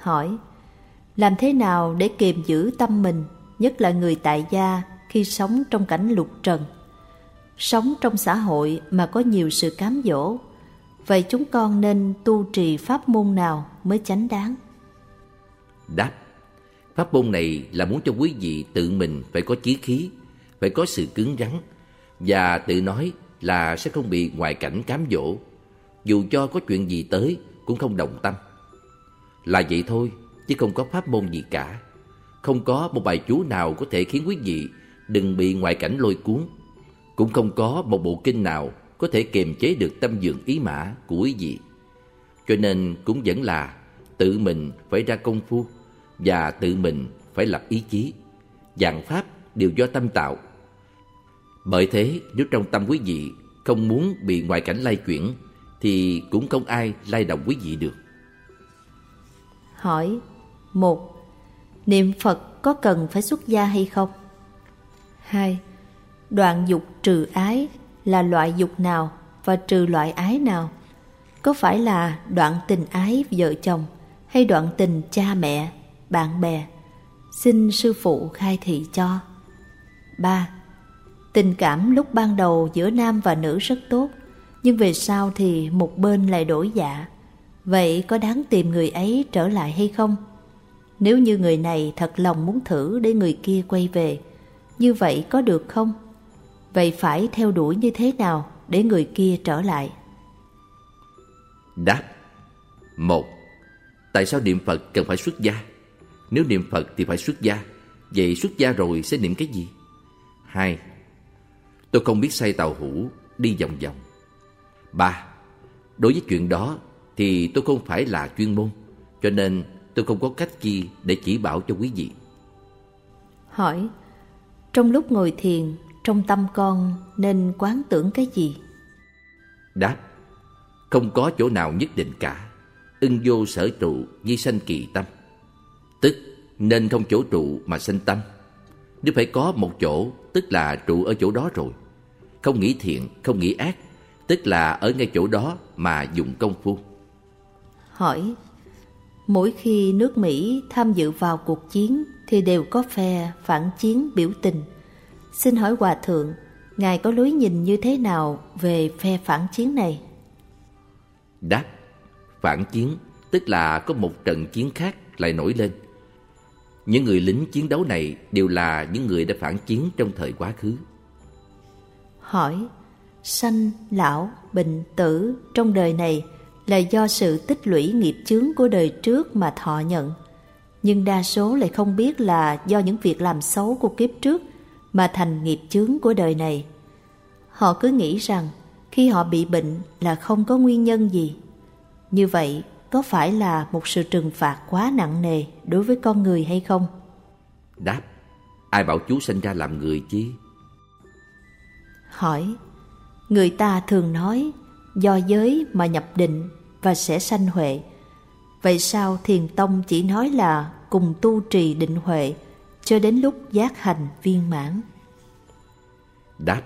Hỏi, làm thế nào để kiềm giữ tâm mình, nhất là người tại gia khi sống trong cảnh lục trần? Sống trong xã hội mà có nhiều sự cám dỗ, vậy chúng con nên tu trì pháp môn nào mới chánh đáng? Đáp, pháp môn này là muốn cho quý vị tự mình phải có chí khí, phải có sự cứng rắn và tự nói là sẽ không bị ngoại cảnh cám dỗ, dù cho có chuyện gì tới cũng không động tâm. Là vậy thôi, chứ không có pháp môn gì cả. Không có một bài chú nào có thể khiến quý vị đừng bị ngoại cảnh lôi cuốn. Cũng không có một bộ kinh nào có thể kiềm chế được tâm dưỡng ý mã của quý vị. Cho nên cũng vẫn là tự mình phải ra công phu và tự mình phải lập ý chí. Dạng pháp đều do tâm tạo. Bởi thế, nếu trong tâm quý vị không muốn bị ngoại cảnh lay chuyển, thì cũng không ai lay động quý vị được. Hỏi một Niệm Phật có cần phải xuất gia hay không? hai Đoạn dục trừ ái là loại dục nào và trừ loại ái nào? Có phải là đoạn tình ái vợ chồng hay đoạn tình cha mẹ, bạn bè? Xin sư phụ khai thị cho. 3. Tình cảm lúc ban đầu giữa nam và nữ rất tốt, nhưng về sau thì một bên lại đổi dạ. Vậy có đáng tìm người ấy trở lại hay không? Nếu như người này thật lòng muốn thử để người kia quay về, như vậy có được không? Vậy phải theo đuổi như thế nào để người kia trở lại? Đáp một Tại sao niệm Phật cần phải xuất gia? Nếu niệm Phật thì phải xuất gia Vậy xuất gia rồi sẽ niệm cái gì? hai Tôi không biết say tàu hũ Đi vòng vòng ba Đối với chuyện đó Thì tôi không phải là chuyên môn Cho nên tôi không có cách chi Để chỉ bảo cho quý vị. Hỏi Trong lúc ngồi thiền Trong tâm con nên quán tưởng cái gì? Đáp Không có chỗ nào nhất định cả. Ưng vô sở trụ di sanh kỳ tâm. Tức nên không chỗ trụ mà sanh tâm. Nếu phải có một chỗ Tức là trụ ở chỗ đó rồi. Không nghĩ thiện, không nghĩ ác Tức là ở ngay chỗ đó mà dùng công phu. Hỏi Mỗi khi nước Mỹ tham dự vào cuộc chiến Thì đều có phe phản chiến biểu tình Xin hỏi Hòa Thượng Ngài có lối nhìn như thế nào về phe phản chiến này? Đáp Phản chiến tức là có một trận chiến khác lại nổi lên những người lính chiến đấu này đều là những người đã phản chiến trong thời quá khứ. Hỏi, sanh, lão, bệnh, tử trong đời này là do sự tích lũy nghiệp chướng của đời trước mà thọ nhận. Nhưng đa số lại không biết là do những việc làm xấu của kiếp trước mà thành nghiệp chướng của đời này. Họ cứ nghĩ rằng khi họ bị bệnh là không có nguyên nhân gì. Như vậy có phải là một sự trừng phạt quá nặng nề đối với con người hay không? Đáp, ai bảo chú sinh ra làm người chi? Hỏi, người ta thường nói do giới mà nhập định và sẽ sanh huệ. Vậy sao thiền tông chỉ nói là cùng tu trì định huệ cho đến lúc giác hành viên mãn? Đáp,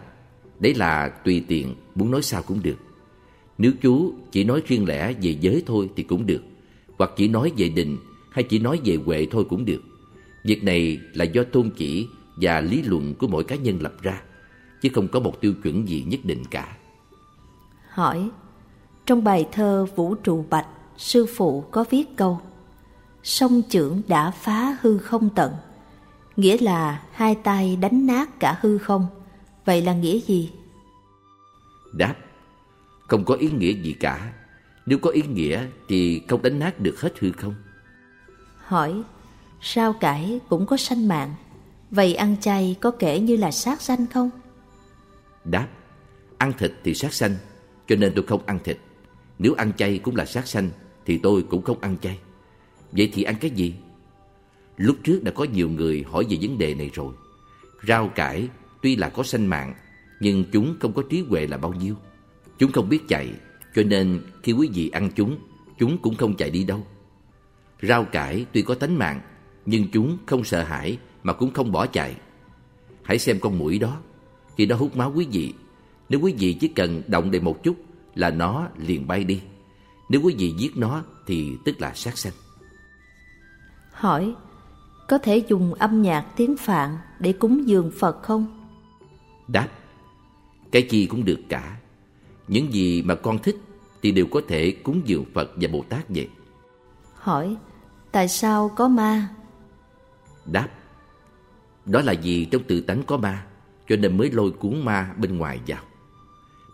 đấy là tùy tiện, muốn nói sao cũng được. Nếu chú chỉ nói riêng lẻ về giới thôi thì cũng được Hoặc chỉ nói về định hay chỉ nói về huệ thôi cũng được Việc này là do tôn chỉ và lý luận của mỗi cá nhân lập ra Chứ không có một tiêu chuẩn gì nhất định cả Hỏi Trong bài thơ Vũ trụ Bạch Sư phụ có viết câu Sông trưởng đã phá hư không tận Nghĩa là hai tay đánh nát cả hư không Vậy là nghĩa gì? Đáp Không có ý nghĩa gì cả Nếu có ý nghĩa thì không đánh nát được hết hư không Hỏi Sao cải cũng có sanh mạng Vậy ăn chay có kể như là sát sanh không? Đáp Ăn thịt thì sát sanh Cho nên tôi không ăn thịt nếu ăn chay cũng là sát sanh, Thì tôi cũng không ăn chay. Vậy thì ăn cái gì? Lúc trước đã có nhiều người hỏi về vấn đề này rồi. Rau cải tuy là có sanh mạng, Nhưng chúng không có trí huệ là bao nhiêu. Chúng không biết chạy, Cho nên khi quý vị ăn chúng Chúng cũng không chạy đi đâu. Rau cải tuy có tánh mạng, Nhưng chúng không sợ hãi Mà cũng không bỏ chạy. Hãy xem con mũi đó, Khi nó hút máu quý vị. Nếu quý vị chỉ cần động đầy một chút là nó liền bay đi. Nếu quý vị giết nó Thì tức là sát sanh. Hỏi Có thể dùng âm nhạc tiếng Phạn Để cúng dường Phật không? Đáp Cái chi cũng được cả. Những gì mà con thích Thì đều có thể cúng dường Phật và Bồ Tát vậy. Hỏi Tại sao có ma? Đáp Đó là vì trong tự tánh có ma Cho nên mới lôi cuốn ma bên ngoài vào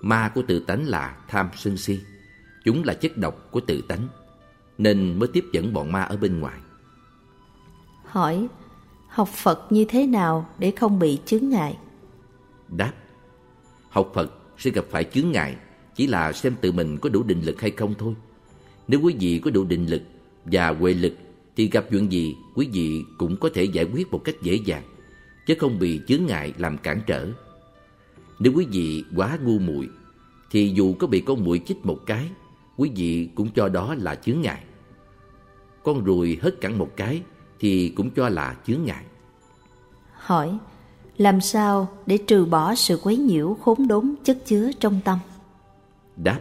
Ma của tự tánh là tham sân si Chúng là chất độc của tự tánh Nên mới tiếp dẫn bọn ma ở bên ngoài. Hỏi Học Phật như thế nào để không bị chướng ngại? Đáp Học Phật sẽ gặp phải chướng ngại Chỉ là xem tự mình có đủ định lực hay không thôi. Nếu quý vị có đủ định lực và huệ lực Thì gặp chuyện gì quý vị cũng có thể giải quyết một cách dễ dàng Chứ không bị chướng ngại làm cản trở Nếu quý vị quá ngu muội Thì dù có bị con muội chích một cái Quý vị cũng cho đó là chướng ngại Con ruồi hất cẳng một cái Thì cũng cho là chướng ngại Hỏi Làm sao để trừ bỏ sự quấy nhiễu khốn đốn chất chứa trong tâm? Đáp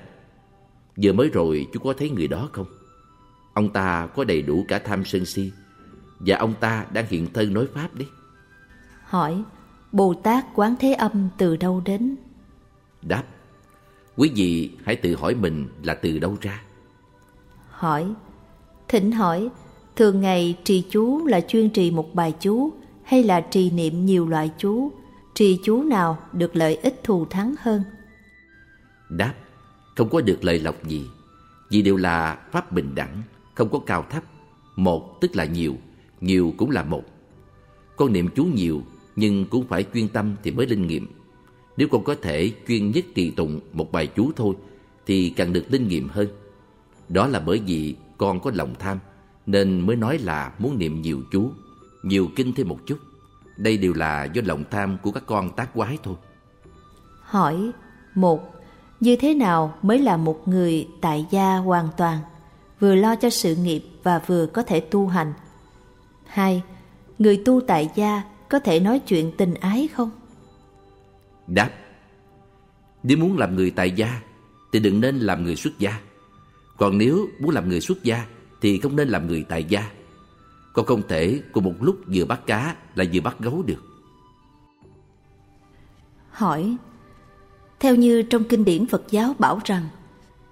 Vừa mới rồi chú có thấy người đó không? Ông ta có đầy đủ cả tham sân si Và ông ta đang hiện thân nói Pháp đấy Hỏi Bồ Tát Quán Thế Âm từ đâu đến? Đáp Quý vị hãy tự hỏi mình là từ đâu ra Hỏi Thỉnh hỏi Thường ngày trì chú là chuyên trì một bài chú Hay là trì niệm nhiều loại chú Trì chú nào được lợi ích thù thắng hơn? Đáp Không có được lợi lộc gì Vì đều là Pháp bình đẳng Không có cao thấp Một tức là nhiều Nhiều cũng là một Con niệm chú nhiều nhưng cũng phải chuyên tâm thì mới linh nghiệm. Nếu con có thể chuyên nhất trì tụng một bài chú thôi, Thì càng được linh nghiệm hơn. Đó là bởi vì con có lòng tham, Nên mới nói là muốn niệm nhiều chú, Nhiều kinh thêm một chút. Đây đều là do lòng tham của các con tác quái thôi. Hỏi một, Như thế nào mới là một người tại gia hoàn toàn, Vừa lo cho sự nghiệp và vừa có thể tu hành? Hai, Người tu tại gia có thể nói chuyện tình ái không? Đáp Nếu muốn làm người tại gia Thì đừng nên làm người xuất gia. Còn nếu muốn làm người xuất gia Thì không nên làm người tại gia. Con không thể cùng một lúc vừa bắt cá Là vừa bắt gấu được. Hỏi Theo như trong kinh điển Phật giáo bảo rằng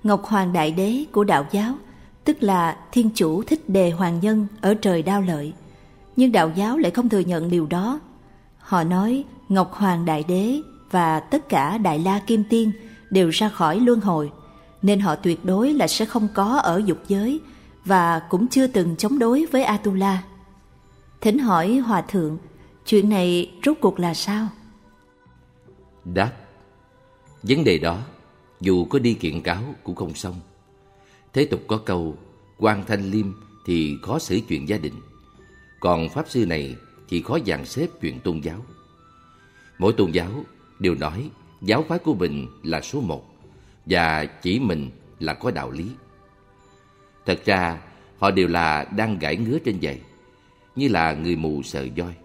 Ngọc Hoàng Đại Đế của đạo giáo Tức là Thiên Chủ Thích Đề Hoàng Nhân ở trời đao lợi nhưng đạo giáo lại không thừa nhận điều đó. Họ nói Ngọc Hoàng Đại Đế và tất cả Đại La Kim Tiên đều ra khỏi luân hồi, Nên họ tuyệt đối là sẽ không có ở dục giới Và cũng chưa từng chống đối với Atula. Thỉnh hỏi Hòa Thượng, Chuyện này rốt cuộc là sao? Đáp, Vấn đề đó, Dù có đi kiện cáo cũng không xong. Thế tục có câu, quan thanh liêm thì khó xử chuyện gia đình. Còn Pháp Sư này thì khó dàn xếp chuyện tôn giáo. Mỗi tôn giáo đều nói giáo phái của mình là số một Và chỉ mình là có đạo lý. Thật ra, họ đều là đang gãi ngứa trên giày, Như là người mù sợ voi.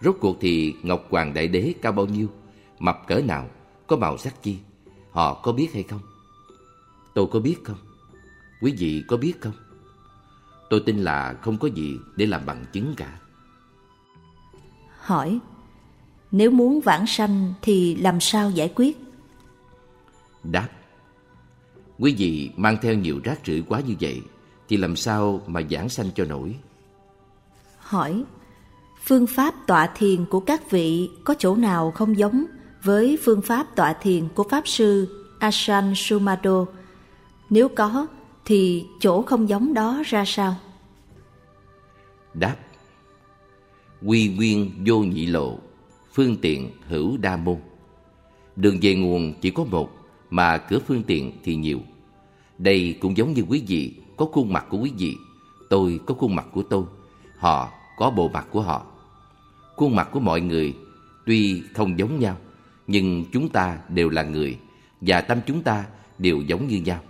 Rốt cuộc thì Ngọc Hoàng Đại Đế cao bao nhiêu, Mập cỡ nào, Có màu sắc chi, Họ có biết hay không? Tôi có biết không? Quý vị có biết không? Tôi tin là không có gì để làm bằng chứng cả Hỏi Nếu muốn vãng sanh thì làm sao giải quyết? Đáp Quý vị mang theo nhiều rác rưởi quá như vậy Thì làm sao mà giảng sanh cho nổi Hỏi Phương pháp tọa thiền của các vị có chỗ nào không giống với phương pháp tọa thiền của Pháp Sư Ashan Sumado? Nếu có, thì chỗ không giống đó ra sao? Đáp Quy nguyên vô nhị lộ, phương tiện hữu đa môn. Đường về nguồn chỉ có một, mà cửa phương tiện thì nhiều. Đây cũng giống như quý vị có khuôn mặt của quý vị, tôi có khuôn mặt của tôi, họ có bộ mặt của họ. Khuôn mặt của mọi người tuy không giống nhau, nhưng chúng ta đều là người và tâm chúng ta đều giống như nhau.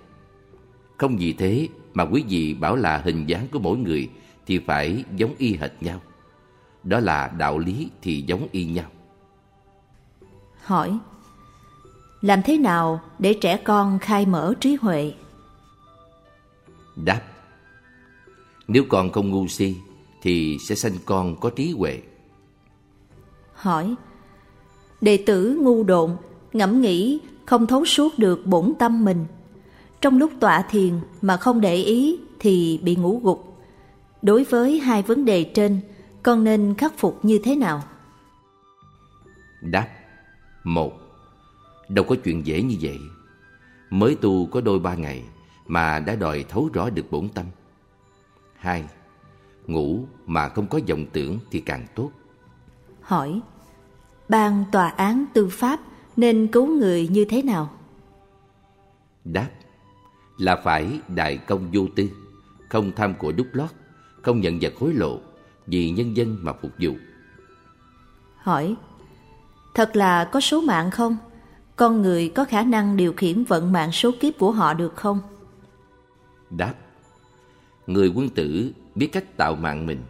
Không vì thế mà quý vị bảo là hình dáng của mỗi người thì phải giống y hệt nhau. Đó là đạo lý thì giống y nhau. Hỏi Làm thế nào để trẻ con khai mở trí huệ? Đáp Nếu con không ngu si thì sẽ sanh con có trí huệ. Hỏi Đệ tử ngu độn, ngẫm nghĩ không thấu suốt được bổn tâm mình. Trong lúc tọa thiền mà không để ý thì bị ngủ gục. Đối với hai vấn đề trên, con nên khắc phục như thế nào? Đáp một Đâu có chuyện dễ như vậy Mới tu có đôi ba ngày Mà đã đòi thấu rõ được bổn tâm hai Ngủ mà không có vọng tưởng thì càng tốt Hỏi Ban tòa án tư pháp nên cứu người như thế nào? Đáp Là phải đại công vô tư Không tham của đúc lót Không nhận vật hối lộ Vì nhân dân mà phục vụ Hỏi Thật là có số mạng không? Con người có khả năng điều khiển vận mạng số kiếp của họ được không? Đáp Người quân tử biết cách tạo mạng mình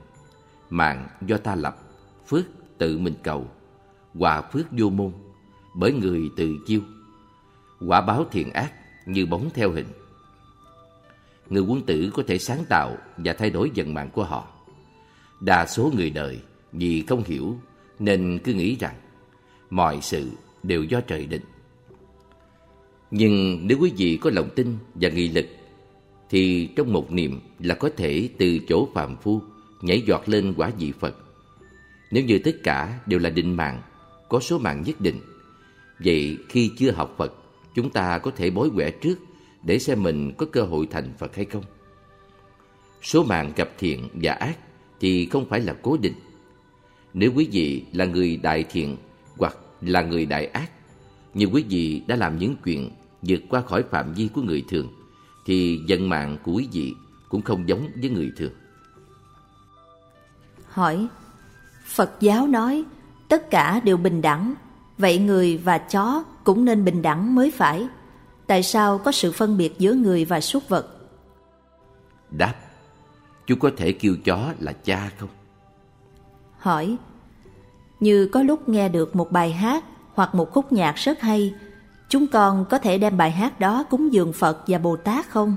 Mạng do ta lập Phước tự mình cầu Quả phước vô môn Bởi người tự chiêu Quả báo thiện ác như bóng theo hình Người quân tử có thể sáng tạo Và thay đổi vận mạng của họ. Đa số người đời Vì không hiểu Nên cứ nghĩ rằng Mọi sự đều do trời định. Nhưng nếu quý vị có lòng tin và nghị lực, Thì trong một niệm là có thể từ chỗ phạm phu Nhảy giọt lên quả vị Phật. Nếu như tất cả đều là định mạng, Có số mạng nhất định, Vậy khi chưa học Phật, Chúng ta có thể bối quẻ trước để xem mình có cơ hội thành Phật hay không. Số mạng gặp thiện và ác Thì không phải là cố định. Nếu quý vị là người đại thiện Hoặc là người đại ác, như quý vị đã làm những chuyện vượt qua khỏi phạm vi của người thường, thì vận mạng của quý vị cũng không giống với người thường. Hỏi, Phật giáo nói tất cả đều bình đẳng, Vậy người và chó cũng nên bình đẳng mới phải. Tại sao có sự phân biệt giữa người và súc vật? Đáp Chú có thể kêu chó là cha không? Hỏi Như có lúc nghe được một bài hát hoặc một khúc nhạc rất hay, chúng con có thể đem bài hát đó cúng dường Phật và Bồ Tát không?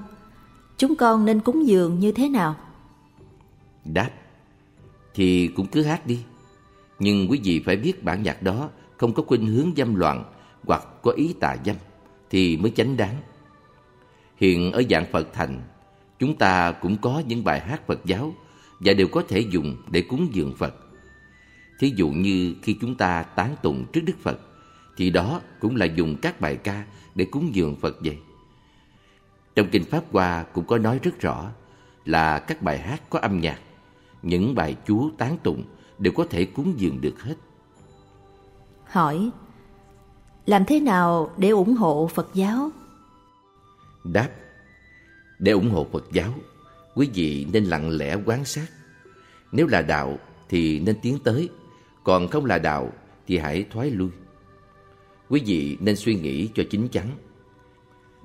Chúng con nên cúng dường như thế nào? Đáp Thì cũng cứ hát đi Nhưng quý vị phải biết bản nhạc đó Không có khuynh hướng dâm loạn Hoặc có ý tà dâm thì mới chánh đáng Hiện ở dạng Phật thành Chúng ta cũng có những bài hát Phật giáo Và đều có thể dùng để cúng dường Phật Thí dụ như khi chúng ta tán tụng trước Đức Phật, thì đó cũng là dùng các bài ca để cúng dường Phật vậy. Trong Kinh Pháp Hoa cũng có nói rất rõ là các bài hát có âm nhạc, những bài chú tán tụng đều có thể cúng dường được hết. Hỏi, làm thế nào để ủng hộ Phật giáo? Đáp, để ủng hộ Phật giáo, quý vị nên lặng lẽ quan sát. Nếu là đạo thì nên tiến tới còn không là đạo thì hãy thoái lui. Quý vị nên suy nghĩ cho chính chắn.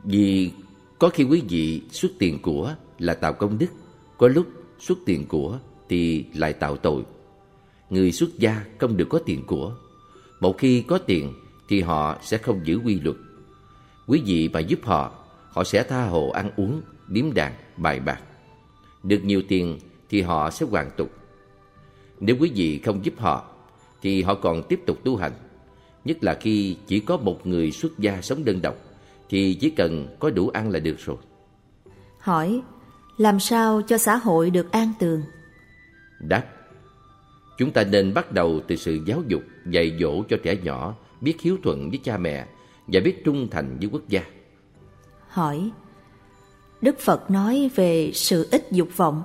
Vì có khi quý vị xuất tiền của là tạo công đức, có lúc xuất tiền của thì lại tạo tội. Người xuất gia không được có tiền của. Một khi có tiền thì họ sẽ không giữ quy luật. Quý vị mà giúp họ, họ sẽ tha hồ ăn uống, điếm đàn, bài bạc. Được nhiều tiền thì họ sẽ hoàn tục. Nếu quý vị không giúp họ thì họ còn tiếp tục tu hành. Nhất là khi chỉ có một người xuất gia sống đơn độc thì chỉ cần có đủ ăn là được rồi. Hỏi, làm sao cho xã hội được an tường? Đáp, Chúng ta nên bắt đầu từ sự giáo dục, dạy dỗ cho trẻ nhỏ biết hiếu thuận với cha mẹ và biết trung thành với quốc gia. Hỏi Đức Phật nói về sự ít dục vọng.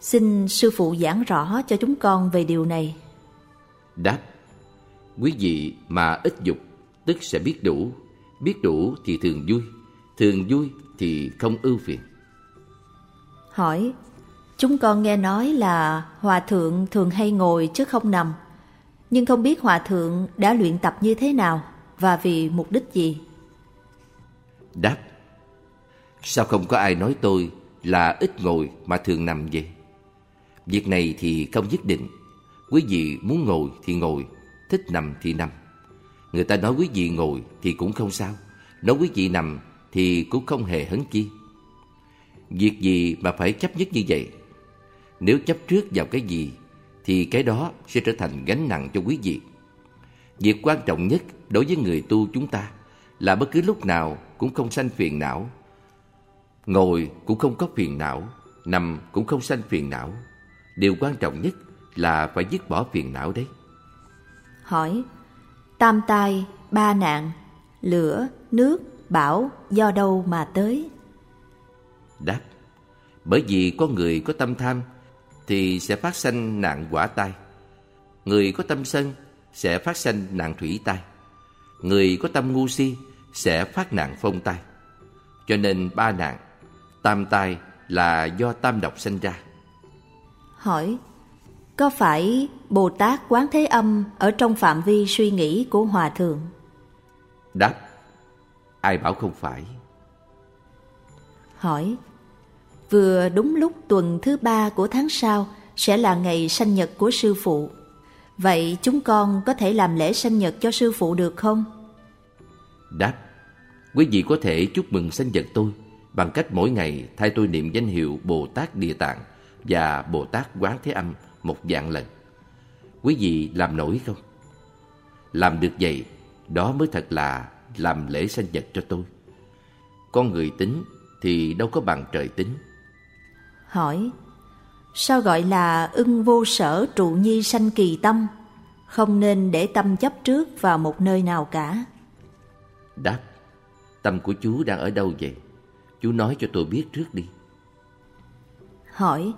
Xin sư phụ giảng rõ cho chúng con về điều này. Đáp Quý vị mà ít dục tức sẽ biết đủ. Biết đủ thì thường vui. Thường vui thì không ưu phiền. Hỏi Chúng con nghe nói là Hòa Thượng thường hay ngồi chứ không nằm. Nhưng không biết Hòa Thượng đã luyện tập như thế nào và vì mục đích gì? Đáp Sao không có ai nói tôi là ít ngồi mà thường nằm vậy? Việc này thì không nhất định. Quý vị muốn ngồi thì ngồi, thích nằm thì nằm. Người ta nói quý vị ngồi thì cũng không sao. Nói quý vị nằm thì cũng không hề hấn chi. Việc gì mà phải chấp nhất như vậy? Nếu chấp trước vào cái gì thì cái đó sẽ trở thành gánh nặng cho quý vị. Việc quan trọng nhất đối với người tu chúng ta là bất cứ lúc nào cũng không sanh phiền não. Ngồi cũng không có phiền não, nằm cũng không sanh phiền não. Điều quan trọng nhất là phải dứt bỏ phiền não đấy. Hỏi Tam tai, ba nạn, lửa, nước, bão do đâu mà tới? Đáp Bởi vì có người có tâm tham thì sẽ phát sanh nạn quả tai. Người có tâm sân sẽ phát sanh nạn thủy tai. Người có tâm ngu si sẽ phát nạn phong tai. Cho nên ba nạn, tam tai là do tam độc sanh ra. Hỏi, có phải Bồ Tát Quán Thế Âm ở trong phạm vi suy nghĩ của Hòa Thượng? Đáp, ai bảo không phải? Hỏi, vừa đúng lúc tuần thứ ba của tháng sau sẽ là ngày sanh nhật của sư phụ. Vậy chúng con có thể làm lễ sanh nhật cho sư phụ được không? Đáp, quý vị có thể chúc mừng sinh nhật tôi bằng cách mỗi ngày thay tôi niệm danh hiệu Bồ Tát Địa Tạng và Bồ Tát Quán Thế Âm một dạng lần. Quý vị làm nổi không? Làm được vậy, đó mới thật là làm lễ sinh nhật cho tôi. Con người tính thì đâu có bằng trời tính. Hỏi, sao gọi là ưng vô sở trụ nhi sanh kỳ tâm, không nên để tâm chấp trước vào một nơi nào cả? Đáp, tâm của chú đang ở đâu vậy? Chú nói cho tôi biết trước đi. Hỏi,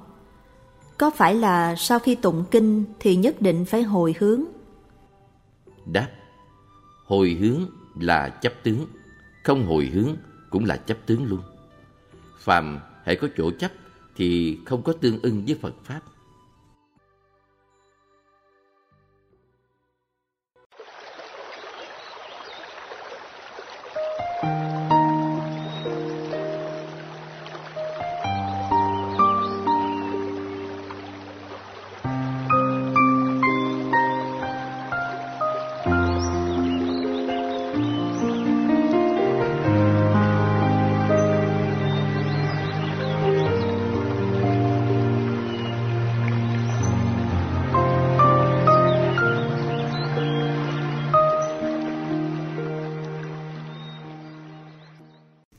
có phải là sau khi tụng kinh thì nhất định phải hồi hướng? Đáp, hồi hướng là chấp tướng, không hồi hướng cũng là chấp tướng luôn. Phàm hãy có chỗ chấp thì không có tương ưng với Phật Pháp.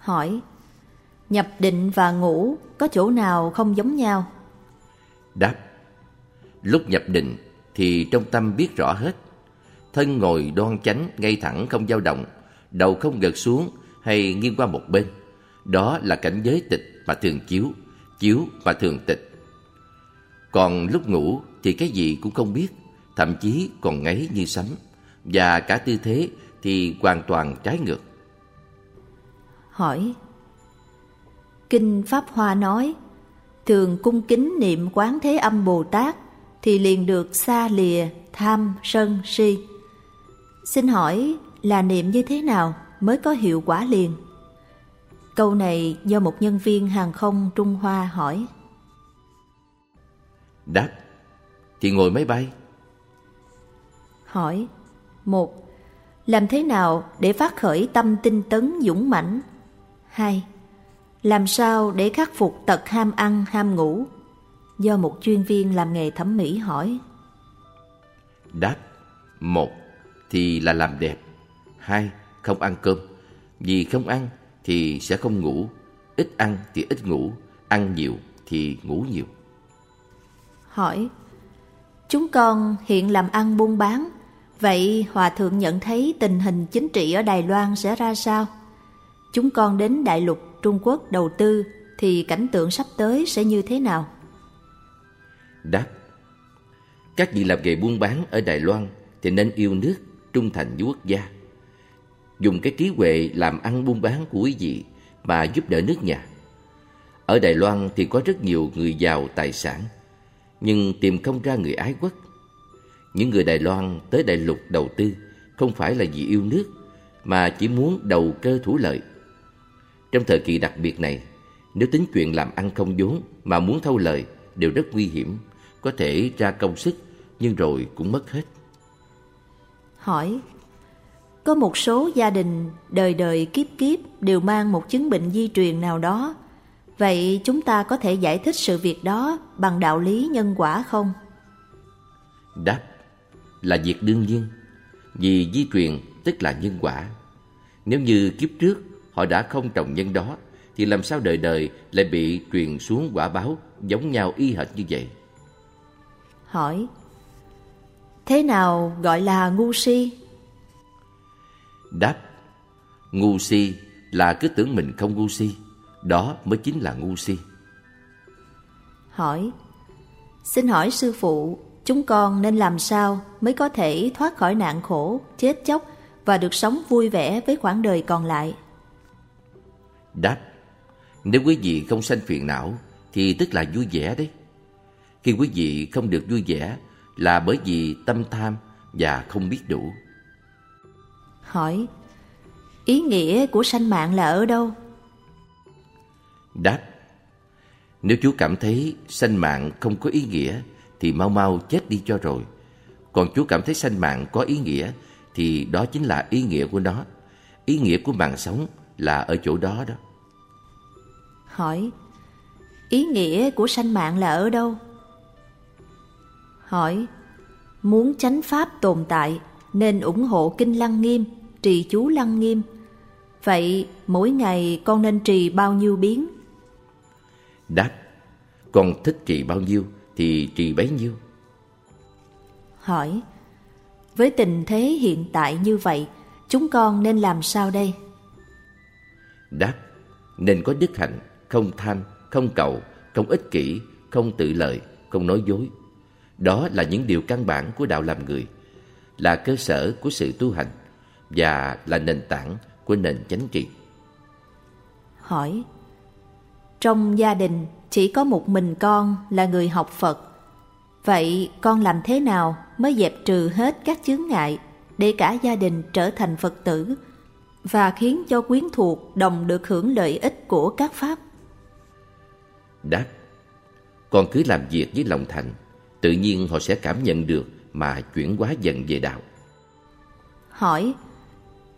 Hỏi Nhập định và ngủ có chỗ nào không giống nhau? Đáp Lúc nhập định thì trong tâm biết rõ hết. Thân ngồi đoan chánh, ngay thẳng không dao động Đầu không gật xuống hay nghiêng qua một bên. Đó là cảnh giới tịch mà thường chiếu Chiếu mà thường tịch. Còn lúc ngủ thì cái gì cũng không biết Thậm chí còn ngáy như sấm. Và cả tư thế thì hoàn toàn trái ngược hỏi. Kinh Pháp Hoa nói Thường cung kính niệm quán thế âm Bồ Tát Thì liền được xa lìa tham sân si. Xin hỏi là niệm như thế nào mới có hiệu quả liền? Câu này do một nhân viên hàng không Trung Hoa hỏi. Đáp Thì ngồi máy bay. Hỏi một Làm thế nào để phát khởi tâm tinh tấn dũng mãnh 2. Làm sao để khắc phục tật ham ăn, ham ngủ? Do một chuyên viên làm nghề thẩm mỹ hỏi. Đáp một Thì là làm đẹp hai Không ăn cơm Vì không ăn thì sẽ không ngủ Ít ăn thì ít ngủ Ăn nhiều thì ngủ nhiều Hỏi Chúng con hiện làm ăn buôn bán, vậy Hòa Thượng nhận thấy tình hình chính trị ở Đài Loan sẽ ra sao? Chúng con đến Đại lục Trung Quốc đầu tư thì cảnh tượng sắp tới sẽ như thế nào? Đáp Các vị làm nghề buôn bán ở Đài Loan thì nên yêu nước, trung thành với quốc gia. Dùng cái trí huệ làm ăn buôn bán của quý vị mà giúp đỡ nước nhà. Ở Đài Loan thì có rất nhiều người giàu tài sản, nhưng tìm không ra người ái quốc. Những người Đài Loan tới Đại Lục đầu tư không phải là vì yêu nước, mà chỉ muốn đầu cơ thủ lợi. Trong thời kỳ đặc biệt này, nếu tính chuyện làm ăn không vốn mà muốn thâu lời đều rất nguy hiểm, có thể ra công sức nhưng rồi cũng mất hết. Hỏi Có một số gia đình đời đời kiếp kiếp đều mang một chứng bệnh di truyền nào đó. Vậy chúng ta có thể giải thích sự việc đó bằng đạo lý nhân quả không? Đáp là việc đương nhiên Vì di truyền tức là nhân quả Nếu như kiếp trước họ đã không trồng nhân đó Thì làm sao đời đời lại bị truyền xuống quả báo giống nhau y hệt như vậy? Hỏi Thế nào gọi là ngu si? Đáp Ngu si là cứ tưởng mình không ngu si Đó mới chính là ngu si Hỏi Xin hỏi sư phụ Chúng con nên làm sao mới có thể thoát khỏi nạn khổ, chết chóc và được sống vui vẻ với khoảng đời còn lại? Đáp Nếu quý vị không sanh phiền não Thì tức là vui vẻ đấy. Khi quý vị không được vui vẻ Là bởi vì tâm tham và không biết đủ. Hỏi Ý nghĩa của sanh mạng là ở đâu? Đáp Nếu chú cảm thấy sanh mạng không có ý nghĩa Thì mau mau chết đi cho rồi. Còn chú cảm thấy sanh mạng có ý nghĩa Thì đó chính là ý nghĩa của nó Ý nghĩa của mạng sống là ở chỗ đó đó Hỏi Ý nghĩa của sanh mạng là ở đâu? Hỏi Muốn chánh pháp tồn tại Nên ủng hộ kinh lăng nghiêm Trì chú lăng nghiêm Vậy mỗi ngày con nên trì bao nhiêu biến? Đáp Con thích trì bao nhiêu thì trì bấy nhiêu Hỏi Với tình thế hiện tại như vậy Chúng con nên làm sao đây? Đáp Nên có đức hạnh Không tham, không cầu, không ích kỷ Không tự lợi, không nói dối. Đó là những điều căn bản của đạo làm người Là cơ sở của sự tu hành Và là nền tảng của nền chánh trị. Hỏi Trong gia đình chỉ có một mình con là người học Phật Vậy con làm thế nào mới dẹp trừ hết các chướng ngại để cả gia đình trở thành Phật tử? Và khiến cho quyến thuộc đồng được hưởng lợi ích của các pháp? Đáp Con cứ làm việc với lòng thành Tự nhiên họ sẽ cảm nhận được Mà chuyển hóa dần về đạo. Hỏi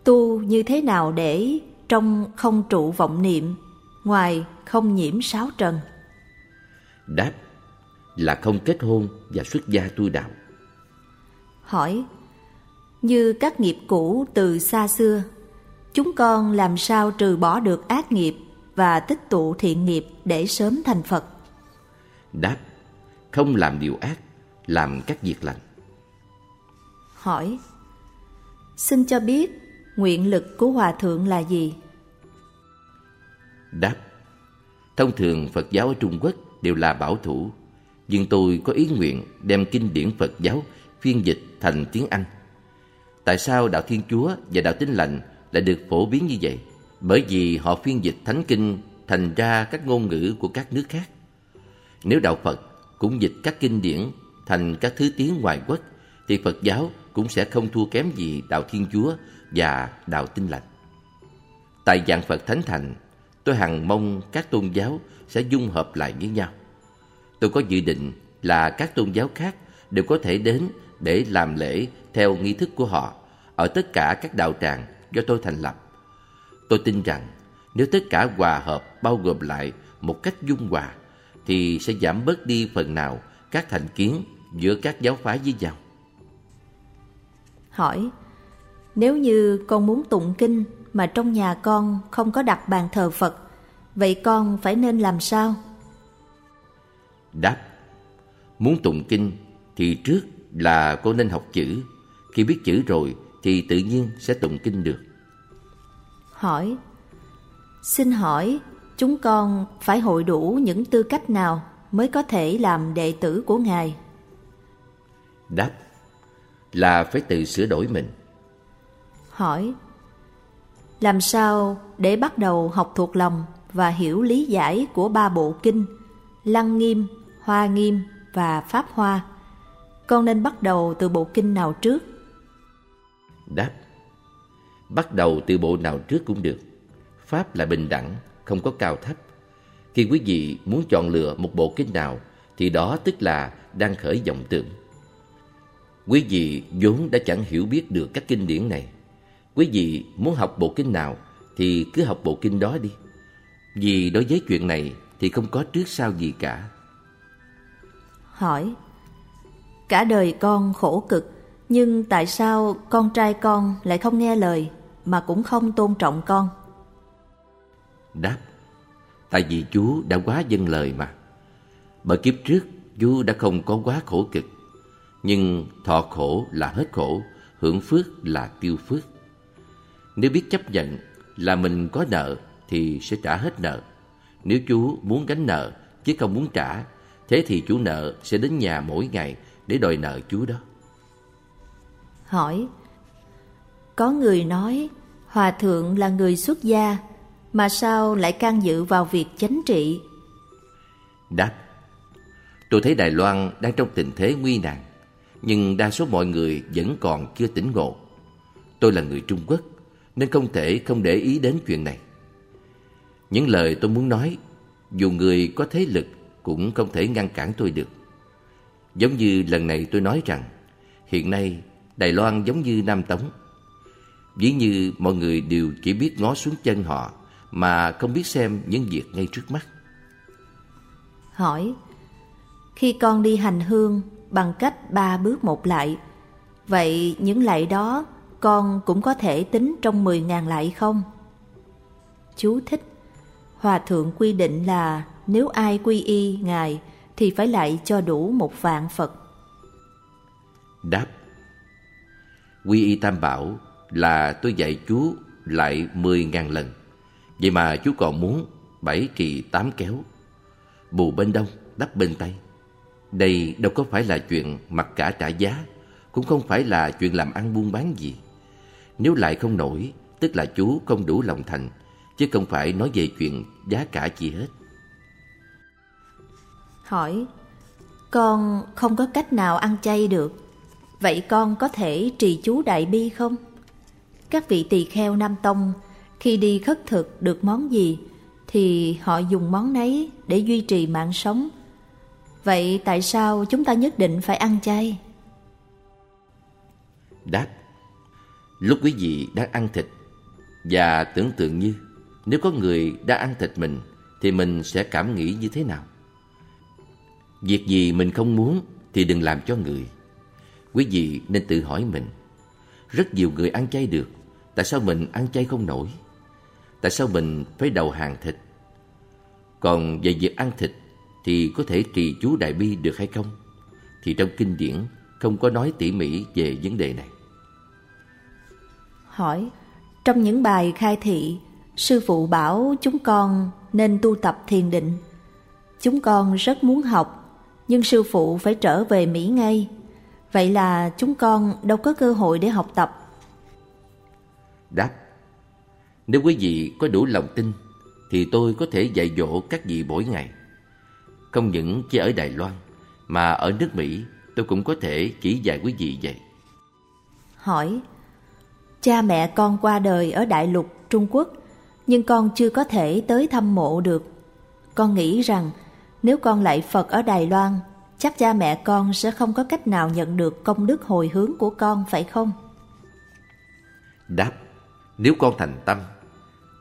Tu như thế nào để trong không trụ vọng niệm Ngoài không nhiễm sáu trần? Đáp là không kết hôn và xuất gia tu đạo. Hỏi Như các nghiệp cũ từ xa xưa Chúng con làm sao trừ bỏ được ác nghiệp Và tích tụ thiện nghiệp để sớm thành Phật? Đáp không làm điều ác Làm các việc lành. Hỏi Xin cho biết nguyện lực của Hòa Thượng là gì? Đáp Thông thường Phật giáo ở Trung Quốc đều là bảo thủ Nhưng tôi có ý nguyện đem kinh điển Phật giáo phiên dịch thành tiếng Anh. Tại sao Đạo Thiên Chúa và Đạo Tinh Lành lại được phổ biến như vậy? Bởi vì họ phiên dịch thánh kinh thành ra các ngôn ngữ của các nước khác Nếu Đạo Phật cũng dịch các kinh điển thành các thứ tiếng ngoại quốc, Thì Phật giáo cũng sẽ không thua kém gì Đạo Thiên Chúa và Đạo Tinh Lành Tại dạng Phật Thánh Thành, tôi hằng mong các tôn giáo sẽ dung hợp lại với nhau. Tôi có dự định là các tôn giáo khác đều có thể đến để làm lễ theo nghi thức của họ ở tất cả các đạo tràng do tôi thành lập. Tôi tin rằng nếu tất cả hòa hợp bao gồm lại một cách dung hòa thì sẽ giảm bớt đi phần nào các thành kiến giữa các giáo phái với nhau. Hỏi Nếu như con muốn tụng kinh mà trong nhà con không có đặt bàn thờ Phật, vậy con phải nên làm sao? Đáp Muốn tụng kinh thì trước là con nên học chữ. Khi biết chữ rồi thì tự nhiên sẽ tụng kinh được. Hỏi Xin hỏi chúng con phải hội đủ những tư cách nào mới có thể làm đệ tử của Ngài? Đáp là phải tự sửa đổi mình. Hỏi Làm sao để bắt đầu học thuộc lòng và hiểu lý giải của ba bộ kinh Lăng Nghiêm, Hoa Nghiêm và Pháp Hoa? Con nên bắt đầu từ bộ kinh nào trước? Đáp Bắt đầu từ bộ nào trước cũng được. Pháp là bình đẳng, không có cao thấp. Khi quý vị muốn chọn lựa một bộ kinh nào thì đó tức là đang khởi vọng tưởng. Quý vị vốn đã chẳng hiểu biết được các kinh điển này. Quý vị muốn học bộ kinh nào thì cứ học bộ kinh đó đi. Vì đối với chuyện này thì không có trước sau gì cả. Hỏi Cả đời con khổ cực nhưng tại sao con trai con lại không nghe lời Mà cũng không tôn trọng con? Đáp, Tại vì chú đã quá dâng lời mà. Bởi kiếp trước chú đã không có quá khổ cực. Nhưng thọ khổ là hết khổ, Hưởng phước là tiêu phước. Nếu biết chấp nhận là mình có nợ Thì sẽ trả hết nợ. Nếu chú muốn gánh nợ chứ không muốn trả, Thế thì chú nợ sẽ đến nhà mỗi ngày để đòi nợ chú đó. Hỏi. Có người nói, Hòa thượng là người xuất gia, Mà sao lại can dự vào việc chánh trị? Đáp, Tôi thấy Đài Loan đang trong tình thế nguy nan Nhưng đa số mọi người vẫn còn chưa tỉnh ngộ. Tôi là người Trung Quốc, Nên không thể không để ý đến chuyện này. Những lời tôi muốn nói, Dù người có thế lực Cũng không thể ngăn cản tôi được. Giống như lần này tôi nói rằng, Hiện nay Đài Loan giống như Nam Tống Ví như mọi người đều chỉ biết ngó xuống chân họ Mà không biết xem những việc ngay trước mắt Hỏi Khi con đi hành hương bằng cách ba bước một lại Vậy những lạy đó con cũng có thể tính trong mười ngàn lạy không? Chú thích Hòa thượng quy định là nếu ai quy y Ngài thì phải lại cho đủ một vạn Phật. Đáp Quy y Tam Bảo là tôi dạy chú lại mười ngàn lần. Vậy mà chú còn muốn bảy kỳ tám kéo. Bù bên đông, đắp bên tây. Đây đâu có phải là chuyện mặc cả trả giá, cũng không phải là chuyện làm ăn buôn bán gì. Nếu lại không nổi, tức là chú không đủ lòng thành, chứ không phải nói về chuyện giá cả gì hết. Hỏi Con không có cách nào ăn chay được Vậy con có thể trì chú Đại Bi không? Các vị tỳ kheo Nam Tông, Khi đi khất thực được món gì, Thì họ dùng món nấy để duy trì mạng sống Vậy tại sao chúng ta nhất định phải ăn chay? Đáp, Lúc quý vị đang ăn thịt Và tưởng tượng như Nếu có người đã ăn thịt mình Thì mình sẽ cảm nghĩ như thế nào? Việc gì mình không muốn thì đừng làm cho người. Quý vị nên tự hỏi mình. Rất nhiều người ăn chay được, tại sao mình ăn chay không nổi? Tại sao mình phải đầu hàng thịt? Còn về việc ăn thịt thì có thể trì chú Đại Bi được hay không? Thì trong kinh điển không có nói tỉ mỉ về vấn đề này. Hỏi, trong những bài khai thị, sư phụ bảo chúng con nên tu tập thiền định. Chúng con rất muốn học nhưng sư phụ phải trở về Mỹ ngay. Vậy là chúng con đâu có cơ hội để học tập. Đáp Nếu quý vị có đủ lòng tin thì tôi có thể dạy dỗ các vị mỗi ngày. Không những chỉ ở Đài Loan mà ở nước Mỹ tôi cũng có thể chỉ dạy quý vị vậy. Hỏi Cha mẹ con qua đời ở Đại Lục, Trung Quốc nhưng con chưa có thể tới thăm mộ được. Con nghĩ rằng nếu con lại Phật ở Đài Loan, chắc cha mẹ con sẽ không có cách nào nhận được công đức hồi hướng của con phải không? Đáp, nếu con thành tâm,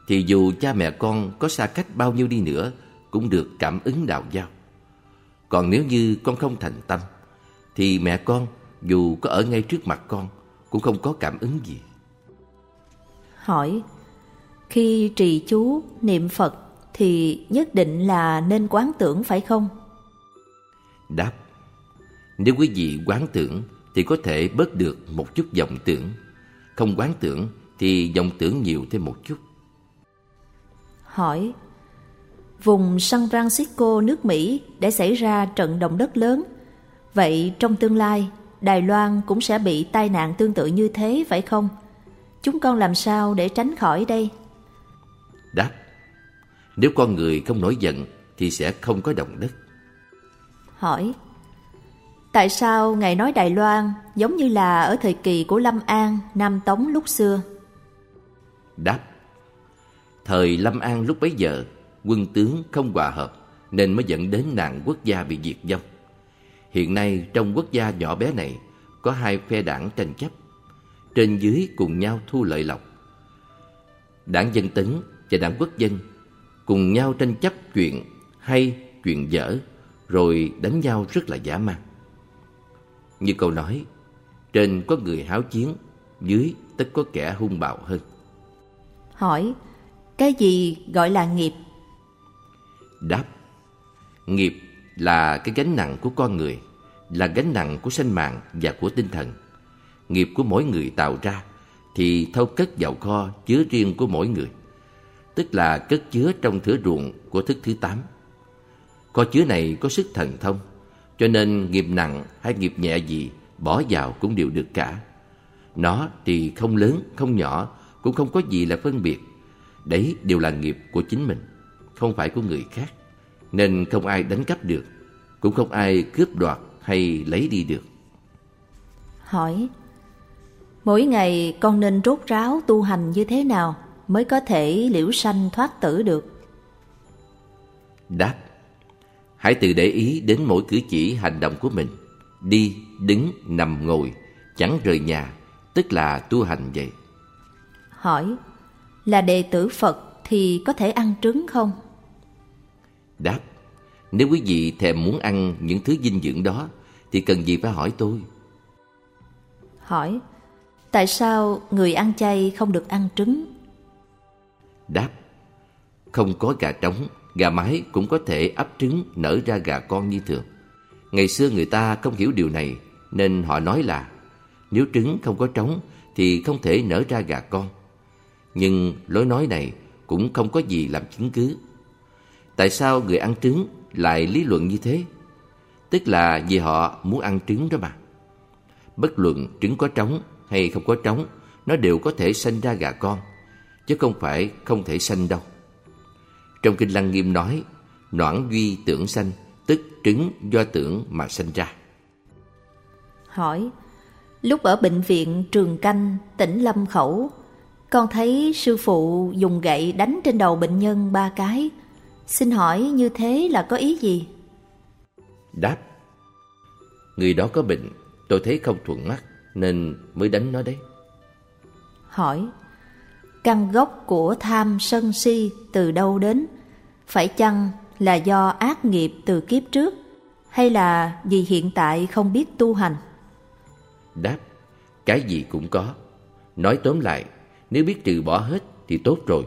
thì dù cha mẹ con có xa cách bao nhiêu đi nữa cũng được cảm ứng đạo giao. Còn nếu như con không thành tâm, thì mẹ con dù có ở ngay trước mặt con cũng không có cảm ứng gì. Hỏi, khi trì chú, niệm Phật thì nhất định là nên quán tưởng phải không? Đáp Nếu quý vị quán tưởng thì có thể bớt được một chút vọng tưởng. Không quán tưởng thì vọng tưởng nhiều thêm một chút. Hỏi Vùng San Francisco nước Mỹ để xảy ra trận động đất lớn. Vậy trong tương lai, Đài Loan cũng sẽ bị tai nạn tương tự như thế phải không? Chúng con làm sao để tránh khỏi đây? Đáp Nếu con người không nổi giận thì sẽ không có động đất. Hỏi Tại sao Ngài nói Đài Loan giống như là ở thời kỳ của Lâm An, Nam Tống lúc xưa? Đáp Thời Lâm An lúc bấy giờ, quân tướng không hòa hợp nên mới dẫn đến nạn quốc gia bị diệt vong. Hiện nay trong quốc gia nhỏ bé này có hai phe đảng tranh chấp, trên dưới cùng nhau thu lợi lộc. Đảng Dân Tấn và đảng Quốc dân cùng nhau tranh chấp chuyện hay chuyện dở rồi đánh nhau rất là giả man. Như câu nói, trên có người háo chiến, dưới tất có kẻ hung bạo hơn. Hỏi, cái gì gọi là nghiệp? Đáp, nghiệp là cái gánh nặng của con người, là gánh nặng của sinh mạng và của tinh thần. Nghiệp của mỗi người tạo ra thì thâu cất vào kho chứa riêng của mỗi người, tức là cất chứa trong thửa ruộng của thức thứ tám. Kho chứa này có sức thần thông, cho nên nghiệp nặng hay nghiệp nhẹ gì bỏ vào cũng đều được cả. Nó thì không lớn, không nhỏ, cũng không có gì là phân biệt. Đấy đều là nghiệp của chính mình, không phải của người khác. Nên không ai đánh cắp được, cũng không ai cướp đoạt hay lấy đi được. Hỏi Mỗi ngày con nên rốt ráo tu hành như thế nào mới có thể liễu sanh thoát tử được? Đáp Hãy tự để ý đến mỗi cử chỉ hành động của mình Đi, đứng, nằm, ngồi Chẳng rời nhà Tức là tu hành vậy Hỏi Là đệ tử Phật thì có thể ăn trứng không? Đáp Nếu quý vị thèm muốn ăn những thứ dinh dưỡng đó Thì cần gì phải hỏi tôi Hỏi Tại sao người ăn chay không được ăn trứng? Đáp Không có gà trống Gà mái cũng có thể ấp trứng nở ra gà con như thường. Ngày xưa người ta không hiểu điều này, Nên họ nói là, Nếu trứng không có trống Thì không thể nở ra gà con. Nhưng lối nói này Cũng không có gì làm chứng cứ. Tại sao người ăn trứng lại lý luận như thế? Tức là vì họ muốn ăn trứng đó mà. Bất luận trứng có trống hay không có trống, Nó đều có thể sanh ra gà con, Chứ không phải không thể sanh đâu trong Kinh Lăng Nghiêm nói, noãn duy tưởng sanh, tức trứng do tưởng mà sanh ra. Hỏi, lúc ở bệnh viện Trường Canh, tỉnh Lâm Khẩu, con thấy sư phụ dùng gậy đánh trên đầu bệnh nhân ba cái. Xin hỏi như thế là có ý gì? Đáp, người đó có bệnh, tôi thấy không thuận mắt nên mới đánh nó đấy. Hỏi, căn gốc của tham sân si từ đâu đến? Phải chăng là do ác nghiệp từ kiếp trước hay là vì hiện tại không biết tu hành? Đáp cái gì cũng có. Nói tóm lại nếu biết trừ bỏ hết thì tốt rồi.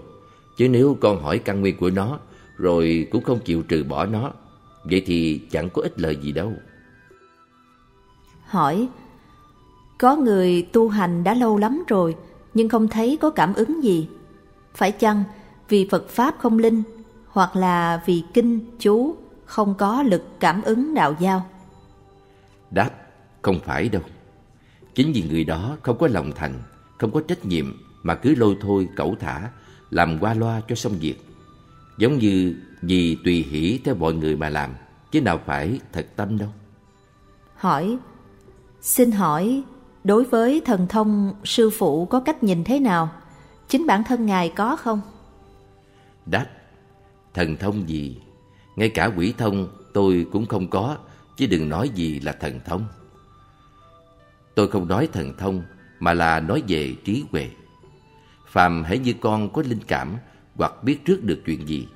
Chứ nếu con hỏi căn nguyên của nó rồi cũng không chịu trừ bỏ nó vậy thì chẳng có ích lợi gì đâu. Hỏi có người tu hành đã lâu lắm rồi nhưng không thấy có cảm ứng gì. Phải chăng vì Phật Pháp không linh hoặc là vì kinh, chú không có lực cảm ứng đạo giao? Đáp, không phải đâu. Chính vì người đó không có lòng thành, không có trách nhiệm mà cứ lôi thôi cẩu thả, làm qua loa cho xong việc. Giống như vì tùy hỷ theo mọi người mà làm, chứ nào phải thật tâm đâu. Hỏi, xin hỏi Đối với thần thông, sư phụ có cách nhìn thế nào? Chính bản thân Ngài có không? Đáp, thần thông gì? Ngay cả quỷ thông tôi cũng không có, chứ đừng nói gì là thần thông. Tôi không nói thần thông, mà là nói về trí huệ. Phàm hãy như con có linh cảm hoặc biết trước được chuyện gì,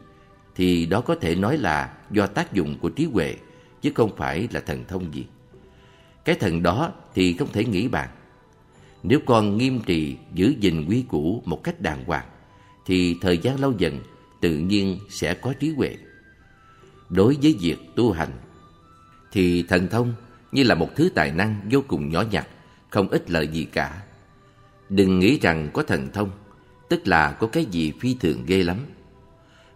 thì đó có thể nói là do tác dụng của trí huệ, chứ không phải là thần thông gì. Cái thần đó thì không thể nghĩ bàn. Nếu con nghiêm trì giữ gìn quý củ một cách đàng hoàng, thì thời gian lâu dần tự nhiên sẽ có trí huệ. Đối với việc tu hành, thì thần thông như là một thứ tài năng vô cùng nhỏ nhặt, không ích lợi gì cả. Đừng nghĩ rằng có thần thông, tức là có cái gì phi thường ghê lắm.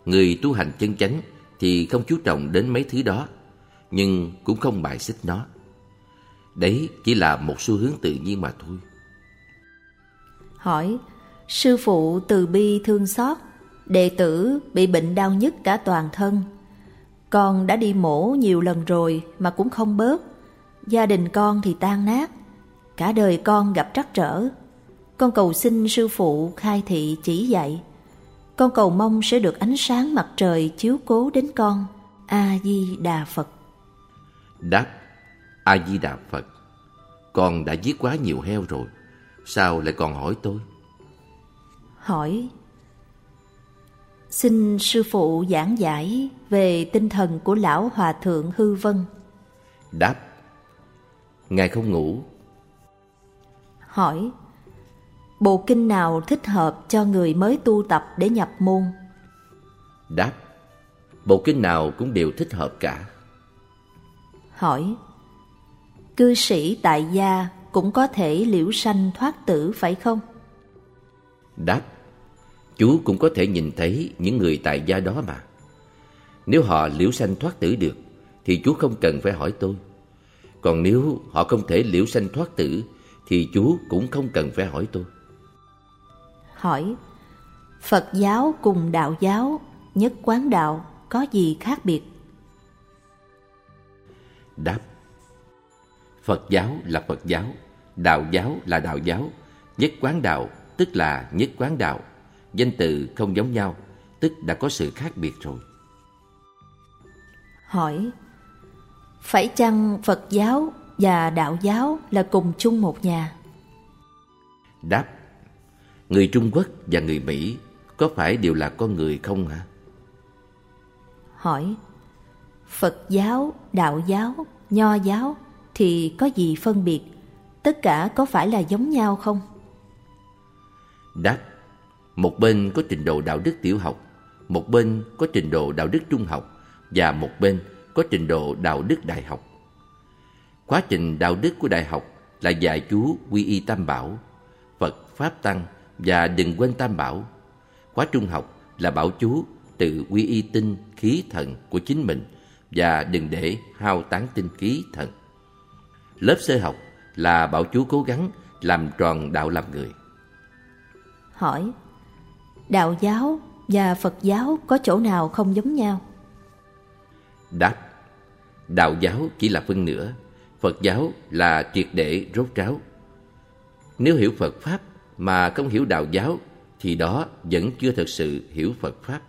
Người tu hành chân chánh thì không chú trọng đến mấy thứ đó, nhưng cũng không bài xích nó. Đấy chỉ là một xu hướng tự nhiên mà thôi. Hỏi, sư phụ từ bi thương xót, đệ tử bị bệnh đau nhức cả toàn thân. Con đã đi mổ nhiều lần rồi mà cũng không bớt. Gia đình con thì tan nát, cả đời con gặp trắc trở. Con cầu xin sư phụ khai thị chỉ dạy. Con cầu mong sẽ được ánh sáng mặt trời chiếu cố đến con. A-di-đà Phật Đáp A-di-đà Phật Con đã giết quá nhiều heo rồi Sao lại còn hỏi tôi? Hỏi Xin sư phụ giảng giải về tinh thần của lão hòa thượng Hư Vân. Đáp Ngài không ngủ. Hỏi Bộ kinh nào thích hợp cho người mới tu tập để nhập môn? Đáp Bộ kinh nào cũng đều thích hợp cả. Hỏi Cư sĩ tại gia cũng có thể liễu sanh thoát tử phải không? Đáp Chú cũng có thể nhìn thấy những người tại gia đó mà Nếu họ liễu sanh thoát tử được Thì chú không cần phải hỏi tôi Còn nếu họ không thể liễu sanh thoát tử Thì chú cũng không cần phải hỏi tôi Hỏi Phật giáo cùng đạo giáo Nhất quán đạo có gì khác biệt? Đáp Phật giáo là Phật giáo Đạo giáo là đạo giáo Nhất quán đạo tức là nhất quán đạo Danh từ không giống nhau Tức đã có sự khác biệt rồi Hỏi Phải chăng Phật giáo và đạo giáo là cùng chung một nhà? Đáp Người Trung Quốc và người Mỹ có phải đều là con người không hả? Hỏi Phật giáo, đạo giáo, nho giáo thì có gì phân biệt? Tất cả có phải là giống nhau không? Đáp Một bên có trình độ đạo đức tiểu học Một bên có trình độ đạo đức trung học Và một bên có trình độ đạo đức đại học Quá trình đạo đức của đại học là dạy chú quy y tam bảo Phật, Pháp Tăng và đừng quên tam bảo Khóa trung học là bảo chú tự quy y tinh khí thần của chính mình và đừng để hao tán tinh khí thần. Lớp sơ học là bảo chú cố gắng làm tròn đạo làm người. Hỏi Đạo giáo và Phật giáo có chỗ nào không giống nhau? Đáp Đạo giáo chỉ là phân nửa Phật giáo là triệt để rốt ráo Nếu hiểu Phật Pháp mà không hiểu đạo giáo Thì đó vẫn chưa thật sự hiểu Phật Pháp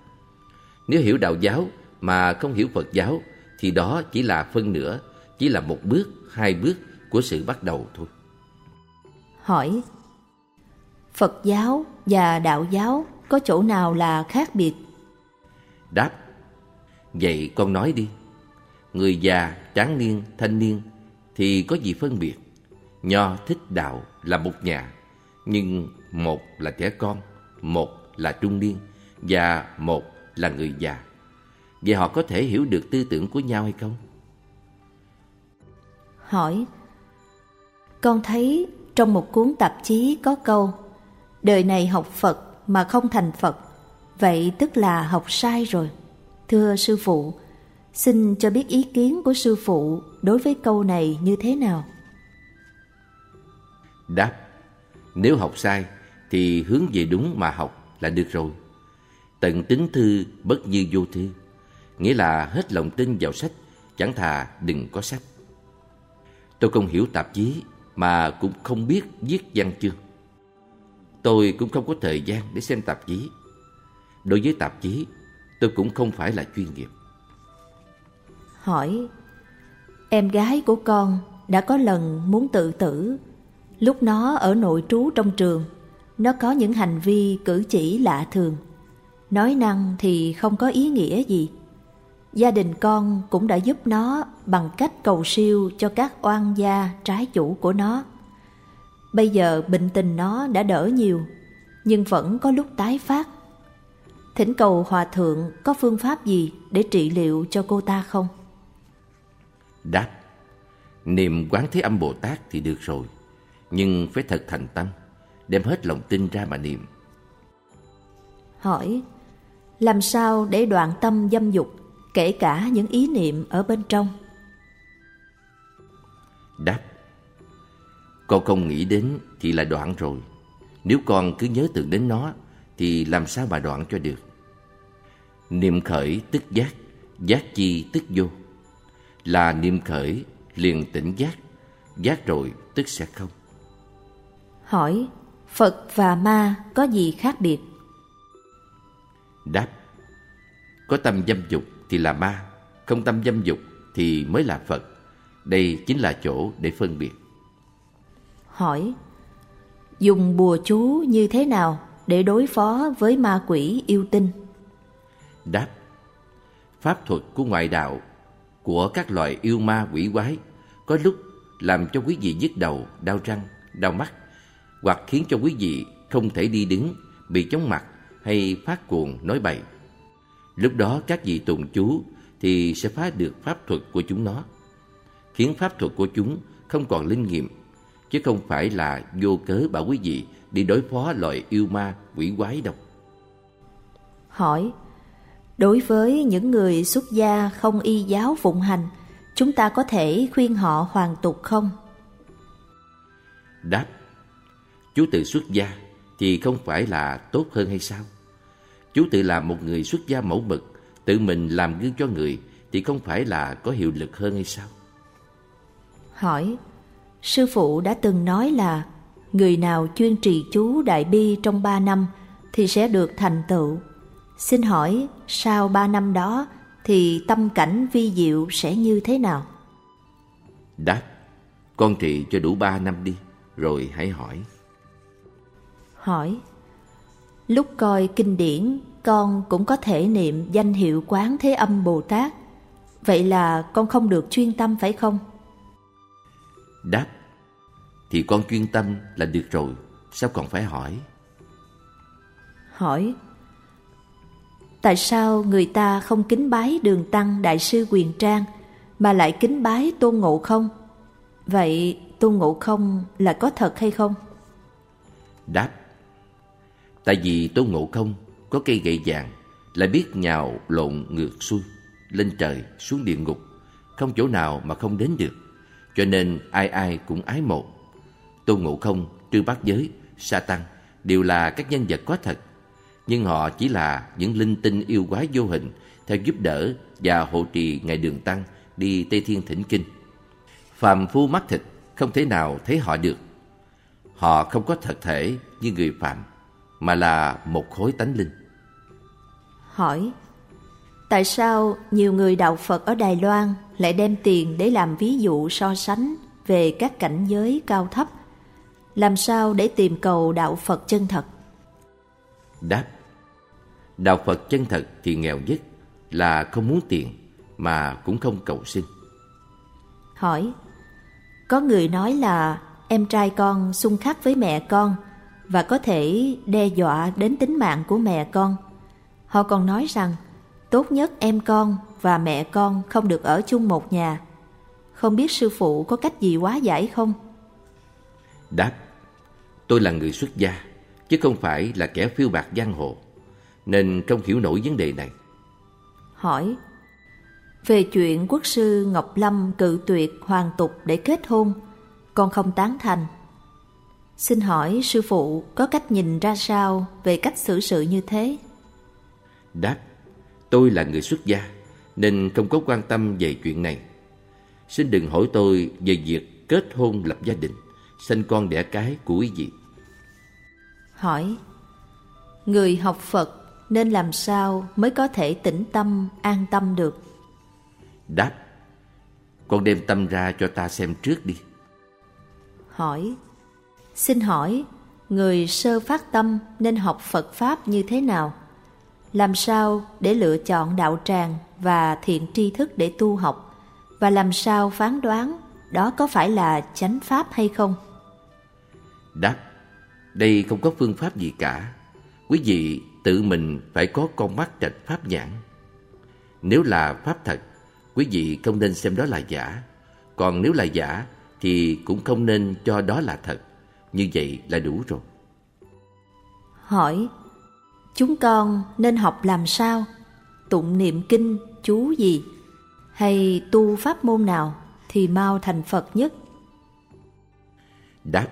Nếu hiểu đạo giáo mà không hiểu Phật giáo Thì đó chỉ là phân nửa Chỉ là một bước, hai bước của sự bắt đầu thôi Hỏi Phật giáo và đạo giáo có chỗ nào là khác biệt? Đáp Vậy con nói đi Người già, tráng niên, thanh niên Thì có gì phân biệt Nho thích đạo là một nhà Nhưng một là trẻ con Một là trung niên Và một là người già Vậy họ có thể hiểu được tư tưởng của nhau hay không? Hỏi, Con thấy trong một cuốn tạp chí có câu, Đời này học Phật mà không thành Phật, Vậy tức là học sai rồi. Thưa sư phụ, Xin cho biết ý kiến của sư phụ đối với câu này như thế nào? Đáp, Nếu học sai thì hướng về đúng mà học là được rồi. Tận tính thư bất như vô thư, Nghĩa là hết lòng tin vào sách, Chẳng thà đừng có sách. Tôi không hiểu tạp chí Mà cũng không biết viết văn chương. Tôi cũng không có thời gian để xem tạp chí. Đối với tạp chí, Tôi cũng không phải là chuyên nghiệp. Hỏi, Em gái của con đã có lần muốn tự tử. Lúc nó ở nội trú trong trường, Nó có những hành vi cử chỉ lạ thường. Nói năng thì không có ý nghĩa gì. Gia đình con cũng đã giúp nó bằng cách cầu siêu cho các oan gia trái chủ của nó. Bây giờ bệnh tình nó đã đỡ nhiều, nhưng vẫn có lúc tái phát. Thỉnh cầu hòa thượng có phương pháp gì để trị liệu cho cô ta không? Đáp Niệm quán thế âm Bồ Tát thì được rồi, nhưng phải thật thành tâm, đem hết lòng tin ra mà niệm. Hỏi, làm sao để đoạn tâm dâm dục, kể cả những ý niệm ở bên trong? Đáp, con không nghĩ đến thì là đoạn rồi. Nếu con cứ nhớ tưởng đến nó thì làm sao mà đoạn cho được. Niệm khởi tức giác, giác chi tức vô. Là niệm khởi liền tỉnh giác, giác rồi tức sẽ không. Hỏi, Phật và ma có gì khác biệt? Đáp, có tâm dâm dục thì là ma, không tâm dâm dục thì mới là Phật. Đây chính là chỗ để phân biệt. Hỏi, dùng bùa chú như thế nào để đối phó với ma quỷ yêu tinh? Đáp, pháp thuật của ngoại đạo, của các loài yêu ma quỷ quái, có lúc làm cho quý vị nhức đầu, đau răng, đau mắt, hoặc khiến cho quý vị không thể đi đứng, bị chóng mặt hay phát cuồng nói bậy. Lúc đó các vị tụng chú thì sẽ phá được pháp thuật của chúng nó, khiến pháp thuật của chúng không còn linh nghiệm, chứ không phải là vô cớ bảo quý vị đi đối phó loại yêu ma quỷ quái đâu. Hỏi, đối với những người xuất gia không y giáo phụng hành, chúng ta có thể khuyên họ hoàn tục không? Đáp, chú tự xuất gia thì không phải là tốt hơn hay sao? Chú tự làm một người xuất gia mẫu mực, tự mình làm gương cho người thì không phải là có hiệu lực hơn hay sao? Hỏi, sư phụ đã từng nói là người nào chuyên trì chú đại bi trong ba năm thì sẽ được thành tựu. Xin hỏi, sau ba năm đó thì tâm cảnh vi diệu sẽ như thế nào? Đáp, con trì cho đủ ba năm đi, rồi hãy hỏi. Hỏi, lúc coi kinh điển con cũng có thể niệm danh hiệu quán thế âm Bồ Tát. Vậy là con không được chuyên tâm phải không? Đáp, thì con chuyên tâm là được rồi, sao còn phải hỏi? Hỏi, tại sao người ta không kính bái đường tăng đại sư quyền trang mà lại kính bái tôn ngộ không? Vậy tôn ngộ không là có thật hay không? Đáp, tại vì tôn ngộ không, có cây gậy vàng, lại biết nhào lộn ngược xuôi, lên trời, xuống địa ngục. Không chỗ nào mà không đến được, cho nên ai ai cũng ái mộ. Tôn ngộ không trư bát giới sa tăng đều là các nhân vật có thật. Nhưng họ chỉ là những linh tinh yêu quái vô hình, theo giúp đỡ và hộ trì ngài đường tăng đi tây thiên thỉnh kinh. Phàm phu mắt thịt, không thể nào thấy họ được. Họ không có thật thể như người phàm mà là một khối tánh linh hỏi Tại sao nhiều người đạo Phật ở Đài Loan lại đem tiền để làm ví dụ so sánh về các cảnh giới cao thấp? Làm sao để tìm cầu đạo Phật chân thật? Đáp Đạo Phật chân thật thì nghèo nhất là không muốn tiền mà cũng không cầu xin. Hỏi Có người nói là em trai con xung khắc với mẹ con và có thể đe dọa đến tính mạng của mẹ con. Họ còn nói rằng tốt nhất em con và mẹ con không được ở chung một nhà. Không biết sư phụ có cách gì hóa giải không? Đáp, tôi là người xuất gia, chứ không phải là kẻ phiêu bạc giang hồ, nên không hiểu nổi vấn đề này. Hỏi, về chuyện quốc sư Ngọc Lâm cự tuyệt hoàng tục để kết hôn, con không tán thành. Xin hỏi sư phụ có cách nhìn ra sao về cách xử sự như thế? Đáp, tôi là người xuất gia nên không có quan tâm về chuyện này. Xin đừng hỏi tôi về việc kết hôn lập gia đình, sinh con đẻ cái của quý vị. Hỏi, người học Phật nên làm sao mới có thể tĩnh tâm, an tâm được? Đáp, con đem tâm ra cho ta xem trước đi. Hỏi, xin hỏi, người sơ phát tâm nên học Phật Pháp như thế nào? làm sao để lựa chọn đạo tràng và thiện tri thức để tu học? Và làm sao phán đoán đó có phải là chánh pháp hay không? Đáp đây không có phương pháp gì cả. Quý vị tự mình phải có con mắt trạch pháp nhãn. Nếu là pháp thật quý vị không nên xem đó là giả. Còn nếu là giả thì cũng không nên cho đó là thật. Như vậy là đủ rồi. Hỏi, chúng con nên học làm sao? Tụng niệm kinh, chú gì? Hay tu pháp môn nào thì mau thành Phật nhất? Đáp,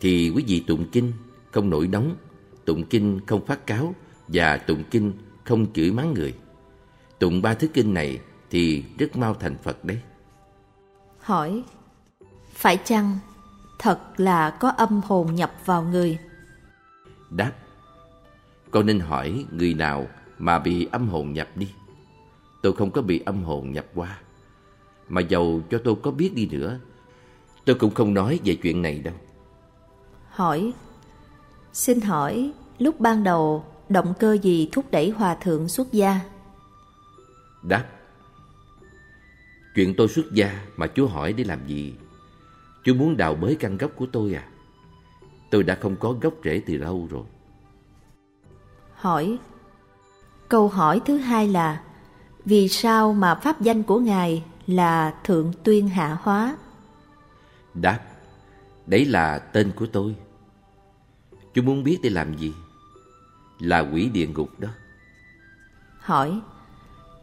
thì quý vị tụng kinh không nổi nóng, tụng kinh không phát cáo và tụng kinh không chửi mắng người. Tụng ba thứ kinh này thì rất mau thành Phật đấy. Hỏi, phải chăng thật là có âm hồn nhập vào người? Đáp, con nên hỏi người nào mà bị âm hồn nhập đi. Tôi không có bị âm hồn nhập qua. Mà dầu cho tôi có biết đi nữa, tôi cũng không nói về chuyện này đâu. Hỏi, xin hỏi lúc ban đầu động cơ gì thúc đẩy hòa thượng xuất gia? Đáp, chuyện tôi xuất gia mà chú hỏi để làm gì? Chú muốn đào bới căn gốc của tôi à? Tôi đã không có gốc rễ từ lâu rồi. Hỏi, câu hỏi thứ hai là vì sao mà pháp danh của Ngài là Thượng Tuyên Hạ Hóa? Đáp, đấy là tên của tôi. Chú muốn biết để làm gì? Là quỷ địa ngục đó. Hỏi,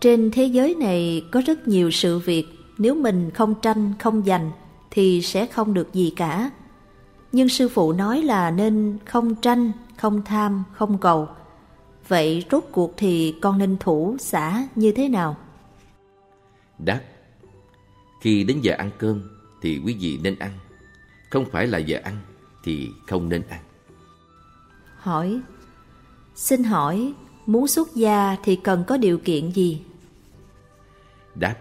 trên thế giới này có rất nhiều sự việc nếu mình không tranh, không giành thì sẽ không được gì cả. Nhưng sư phụ nói là nên không tranh, không tham, không cầu. Vậy rốt cuộc thì con nên thủ xã như thế nào? Đáp, khi đến giờ ăn cơm thì quý vị nên ăn. Không phải là giờ ăn thì không nên ăn. Hỏi, xin hỏi muốn xuất gia thì cần có điều kiện gì? Đáp,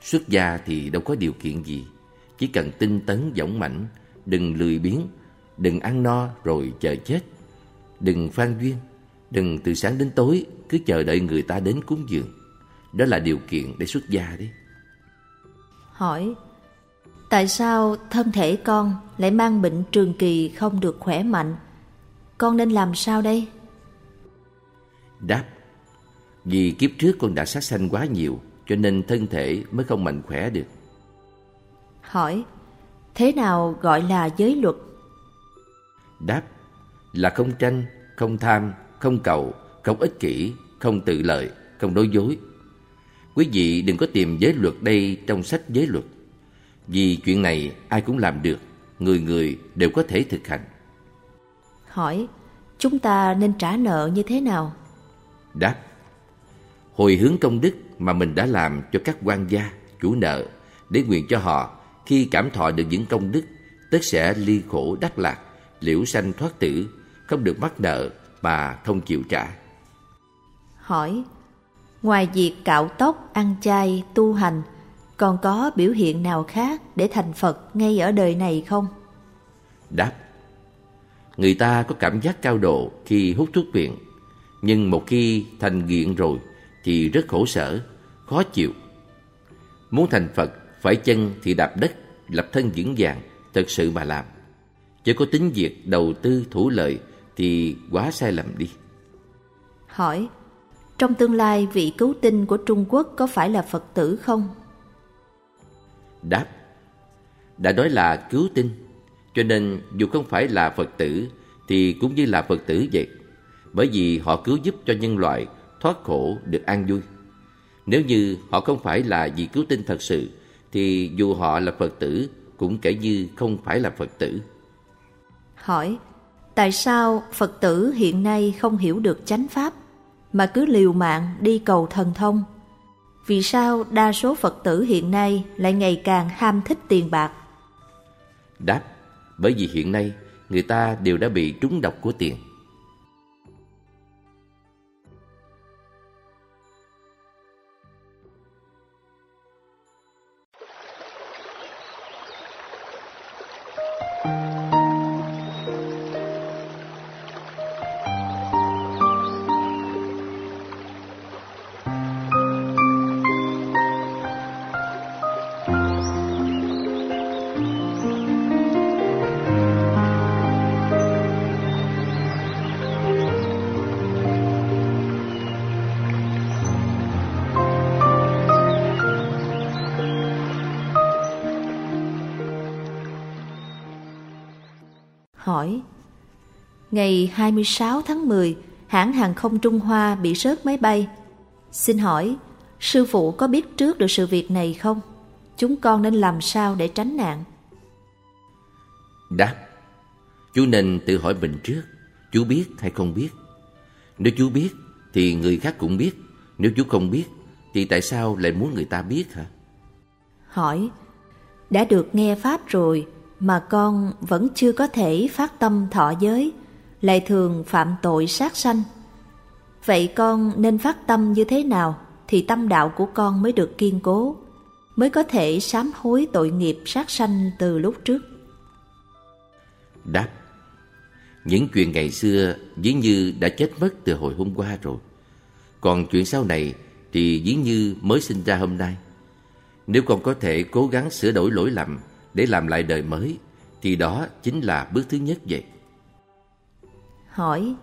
xuất gia thì đâu có điều kiện gì. Chỉ cần tinh tấn dũng mãnh, đừng lười biếng, đừng ăn no rồi chờ chết. Đừng phan duyên, đừng từ sáng đến tối cứ chờ đợi người ta đến cúng dường. Đó là điều kiện để xuất gia đấy. Hỏi, tại sao thân thể con lại mang bệnh trường kỳ không được khỏe mạnh? Con nên làm sao đây? Đáp, vì kiếp trước con đã sát sanh quá nhiều cho nên thân thể mới không mạnh khỏe được. Hỏi, thế nào gọi là giới luật? Đáp, là không tranh, không tham, không cầu, không ích kỷ, không tự lợi, không nói dối. Quý vị đừng có tìm giới luật đây trong sách giới luật. Vì chuyện này ai cũng làm được, người người đều có thể thực hành. Hỏi, chúng ta nên trả nợ như thế nào? Đáp, hồi hướng công đức mà mình đã làm cho các quan gia, chủ nợ để nguyện cho họ khi cảm thọ được những công đức tất sẽ ly khổ đắc lạc, liễu sanh thoát tử, không được mắc nợ mà không chịu trả. Hỏi, ngoài việc cạo tóc, ăn chay, tu hành, còn có biểu hiện nào khác để thành Phật ngay ở đời này không? Đáp, người ta có cảm giác cao độ khi hút thuốc viện, nhưng một khi thành nghiện rồi thì rất khổ sở, khó chịu. Muốn thành Phật phải chân thì đạp đất, lập thân vững vàng, thật sự mà làm. Chứ có tính việc đầu tư thủ lợi thì quá sai lầm đi. Hỏi, trong tương lai vị cứu tinh của Trung Quốc có phải là Phật tử không? Đáp, đã nói là cứu tinh, cho nên dù không phải là Phật tử thì cũng như là Phật tử vậy. Bởi vì họ cứu giúp cho nhân loại thoát khổ được an vui. Nếu như họ không phải là vị cứu tinh thật sự thì dù họ là Phật tử cũng kể như không phải là Phật tử. Hỏi, tại sao Phật tử hiện nay không hiểu được chánh pháp mà cứ liều mạng đi cầu thần thông? Vì sao đa số Phật tử hiện nay lại ngày càng ham thích tiền bạc? Đáp, bởi vì hiện nay người ta đều đã bị trúng độc của tiền. 26 tháng 10, hãng hàng không Trung Hoa bị rớt máy bay. Xin hỏi, sư phụ có biết trước được sự việc này không? Chúng con nên làm sao để tránh nạn? Đáp Chú nên tự hỏi mình trước Chú biết hay không biết Nếu chú biết thì người khác cũng biết Nếu chú không biết thì tại sao lại muốn người ta biết hả? Hỏi Đã được nghe Pháp rồi mà con vẫn chưa có thể phát tâm thọ giới lại thường phạm tội sát sanh. Vậy con nên phát tâm như thế nào thì tâm đạo của con mới được kiên cố, mới có thể sám hối tội nghiệp sát sanh từ lúc trước? Đáp Những chuyện ngày xưa dĩ như đã chết mất từ hồi hôm qua rồi. Còn chuyện sau này thì dĩ như mới sinh ra hôm nay. Nếu con có thể cố gắng sửa đổi lỗi lầm để làm lại đời mới, thì đó chính là bước thứ nhất vậy. Hỏi,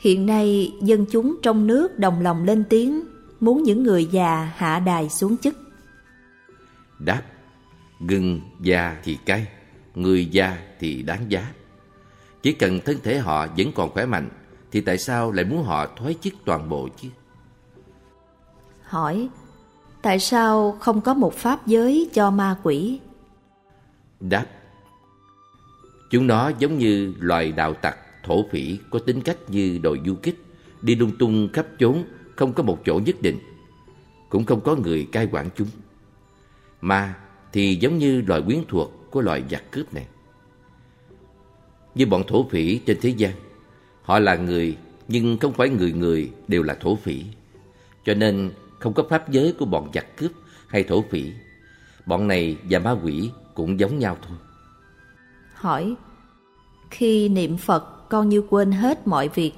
hiện nay dân chúng trong nước đồng lòng lên tiếng muốn những người già hạ đài xuống chức. Đáp, gừng già thì cay, người già thì đáng giá. Chỉ cần thân thể họ vẫn còn khỏe mạnh, thì tại sao lại muốn họ thoái chức toàn bộ chứ? Hỏi, tại sao không có một pháp giới cho ma quỷ? Đáp, chúng nó giống như loài đạo tặc thổ phỉ có tính cách như đội du kích, đi lung tung khắp chốn, không có một chỗ nhất định. Cũng không có người cai quản chúng. Mà thì giống như loài quyến thuộc của loài giặc cướp này. Như bọn thổ phỉ trên thế gian, họ là người nhưng không phải người người đều là thổ phỉ. Cho nên không có pháp giới của bọn giặc cướp hay thổ phỉ. Bọn này và ma quỷ cũng giống nhau thôi. Hỏi, khi niệm Phật con như quên hết mọi việc,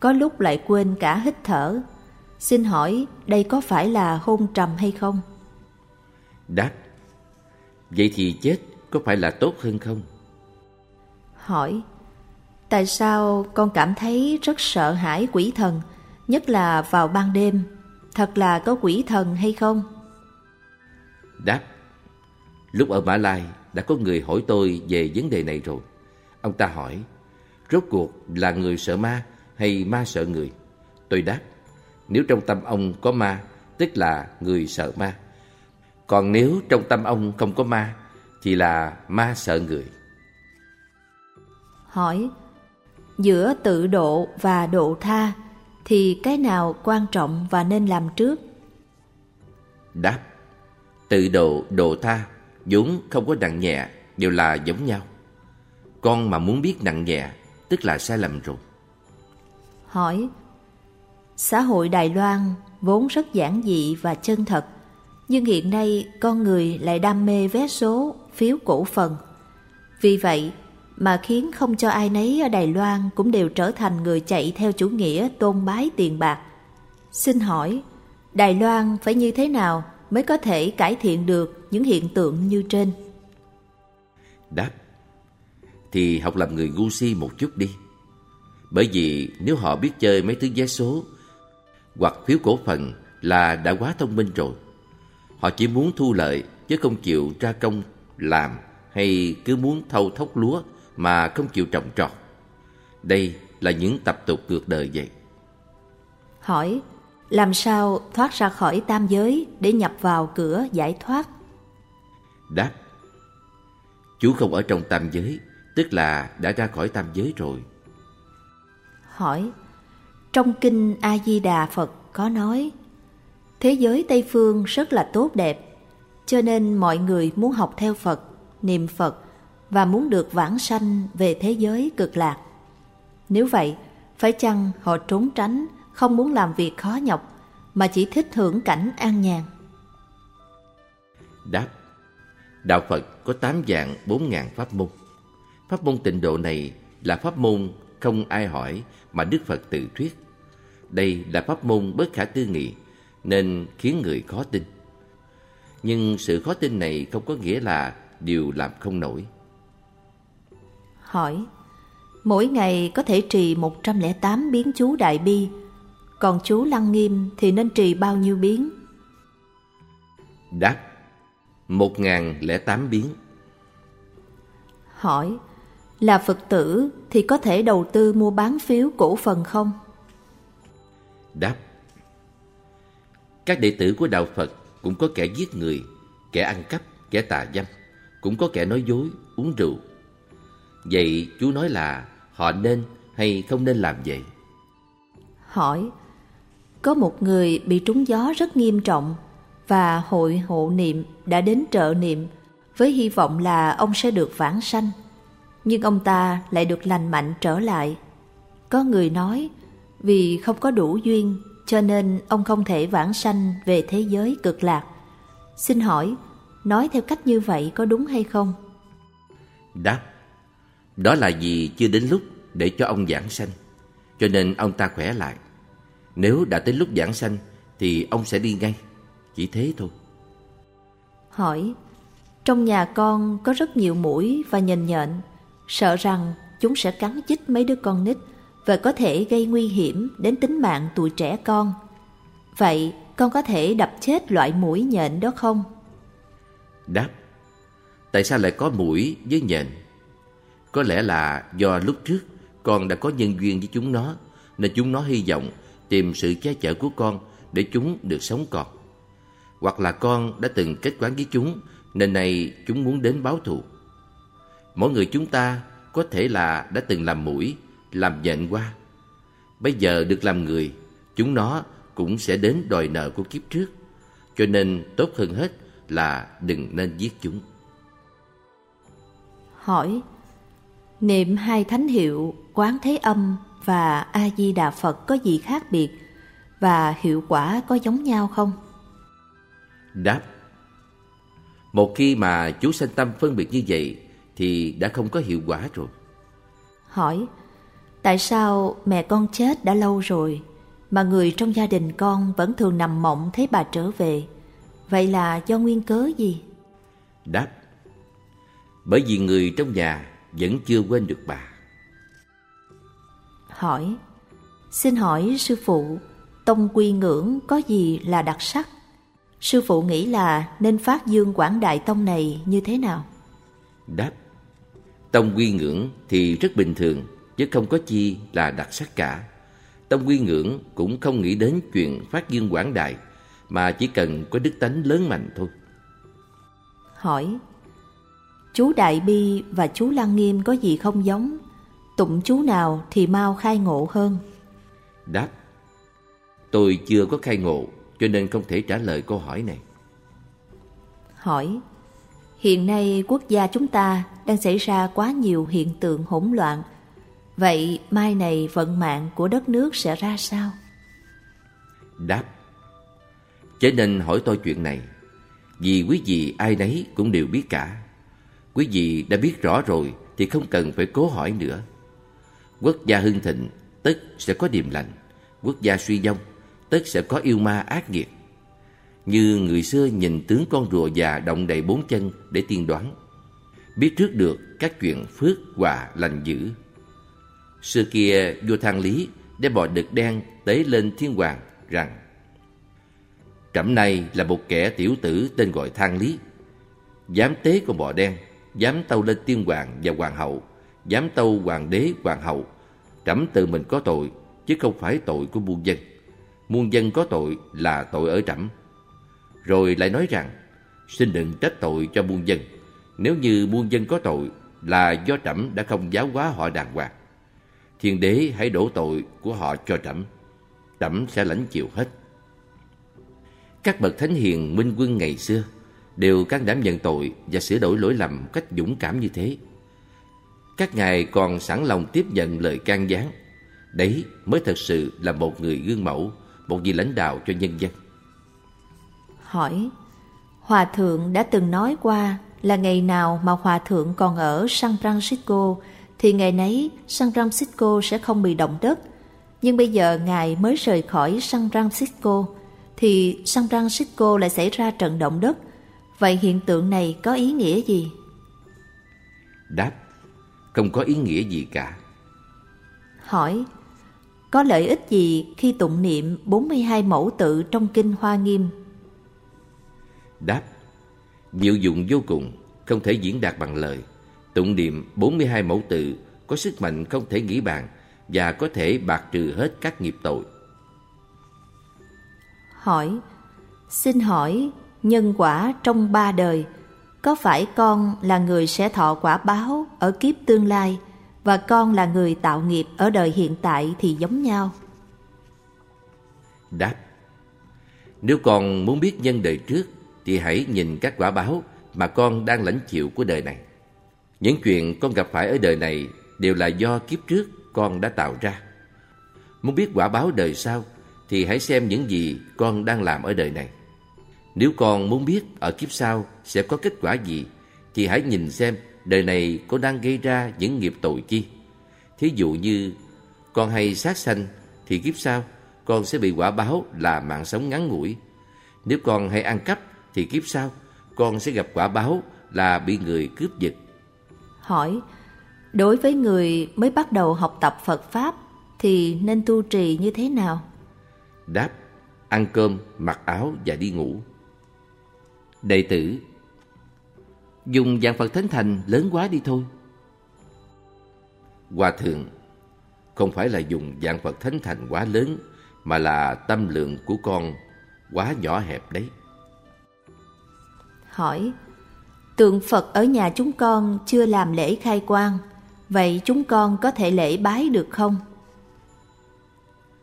có lúc lại quên cả hít thở. Xin hỏi đây có phải là hôn trầm hay không? Đáp, vậy thì chết có phải là tốt hơn không? Hỏi, tại sao con cảm thấy rất sợ hãi quỷ thần, nhất là vào ban đêm? Thật là có quỷ thần hay không? Đáp, lúc ở Mã Lai đã có người hỏi tôi về vấn đề này rồi. Ông ta hỏi, Rốt cuộc là người sợ ma hay ma sợ người? Tôi đáp, nếu trong tâm ông có ma, tức là người sợ ma. Còn nếu trong tâm ông không có ma, thì là ma sợ người. Hỏi, giữa tự độ và độ tha, thì cái nào quan trọng và nên làm trước? Đáp, tự độ, độ tha, vốn không có nặng nhẹ, đều là giống nhau. Con mà muốn biết nặng nhẹ tức là sai lầm rồi. Hỏi, xã hội Đài Loan vốn rất giản dị và chân thật, nhưng hiện nay con người lại đam mê vé số, phiếu cổ phần. Vì vậy mà khiến không cho ai nấy ở Đài Loan cũng đều trở thành người chạy theo chủ nghĩa tôn bái tiền bạc. Xin hỏi, Đài Loan phải như thế nào mới có thể cải thiện được những hiện tượng như trên? Đáp thì học làm người ngu si một chút đi. Bởi vì nếu họ biết chơi mấy thứ vé số hoặc phiếu cổ phần là đã quá thông minh rồi. Họ chỉ muốn thu lợi chứ không chịu ra công làm hay cứ muốn thâu thóc lúa mà không chịu trồng trọt. Đây là những tập tục ngược đời vậy. Hỏi, làm sao thoát ra khỏi tam giới để nhập vào cửa giải thoát? Đáp, chú không ở trong tam giới tức là đã ra khỏi tam giới rồi. Hỏi, trong kinh A-di-đà Phật có nói, thế giới Tây Phương rất là tốt đẹp, cho nên mọi người muốn học theo Phật, niệm Phật và muốn được vãng sanh về thế giới cực lạc. Nếu vậy, phải chăng họ trốn tránh, không muốn làm việc khó nhọc, mà chỉ thích hưởng cảnh an nhàn? Đáp, Đạo Phật có tám dạng bốn ngàn pháp môn. Pháp môn tịnh độ này là pháp môn không ai hỏi mà Đức Phật tự thuyết. Đây là pháp môn bất khả tư nghị nên khiến người khó tin. Nhưng sự khó tin này không có nghĩa là điều làm không nổi. Hỏi, mỗi ngày có thể trì 108 biến chú Đại Bi, còn chú Lăng Nghiêm thì nên trì bao nhiêu biến? Đáp, 1008 biến. Hỏi, Là Phật tử thì có thể đầu tư mua bán phiếu cổ phần không? Đáp Các đệ tử của Đạo Phật cũng có kẻ giết người, kẻ ăn cắp, kẻ tà dâm, cũng có kẻ nói dối, uống rượu. Vậy chú nói là họ nên hay không nên làm vậy? Hỏi Có một người bị trúng gió rất nghiêm trọng và hội hộ niệm đã đến trợ niệm với hy vọng là ông sẽ được vãng sanh. Nhưng ông ta lại được lành mạnh trở lại. Có người nói vì không có đủ duyên cho nên ông không thể vãng sanh về thế giới cực lạc. Xin hỏi, nói theo cách như vậy có đúng hay không? Đáp Đó là vì chưa đến lúc để cho ông giảng sanh Cho nên ông ta khỏe lại Nếu đã tới lúc giảng sanh Thì ông sẽ đi ngay Chỉ thế thôi Hỏi Trong nhà con có rất nhiều mũi và nhện nhện Sợ rằng chúng sẽ cắn chích mấy đứa con nít Và có thể gây nguy hiểm đến tính mạng tụi trẻ con Vậy con có thể đập chết loại mũi nhện đó không? Đáp, Tại sao lại có mũi với nhện? Có lẽ là do lúc trước con đã có nhân duyên với chúng nó, Nên chúng nó hy vọng tìm sự che chở của con để chúng được sống còn Hoặc là con đã từng kết quán với chúng, Nên nay chúng muốn đến báo thù Mỗi người chúng ta có thể là đã từng làm mũi, làm nhện qua. Bây giờ được làm người Chúng nó cũng sẽ đến đòi nợ của kiếp trước. Cho nên tốt hơn hết là đừng nên giết chúng. Hỏi Niệm hai thánh hiệu Quán Thế Âm và A-di-đà Phật có gì khác biệt và hiệu quả có giống nhau không? Đáp Một khi mà chú sanh tâm phân biệt như vậy thì đã không có hiệu quả rồi. Hỏi Tại sao mẹ con chết đã lâu rồi mà người trong gia đình con vẫn thường nằm mộng thấy bà trở về? Vậy là do nguyên cớ gì? Đáp Bởi vì người trong nhà vẫn chưa quên được bà. Hỏi Xin hỏi sư phụ Tông quy ngưỡng có gì là đặc sắc? Sư phụ nghĩ là nên phát dương quảng đại tông này như thế nào? Đáp Tông quy ngưỡng thì rất bình thường Chứ không có chi là đặc sắc cả Tông quy ngưỡng cũng không nghĩ đến chuyện phát dương quảng đại Mà chỉ cần có đức tánh lớn mạnh thôi Hỏi Chú Đại Bi và chú Lăng Nghiêm có gì không giống? Tụng chú nào thì mau khai ngộ hơn? Đáp Tôi chưa có khai ngộ Cho nên không thể trả lời câu hỏi này Hỏi Hiện nay quốc gia chúng ta đang xảy ra quá nhiều hiện tượng hỗn loạn. Vậy mai này vận mạng của đất nước sẽ ra sao? Đáp. Chớ nên hỏi tôi chuyện này, Vì quý vị ai nấy cũng đều biết cả. Quý vị đã biết rõ rồi Thì không cần phải cố hỏi nữa. Quốc gia hưng thịnh Tất sẽ có điềm lành. Quốc gia suy vong Tất sẽ có yêu ma ác nghiệt. Như người xưa nhìn tướng con rùa già động đầy bốn chân để tiên đoán. Biết trước được các chuyện phước quả lành dữ. Xưa kia, vua Thang Lý đem bò đực đen tế lên thiên hoàng, rằng, Trẫm này là một kẻ tiểu tử tên gọi Thang Lý. Dám tế con bò đen, Dám tâu lên tiên hoàng và hoàng hậu, Dám tâu hoàng đế, hoàng hậu. Trẫm tự mình có tội, Chứ không phải tội của muôn dân. Muôn dân có tội là tội ở trẫm. Rồi lại nói rằng, Xin đừng trách tội cho muôn dân. Nếu như muôn dân có tội Là do trẫm đã không giáo hóa họ đàng hoàng. Thiên đế hãy đổ tội của họ cho trẫm. Trẫm sẽ lãnh chịu hết. Các bậc thánh hiền minh quân ngày xưa Đều can đảm nhận tội Và sửa đổi lỗi lầm cách dũng cảm như thế. Các ngài còn sẵn lòng tiếp nhận lời can gián. Đấy mới thật sự là một người gương mẫu, Một vị lãnh đạo cho nhân dân. Hỏi Hòa thượng đã từng nói qua là ngày nào mà Hòa thượng còn ở San Francisco thì ngày nấy San Francisco sẽ không bị động đất. Nhưng bây giờ Ngài mới rời khỏi San Francisco thì San Francisco lại xảy ra trận động đất. Vậy hiện tượng này có ý nghĩa gì? Đáp, không có ý nghĩa gì cả. Hỏi, có lợi ích gì khi tụng niệm 42 mẫu tự trong Kinh Hoa Nghiêm? Đáp, diệu dụng vô cùng, không thể diễn đạt bằng lời. Tụng niệm 42 mẫu tự có sức mạnh không thể nghĩ bàn và có thể bạc trừ hết các nghiệp tội. Hỏi, xin hỏi nhân quả trong ba đời, có phải con là người sẽ thọ quả báo ở kiếp tương lai và con là người tạo nghiệp ở đời hiện tại thì giống nhau? Đáp Nếu con muốn biết nhân đời trước thì hãy nhìn các quả báo mà con đang lãnh chịu của đời này. Những chuyện con gặp phải ở đời này đều là do kiếp trước con đã tạo ra. Muốn biết quả báo đời sau thì hãy xem những gì con đang làm ở đời này. Nếu con muốn biết ở kiếp sau sẽ có kết quả gì, thì hãy nhìn xem đời này có đang gây ra những nghiệp tội chi. Thí dụ như, con hay sát sanh thì kiếp sau con sẽ bị quả báo là mạng sống ngắn ngủi. Nếu con hay ăn cắp thì kiếp sau con sẽ gặp quả báo là bị người cướp giật. Hỏi, đối với người mới bắt đầu học tập Phật Pháp thì nên tu trì như thế nào? Đáp, ăn cơm, mặc áo và đi ngủ. Đệ tử, dùng dạng Phật Thánh Thành lớn quá đi thôi. Hòa Thượng, không phải là dùng dạng Phật Thánh Thành quá lớn, mà là tâm lượng của con quá nhỏ hẹp đấy. Hỏi, tượng Phật ở nhà chúng con chưa làm lễ khai quang, vậy chúng con có thể lễ bái được không?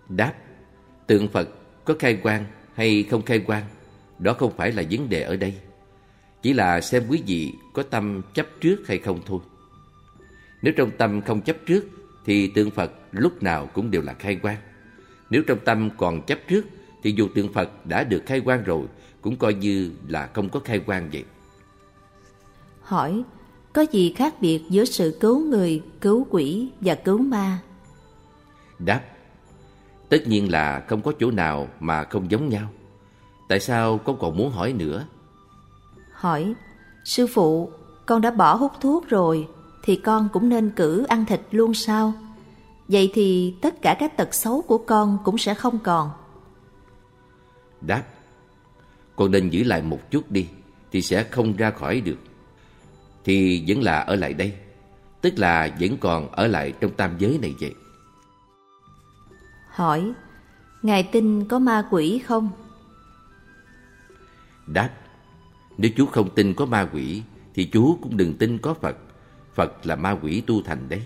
Đáp, tượng Phật có khai quang hay không khai quang, đó không phải là vấn đề ở đây. Chỉ là xem quý vị có tâm chấp trước hay không thôi. Nếu trong tâm không chấp trước, thì tượng Phật lúc nào cũng đều là khai quang. Nếu trong tâm còn chấp trước, thì dù tượng Phật đã được khai quang rồi, cũng coi như là không có khai quang vậy. Hỏi, có gì khác biệt giữa sự cứu người, cứu quỷ và cứu ma? Đáp, tất nhiên là không có chỗ nào mà không giống nhau. Tại sao con còn muốn hỏi nữa? Hỏi, sư phụ, con đã bỏ hút thuốc rồi, thì con cũng nên cử ăn thịt luôn sao? Vậy thì tất cả các tật xấu của con cũng sẽ không còn. Đáp, con nên giữ lại một chút đi, thì sẽ không ra khỏi được. Thì vẫn là ở lại đây, tức là vẫn còn ở lại trong tam giới này vậy. Hỏi, Ngài tin có ma quỷ không? Đáp, nếu chú không tin có ma quỷ, thì chú cũng đừng tin có Phật. Phật là ma quỷ tu thành đấy.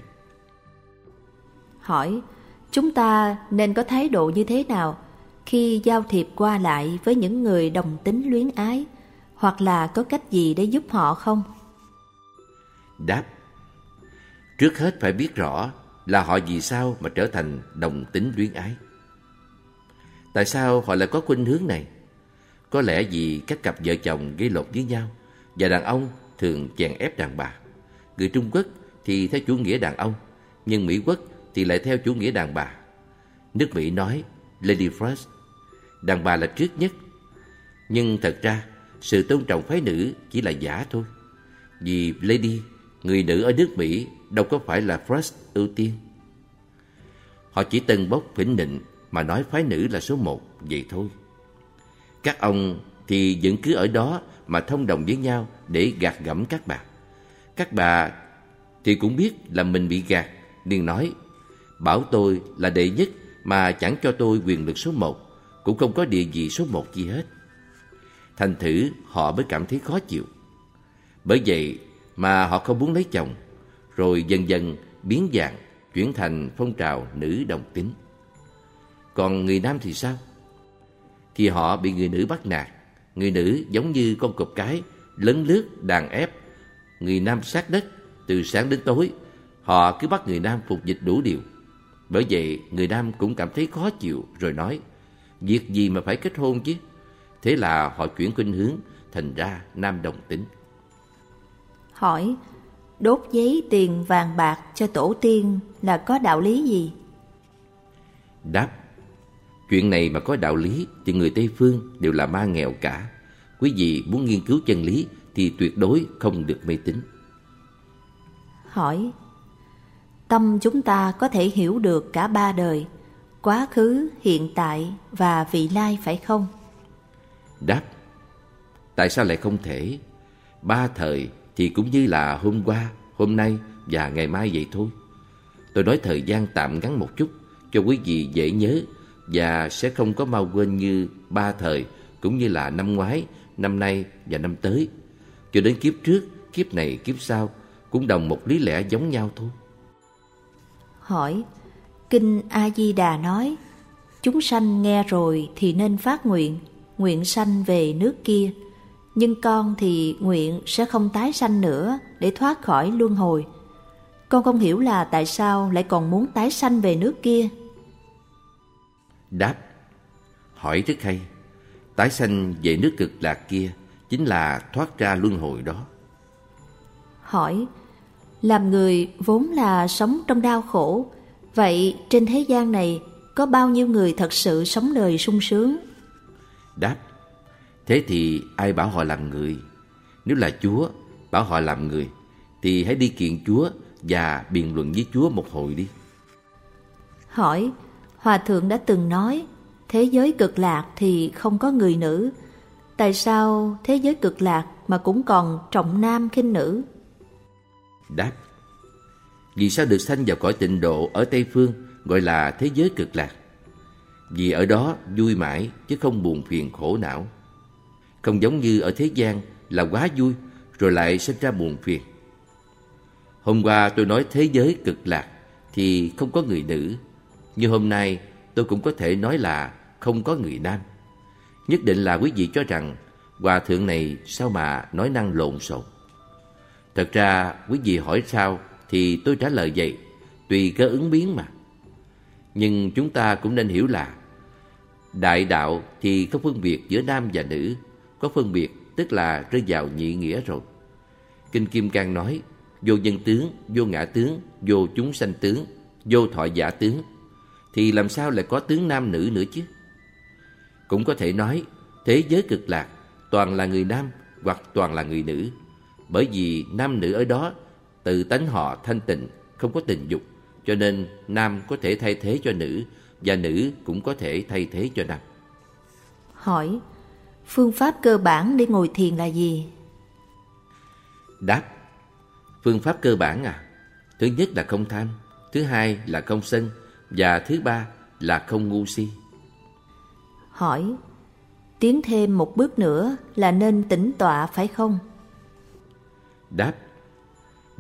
Hỏi, chúng ta nên có thái độ như thế nào khi giao thiệp qua lại với những người đồng tính luyến ái, hoặc là có cách gì để giúp họ không? Đáp, trước hết phải biết rõ là họ vì sao mà trở thành đồng tính luyến ái. Tại sao họ lại có khuynh hướng này? Có lẽ vì các cặp vợ chồng gây lộn với nhau và đàn ông thường chèn ép đàn bà. Người Trung Quốc thì theo chủ nghĩa đàn ông, nhưng Mỹ Quốc thì lại theo chủ nghĩa đàn bà. Nước Mỹ nói Lady First, đàn bà là trước nhất. Nhưng thật ra, sự tôn trọng phái nữ chỉ là giả thôi. Vì Lady, người nữ ở nước Mỹ đâu có phải là First ưu tiên. Họ chỉ tân bốc phỉnh nịnh mà nói phái nữ là số một, vậy thôi. Các ông thì vẫn cứ ở đó mà thông đồng với nhau để gạt gẫm các bà. Các bà thì cũng biết là mình bị gạt, liền nói bảo tôi là đệ nhất mà chẳng cho tôi quyền lực số một, cũng không có địa vị số một gì hết. Thành thử họ mới cảm thấy khó chịu. Bởi vậy mà họ không muốn lấy chồng, rồi dần dần biến dạng, chuyển thành phong trào nữ đồng tính. Còn người nam thì sao? Thì họ bị người nữ bắt nạt, người nữ giống như con cọp cái, lấn lướt, đàn ép. Người nam sát đất, từ sáng đến tối, họ cứ bắt người nam phục dịch đủ điều. Bởi vậy, người nam cũng cảm thấy khó chịu rồi nói, việc gì mà phải kết hôn chứ? Thế là họ chuyển khuynh hướng, thành ra nam đồng tính. Hỏi, đốt giấy tiền vàng bạc cho tổ tiên là có đạo lý gì? Đáp, chuyện này mà có đạo lý thì người Tây Phương đều là ma nghèo cả. Quý vị muốn nghiên cứu chân lý thì tuyệt đối không được mê tín. Hỏi, tâm chúng ta có thể hiểu được cả ba đời, quá khứ, hiện tại và vị lai phải không? Đáp, tại sao lại không thể? Ba thời thì cũng như là hôm qua, hôm nay và ngày mai vậy thôi. Tôi nói thời gian tạm ngắn một chút cho quý vị dễ nhớ và sẽ không có mau quên như ba thời cũng như là năm ngoái, năm nay và năm tới. Cho đến kiếp trước, kiếp này, kiếp sau cũng đồng một lý lẽ giống nhau thôi. Hỏi, Kinh A-di-đà nói, chúng sanh nghe rồi thì nên phát nguyện, nguyện sanh về nước kia. Nhưng con thì nguyện sẽ không tái sanh nữa để thoát khỏi luân hồi. Con không hiểu là tại sao lại còn muốn tái sanh về nước kia. Đáp, hỏi rất hay. Tái sanh về nước cực lạc kia chính là thoát ra luân hồi đó. Hỏi, làm người vốn là sống trong đau khổ, vậy trên thế gian này có bao nhiêu người thật sự sống đời sung sướng? Đáp, thế thì ai bảo họ làm người? Nếu là Chúa bảo họ làm người, thì hãy đi kiện Chúa và biện luận với Chúa một hồi đi. Hỏi, Hòa Thượng đã từng nói, thế giới cực lạc thì không có người nữ. Tại sao thế giới cực lạc mà cũng còn trọng nam khinh nữ? Đáp, vì sao được sanh vào cõi tịnh độ ở Tây Phương, gọi là thế giới cực lạc? Vì ở đó vui mãi, chứ không buồn phiền khổ não. Không giống như ở thế gian là quá vui, rồi lại sinh ra buồn phiền. Hôm qua tôi nói thế giới cực lạc thì không có người nữ. Như hôm nay, tôi cũng có thể nói là không có người nam. Nhất định là quý vị cho rằng, hòa thượng này sao mà nói năng lộn xộn. Thật ra, quý vị hỏi sao thì tôi trả lời vậy, tùy cơ ứng biến mà. Nhưng chúng ta cũng nên hiểu là đại đạo thì không phân biệt giữa nam và nữ, có phân biệt tức là rơi vào nhị nghĩa rồi. Kinh Kim Cang nói, vô nhân tướng, vô ngã tướng, vô chúng sanh tướng, vô thọ giả tướng, thì làm sao lại có tướng nam nữ nữa chứ? Cũng có thể nói, thế giới cực lạc toàn là người nam hoặc toàn là người nữ, bởi vì nam nữ ở đó từ tánh họ thanh tịnh, không có tình dục, cho nên nam có thể thay thế cho nữ và nữ cũng có thể thay thế cho nam. Hỏi, phương pháp cơ bản để ngồi thiền là gì? Đáp, phương pháp cơ bản à? Thứ nhất là không tham, thứ hai là không sân và thứ ba là không ngu si. Hỏi, tiến thêm một bước nữa là nên tĩnh tọa phải không? Đáp,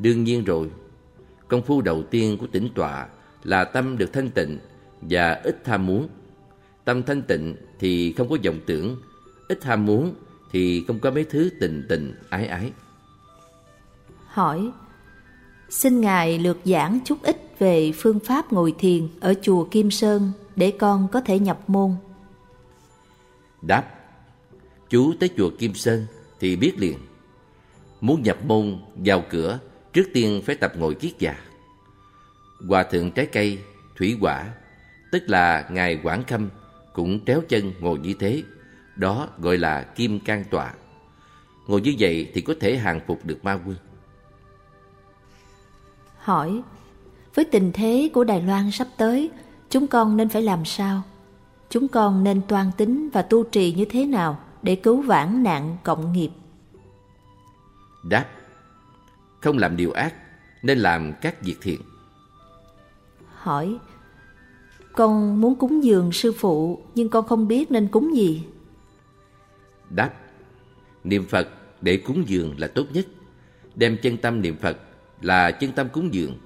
đương nhiên rồi. Công phu đầu tiên của tĩnh tọa là tâm được thanh tịnh và ít tham muốn. Tâm thanh tịnh thì không có vọng tưởng, ít tham muốn thì không có mấy thứ tình tình ái ái. Hỏi, xin Ngài lược giảng chút ít về phương pháp ngồi thiền ở chùa Kim Sơn để con có thể nhập môn. Đáp, chú tới chùa Kim Sơn thì biết liền. Muốn nhập môn vào cửa, trước tiên phải tập ngồi kiết già. Hòa thượng trái cây, thủy quả, tức là Ngài Quảng Khâm cũng tréo chân ngồi như thế. Đó gọi là kim can tọa. Ngồi như vậy thì có thể hàng phục được ma quân. Hỏi, với tình thế của Đài Loan sắp tới, chúng con nên phải làm sao? Chúng con nên toan tính và tu trì như thế nào để cứu vãn nạn cộng nghiệp? Đáp, không làm điều ác, nên làm các việc thiện. Hỏi, con muốn cúng dường sư phụ nhưng con không biết nên cúng gì. Đáp, niệm Phật để cúng dường là tốt nhất. Đem chân tâm niệm Phật là chân tâm cúng dường,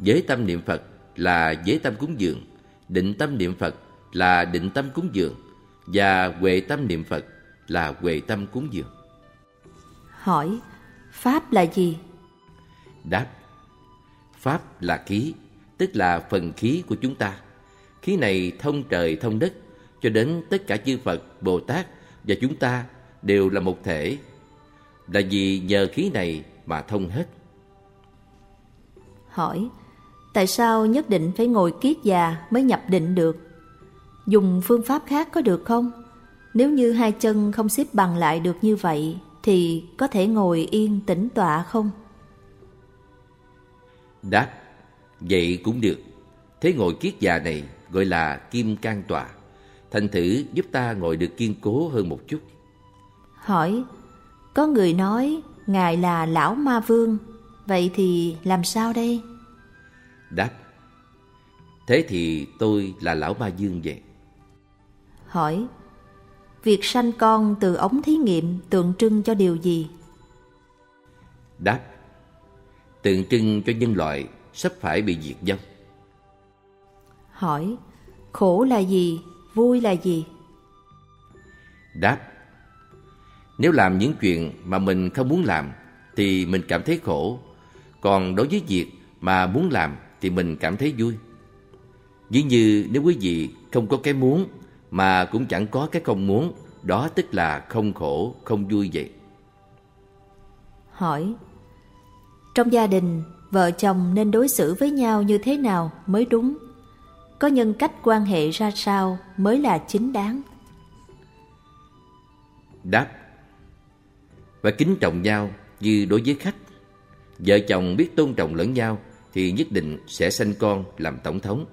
giới tâm niệm Phật là giới tâm cúng dường, định tâm niệm Phật là định tâm cúng dường và huệ tâm niệm Phật là huệ tâm cúng dường. Hỏi, Pháp là gì? Đáp, Pháp là khí, tức là phần khí của chúng ta. Khí này thông trời thông đất, cho đến tất cả chư Phật, Bồ Tát và chúng ta đều là một thể. Là vì nhờ khí này mà thông hết. Hỏi, tại sao nhất định phải ngồi kiết già mới nhập định được? Dùng phương pháp khác có được không? Nếu như hai chân không xếp bằng lại được như vậy, thì có thể ngồi yên tĩnh tọa không? Đáp, vậy cũng được. Thế ngồi kiết già này gọi là kim can tọa. Thành thử giúp ta ngồi được kiên cố hơn một chút. Hỏi, có người nói Ngài là Lão Ma Vương Vậy thì làm sao đây? Đáp Thế thì tôi là lão ma dương vậy Hỏi Việc sanh con từ ống thí nghiệm tượng trưng cho điều gì? Đáp Tượng trưng cho nhân loại sắp phải bị diệt vong Hỏi Khổ là gì? Vui là gì? Đáp Nếu làm những chuyện mà mình không muốn làm Thì mình cảm thấy khổ Còn đối với việc mà muốn làm Thì mình cảm thấy vui Ví như nếu quý vị không có cái muốn Mà cũng chẳng có cái không muốn Đó tức là không khổ, không vui vậy Hỏi Trong gia đình, vợ chồng nên đối xử với nhau như thế nào mới đúng? Có nhân cách quan hệ ra sao mới là chính đáng? Đáp Và kính trọng nhau như đối với khách Vợ chồng biết tôn trọng lẫn nhau Thì nhất định sẽ sanh con làm tổng thống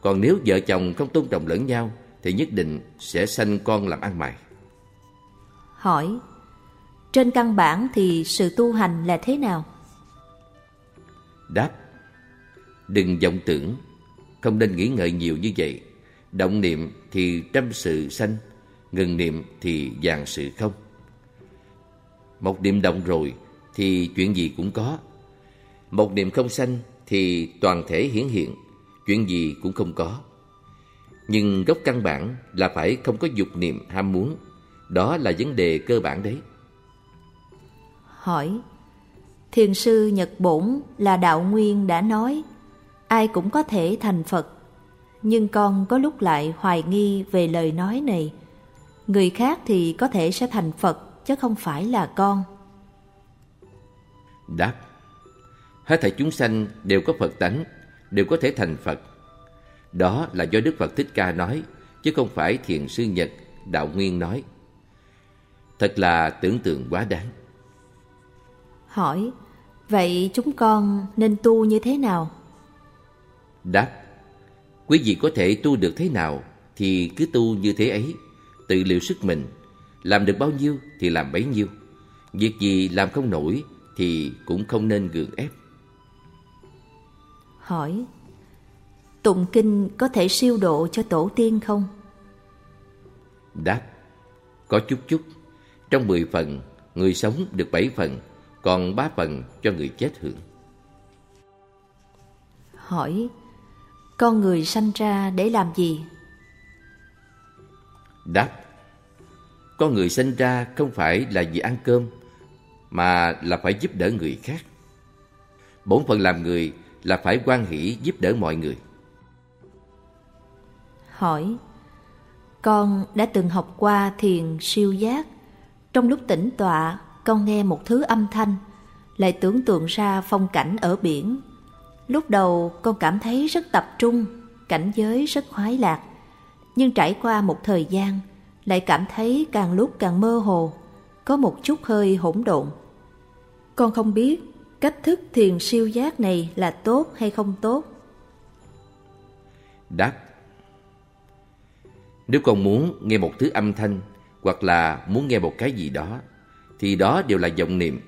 Còn nếu vợ chồng không tôn trọng lẫn nhau Thì nhất định sẽ sanh con làm ăn mày Hỏi trên căn bản thì sự tu hành là thế nào? Đáp, Đừng vọng tưởng, Không nên nghĩ ngợi nhiều như vậy. Động niệm thì trăm sự sanh, Ngừng niệm thì vàng sự không. Một niệm động rồi Thì chuyện gì cũng có. Một niệm không sanh Thì toàn thể hiển hiện, Chuyện gì cũng không có. Nhưng gốc căn bản là phải không có dục niệm ham muốn, Đó là vấn đề cơ bản đấy. Hỏi. Thiền sư Nhật Bổn là đạo nguyên đã nói, Ai cũng có thể thành Phật. Nhưng con có lúc lại hoài nghi về lời nói này. Người khác thì có thể sẽ thành Phật, chứ không phải là con. Đáp, Hết thảy chúng sanh đều có Phật tánh, Đều có thể thành Phật. Đó là do Đức Phật Thích Ca nói, Chứ không phải Thiền sư Nhật Đạo Nguyên nói. Thật là tưởng tượng quá đáng. Hỏi Vậy chúng con nên tu như thế nào? Đáp Quý vị có thể tu được thế nào Thì cứ tu như thế ấy Tự liệu sức mình Làm được bao nhiêu thì làm bấy nhiêu Việc gì làm không nổi Thì cũng không nên gượng ép Hỏi Tụng kinh có thể siêu độ cho tổ tiên không? Đáp Có chút chút Trong 10 phần Người sống được 7 phần Còn 3 phần cho người chết hưởng. Hỏi Con người sanh ra để làm gì? Đáp Con người sinh ra không phải là vì ăn cơm Mà là phải giúp đỡ người khác. Bổn phận làm người là phải quan hỷ giúp đỡ mọi người. Hỏi Con đã từng học qua thiền siêu giác Trong lúc tĩnh tọa con nghe một thứ âm thanh, Lại tưởng tượng ra phong cảnh ở biển. Lúc đầu con cảm thấy rất tập trung, Cảnh giới rất khoái lạc. Nhưng trải qua một thời gian, Lại cảm thấy càng lúc càng mơ hồ, Có một chút hơi hỗn độn. Con không biết cách thức thiền siêu giác này là tốt hay không tốt. Đáp. Nếu con muốn nghe một thứ âm thanh Hoặc là muốn nghe một cái gì đó thì đó đều là vọng niệm.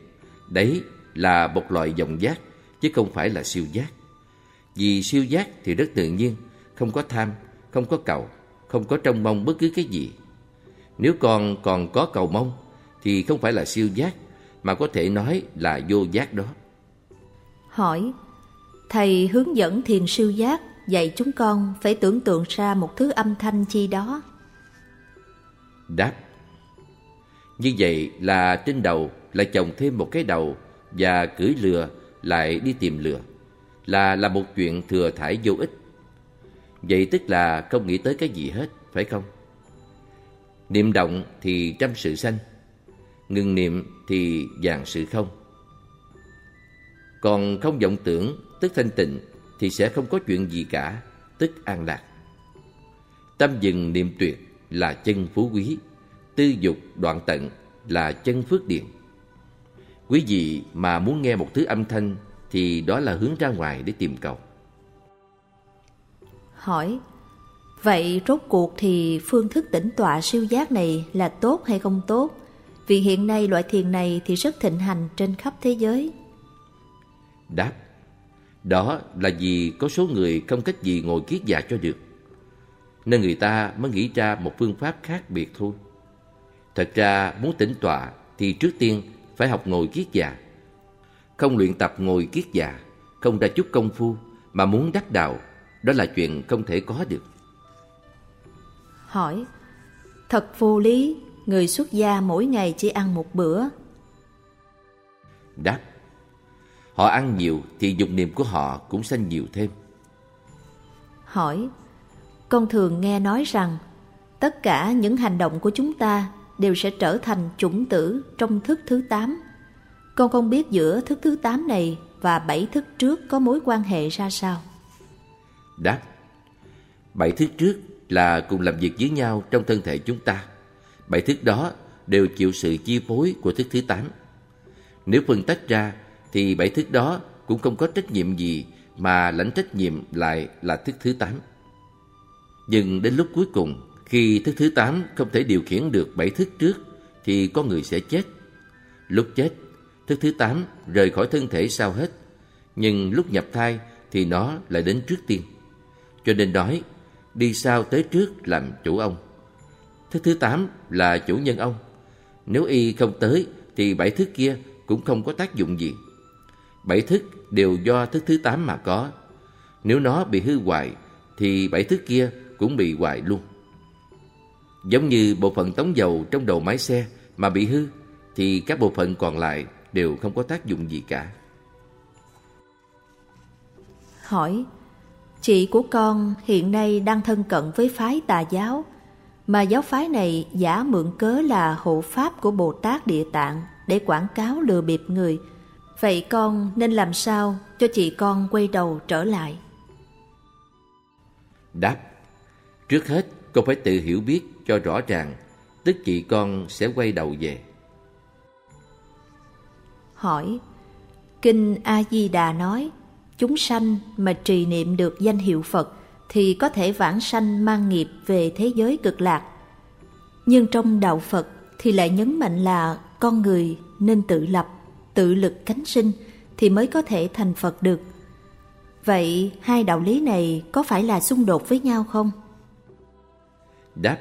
Đấy là một loại vọng giác Chứ không phải là siêu giác. Vì siêu giác thì rất tự nhiên Không có tham, không có cầu Không có trông mong bất cứ cái gì. Nếu con còn có cầu mong Thì không phải là siêu giác Mà có thể nói là vô giác đó. Hỏi Thầy hướng dẫn thiền siêu giác Dạy chúng con phải tưởng tượng ra một thứ âm thanh chi đó? Đáp như vậy là trên đầu lại chồng thêm một cái đầu Và cưỡi lừa lại đi tìm lừa. Là là một chuyện thừa thải vô ích. Vậy tức là không nghĩ tới cái gì hết, phải không? Niệm động thì trăm sự sanh Ngừng niệm thì vàng sự không. Còn không vọng tưởng, tức thanh tịnh Thì sẽ không có chuyện gì cả, tức an lạc. Tâm dừng niệm tuyệt là chân phú quý. Tư dục đoạn tận là chân phước điện Quý vị mà muốn nghe một thứ âm thanh Thì đó là hướng ra ngoài để tìm cầu Hỏi Vậy rốt cuộc thì phương thức tĩnh tọa siêu giác này là tốt hay không tốt? Vì hiện nay loại thiền này thì rất thịnh hành trên khắp thế giới. Đáp Đó là vì có số người không cách gì ngồi kiết già cho được Nên người ta mới nghĩ ra một phương pháp khác biệt thôi Thật ra muốn tĩnh tọa thì trước tiên phải học ngồi kiết già. Không luyện tập ngồi kiết già Không ra chút công phu Mà muốn đắc đạo Đó là chuyện không thể có được. Hỏi Thật vô lý Người xuất gia mỗi ngày chỉ ăn một bữa. Đáp Họ ăn nhiều thì dục niệm của họ cũng sanh nhiều thêm. Hỏi Con thường nghe nói rằng Tất cả những hành động của chúng ta Đều sẽ trở thành chủng tử trong thức thứ tám. Con không biết giữa thức thứ tám này Và bảy thức trước có mối quan hệ ra sao. Đáp Bảy thức trước là cùng làm việc với nhau trong thân thể chúng ta. Bảy thức đó đều chịu sự chi phối của thức thứ tám. Nếu phân tách ra thì bảy thức đó cũng không có trách nhiệm gì mà lãnh trách nhiệm lại là thức thứ tám. Nhưng đến lúc cuối cùng, khi thức thứ tám không thể điều khiển được bảy thức trước thì con người sẽ chết. Lúc chết, thức thứ tám rời khỏi thân thể sao hết, nhưng lúc nhập thai thì nó lại đến trước tiên. Cho nên nói, đi sau tới trước làm chủ ông. Thức thứ tám là chủ nhân ông. Nếu y không tới thì bảy thức kia cũng không có tác dụng gì. Bảy thức đều do thức thứ tám mà có. Nếu nó bị hư hoại thì bảy thức kia cũng bị hoại luôn. Giống như bộ phận tống dầu trong đầu máy xe mà bị hư thì các bộ phận còn lại đều không có tác dụng gì cả. Hỏi Chị của con hiện nay đang thân cận với phái tà giáo mà giáo phái này giả mượn cớ là hộ pháp của Bồ Tát Địa Tạng để quảng cáo lừa bịp người Vậy con nên làm sao cho chị con quay đầu trở lại? Đáp Trước hết con phải tự hiểu biết cho rõ ràng Tức chị con sẽ quay đầu về Hỏi Kinh A-di-đà nói Chúng sanh mà trì niệm được danh hiệu Phật Thì có thể vãng sanh mang nghiệp về thế giới cực lạc Nhưng trong đạo Phật thì lại nhấn mạnh là con người nên tự lập tự lực cánh sinh thì mới có thể thành Phật được. Vậy hai đạo lý này có phải là xung đột với nhau không? Đáp,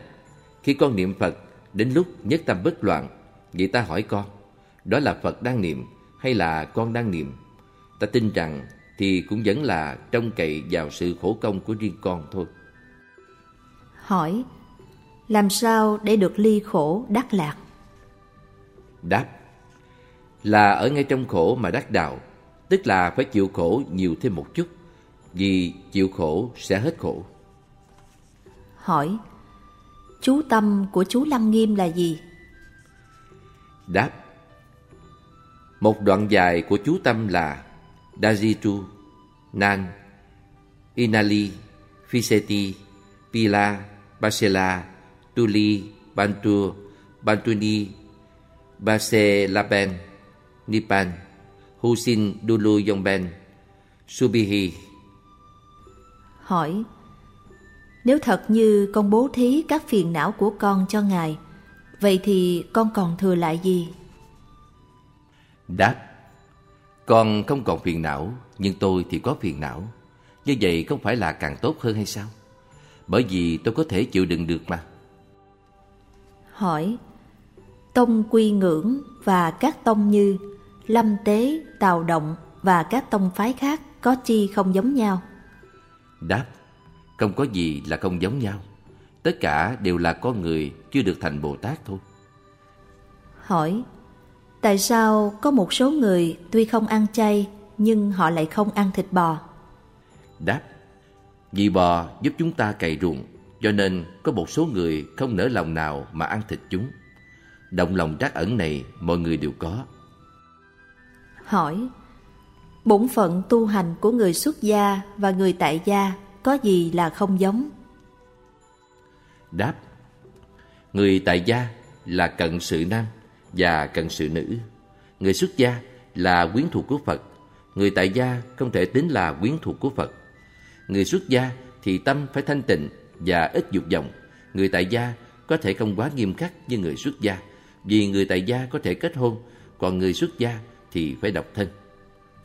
khi con niệm Phật đến lúc nhất tâm bất loạn, vậy ta hỏi con, đó là Phật đang niệm hay là con đang niệm? Ta tin rằng thì cũng vẫn là trông cậy vào sự khổ công của riêng con thôi. Hỏi, làm sao để được ly khổ đắc lạc? Đáp, là ở ngay trong khổ mà đắc đạo, tức là phải chịu khổ nhiều thêm một chút, vì chịu khổ sẽ hết khổ. Hỏi, chú tâm của chú Lăng Nghiêm là gì? Đáp, một đoạn dài của chú tâm là Dajitu, Nan, Inali, Fiseti, Pila, Basela, Tuli, Bantu, Bantuni, Baselaben, Nipan, Husin Dulu Yongben, Subihi. Hỏi, nếu thật như con bố thí các phiền não của con cho Ngài, vậy thì con còn thừa lại gì? Đáp, con không còn phiền não, nhưng tôi thì có phiền não. Như vậy không phải là càng tốt hơn hay sao? Bởi vì tôi có thể chịu đựng được mà. Hỏi, tông quy ngưỡng và các tông như lâm tế, tào động và các tông phái khác có chi không giống nhau? Đáp, không có gì là không giống nhau. Tất cả đều là con người chưa được thành Bồ Tát thôi. Hỏi, tại sao có một số người tuy không ăn chay nhưng họ lại không ăn thịt bò? Đáp, vì bò giúp chúng ta cày ruộng, cho nên có một số người không nỡ lòng nào mà ăn thịt chúng. Động lòng trắc ẩn này mọi người đều có. Hỏi Bổn phận tu hành của người xuất gia và người tại gia có gì là không giống? Đáp Người tại gia là cận sự nam và cận sự nữ. Người xuất gia là quyến thuộc của Phật. Người tại gia không thể tính là quyến thuộc của Phật. Người xuất gia thì tâm phải thanh tịnh và ít dục vọng. Người tại gia có thể không quá nghiêm khắc như người xuất gia vì người tại gia có thể kết hôn, còn người xuất gia thì phải độc thân.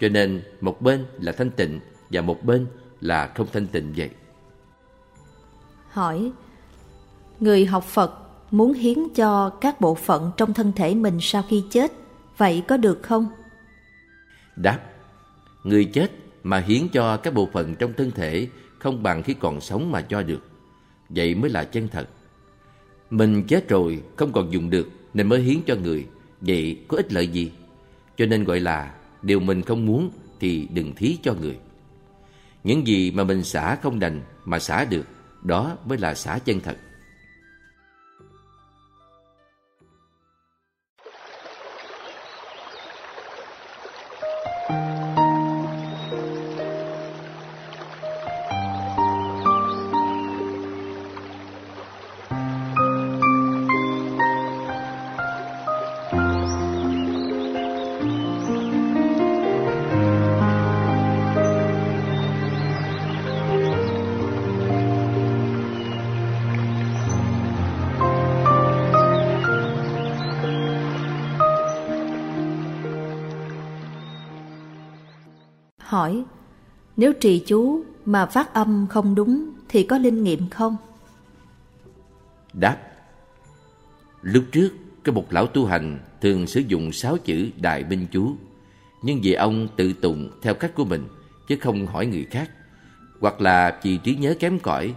Cho nên một bên là thanh tịnh và một bên là không thanh tịnh vậy. Hỏi Người học Phật muốn hiến cho các bộ phận trong thân thể mình sau khi chết, vậy có được không? Đáp Người chết mà hiến cho các bộ phận trong thân thể không bằng khi còn sống mà cho được. Vậy mới là chân thật. Mình chết rồi không còn dùng được nên mới hiến cho người. Vậy có ích lợi gì? Cho nên gọi là điều mình không muốn thì đừng thí cho người. Những gì mà mình xả không đành mà xả được, đó mới là xả chân thật. Trì chú mà phát âm không đúng thì có linh nghiệm không? Đáp Lúc trước, cái một lão tu hành thường sử dụng sáu chữ Đại Binh Chú. Nhưng vì ông tự tụng theo cách của mình, chứ không hỏi người khác. Hoặc là vì trí nhớ kém cỏi,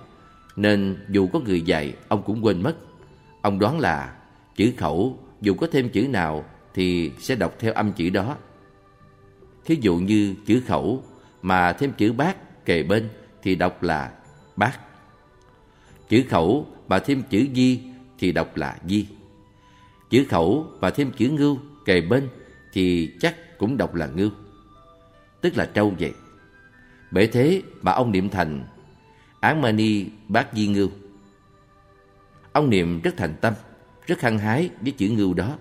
nên dù có người dạy, ông cũng quên mất. Ông đoán là chữ khẩu, dù có thêm chữ nào thì sẽ đọc theo âm chữ đó. Thí dụ như chữ khẩu mà thêm chữ bát kề bên thì đọc là bát. Chữ khẩu mà thêm chữ di thì đọc là di. Chữ khẩu mà thêm chữ ngưu kề bên thì chắc cũng đọc là ngưu. Tức là trâu vậy. Bởi thế mà ông niệm thành Án Mani bác Di Ngưu. Ông niệm rất thành tâm, rất hăng hái với chữ ngưu đó.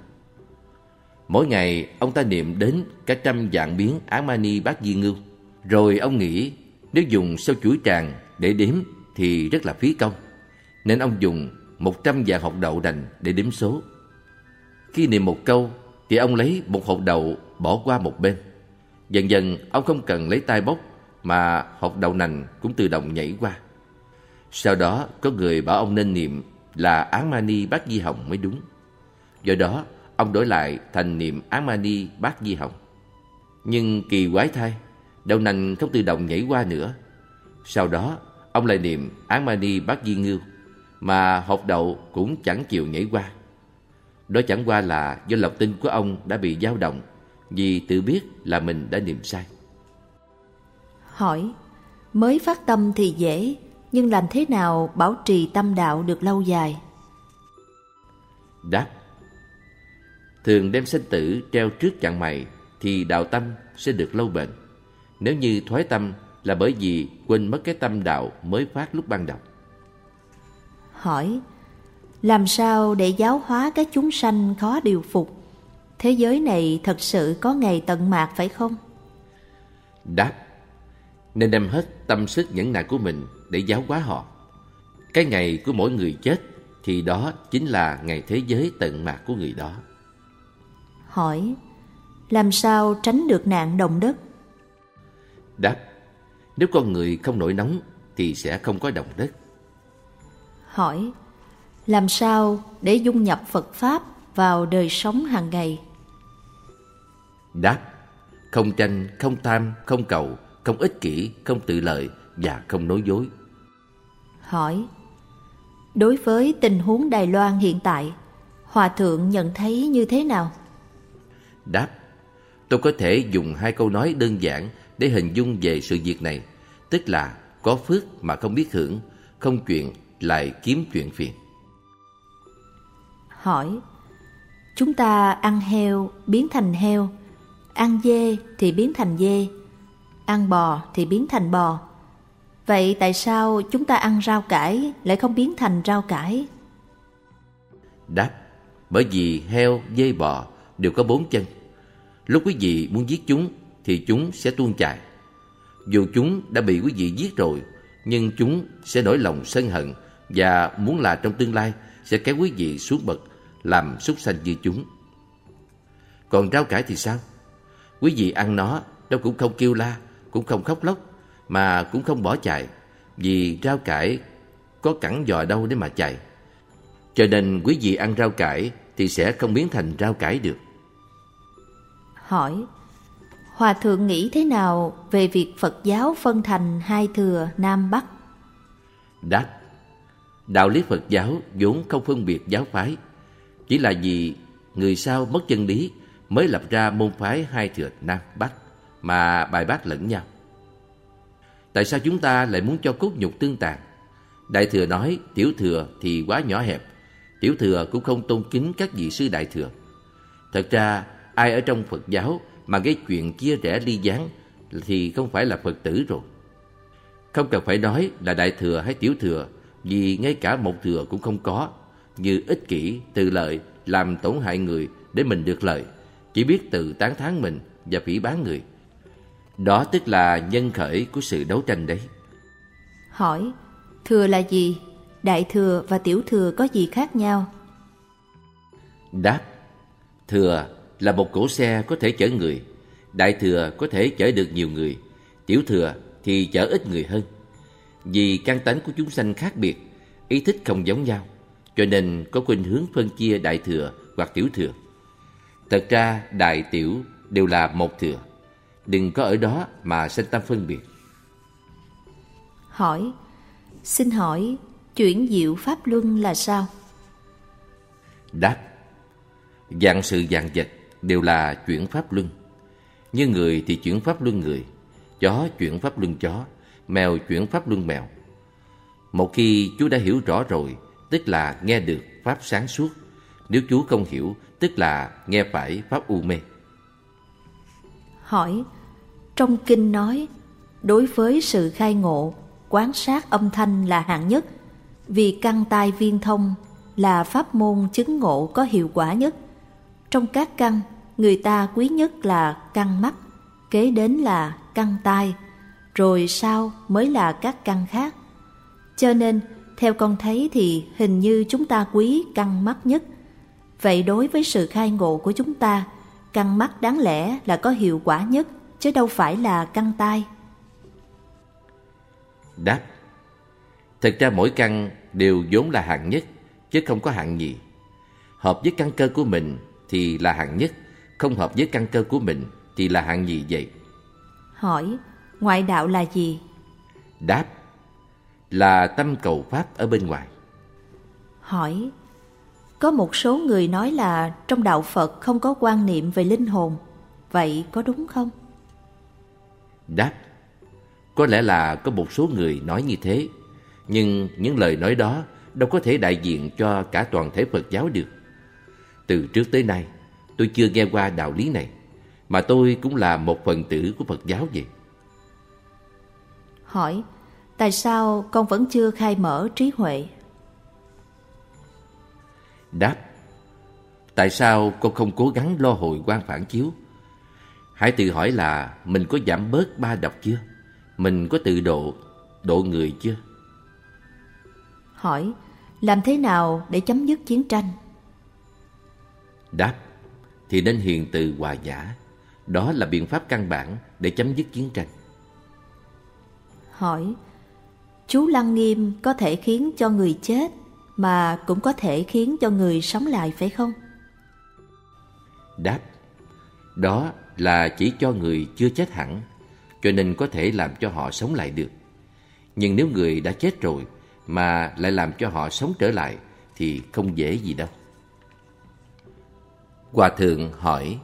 Mỗi ngày ông ta niệm đến cả trăm dạng biến án mani bác di ngưu. Rồi ông nghĩ nếu dùng sâu chuỗi tràng để đếm thì rất là phí công. Nên ông dùng một trăm hột đậu đành để đếm số. Khi niệm một câu thì ông lấy một hột đậu bỏ qua một bên. Dần dần ông không cần lấy tay bốc mà hột đậu nành cũng tự động nhảy qua. Sau đó có người bảo ông nên niệm là án mani bát di hồng mới đúng. Do đó ông đổi lại thành niệm án mani bát di hồng. Nhưng kỳ quái thay, đậu nành không tự động nhảy qua nữa. Sau đó, ông lại niệm án mani bát di ngưu, mà hột đậu cũng chẳng chịu nhảy qua. Đó chẳng qua là do lọc tinh của ông đã bị dao động, vì tự biết là mình đã niệm sai. Hỏi, mới phát tâm thì dễ, nhưng làm thế nào bảo trì tâm đạo được lâu dài? Đáp Thường đem sinh tử treo trước chặng mày thì đạo tâm sẽ được lâu bền. Nếu như thoái tâm là bởi vì quên mất cái tâm đạo mới phát lúc ban đầu. Hỏi, làm sao để giáo hóa các chúng sanh khó điều phục? Thế giới này thật sự có ngày tận mạc phải không? Đáp, nên đem hết tâm sức nhẫn nại của mình để giáo hóa họ. Cái ngày của mỗi người chết thì đó chính là ngày thế giới tận mạc của người đó. Hỏi, làm sao tránh được nạn động đất? Đáp, nếu con người không nổi nóng thì sẽ không có động đất. Hỏi, làm sao để dung nhập Phật Pháp vào đời sống hàng ngày? Đáp, không tranh, không tham, không cầu, không ích kỷ, không tự lợi và không nói dối. Hỏi, đối với tình huống Đài Loan hiện tại, Hòa Thượng nhận thấy như thế nào? Đáp, tôi có thể dùng hai câu nói đơn giản để hình dung về sự việc này, tức là có phước mà không biết hưởng, không chuyện lại kiếm chuyện phiền. Hỏi, chúng ta ăn heo biến thành heo, ăn dê thì biến thành dê, ăn bò thì biến thành bò. Vậy tại sao chúng ta ăn rau cải lại không biến thành rau cải? Đáp, bởi vì heo, dê, bò đều có bốn chân. Lúc quý vị muốn giết chúng thì chúng sẽ tuôn chạy. Dù chúng đã bị quý vị giết rồi, nhưng chúng sẽ nổi lòng sân hận và muốn là trong tương lai sẽ kéo quý vị xuống bậc làm súc sanh như chúng. Còn rau cải thì sao? Quý vị ăn nó Nó cũng không kêu la Cũng không khóc lóc Mà cũng không bỏ chạy Vì rau cải có cẳng dò đâu để mà chạy Cho nên quý vị ăn rau cải Thì sẽ không biến thành rau cải được Hỏi Hòa thượng nghĩ thế nào về việc Phật giáo phân thành hai thừa Nam Bắc? Đáp Đạo lý Phật giáo vốn không phân biệt giáo phái Chỉ là vì người sau mất chân lý mới lập ra môn phái hai thừa Nam Bắc mà bài bác lẫn nhau. Tại sao chúng ta lại muốn cho cốt nhục tương tàn? Đại thừa nói tiểu thừa thì quá nhỏ hẹp, tiểu thừa cũng không tôn kính các vị sư đại thừa. Thật ra, ai ở trong Phật giáo mà gây chuyện chia rẽ ly gián thì không phải là Phật tử rồi. Không cần phải nói là đại thừa hay tiểu thừa, vì ngay cả một thừa cũng không có, như ích kỷ, tự lợi, làm tổn hại người để mình được lợi, chỉ biết tự tán thán mình và phỉ bán người. Đó tức là nhân khởi của sự đấu tranh đấy. Hỏi, thừa là gì? Đại thừa và tiểu thừa có gì khác nhau? Đáp, thừa là một cỗ xe có thể chở người, đại thừa có thể chở được nhiều người, tiểu thừa thì chở ít người hơn. Vì căn tánh của chúng sanh khác biệt, ý thích không giống nhau, cho nên có khuynh hướng phân chia đại thừa hoặc tiểu thừa. Thật ra đại tiểu đều là một thừa, đừng có ở đó mà sanh tâm phân biệt. Hỏi, xin hỏi chuyển diệu pháp luân là sao? Đáp, dạng sự dạng vật đều là chuyển pháp luân. Như người thì chuyển pháp luân người, chó chuyển pháp luân chó, mèo chuyển pháp luân mèo. Một khi chú đã hiểu rõ rồi, tức là nghe được pháp sáng suốt. Nếu chú không hiểu, tức là nghe phải pháp u mê. Hỏi, trong kinh nói, đối với sự khai ngộ, quán sát âm thanh là hạng nhất, vì căn tai viên thông là pháp môn chứng ngộ có hiệu quả nhất. Trong các căn, người ta quý nhất là căn mắt, kế đến là căn tai, rồi sau mới là các căn khác. Cho nên, theo con thấy thì hình như chúng ta quý căn mắt nhất. Vậy đối với sự khai ngộ của chúng ta, căn mắt đáng lẽ là có hiệu quả nhất, chứ đâu phải là căn tai. Đáp Thật ra mỗi căn đều vốn là hạng nhất, chứ không có hạng nhì. Hợp với căn cơ của mình thì là hạng nhất, không hợp với căn cơ của mình thì là hạng nhì vậy. Hỏi, ngoại đạo là gì? Đáp Là tâm cầu Pháp ở bên ngoài. Hỏi, có một số người nói là trong đạo Phật không có quan niệm về linh hồn, vậy có đúng không? Đáp Có lẽ là có một số người nói như thế, nhưng những lời nói đó đâu có thể đại diện cho cả toàn thể Phật giáo được. Từ trước tới nay, tôi chưa nghe qua đạo lý này, mà tôi cũng là một phần tử của Phật giáo vậy. Hỏi, tại sao con vẫn chưa khai mở trí huệ? Đáp Tại sao con không cố gắng lo hồi quan phản chiếu? Hãy tự hỏi là mình có giảm bớt ba độc chưa? Mình có tự độ, độ người chưa? Hỏi, làm thế nào để chấm dứt chiến tranh? Đáp Thì nên hiền từ hòa nhã. Đó là biện pháp căn bản để chấm dứt chiến tranh. Hỏi, chú Lăng Nghiêm có thể khiến cho người chết mà cũng có thể khiến cho người sống lại phải không? Đáp Đó là chỉ cho người chưa chết hẳn Cho nên có thể làm cho họ sống lại được. Nhưng nếu người đã chết rồi Mà lại làm cho họ sống trở lại Thì không dễ gì đâu Hòa thượng hỏi,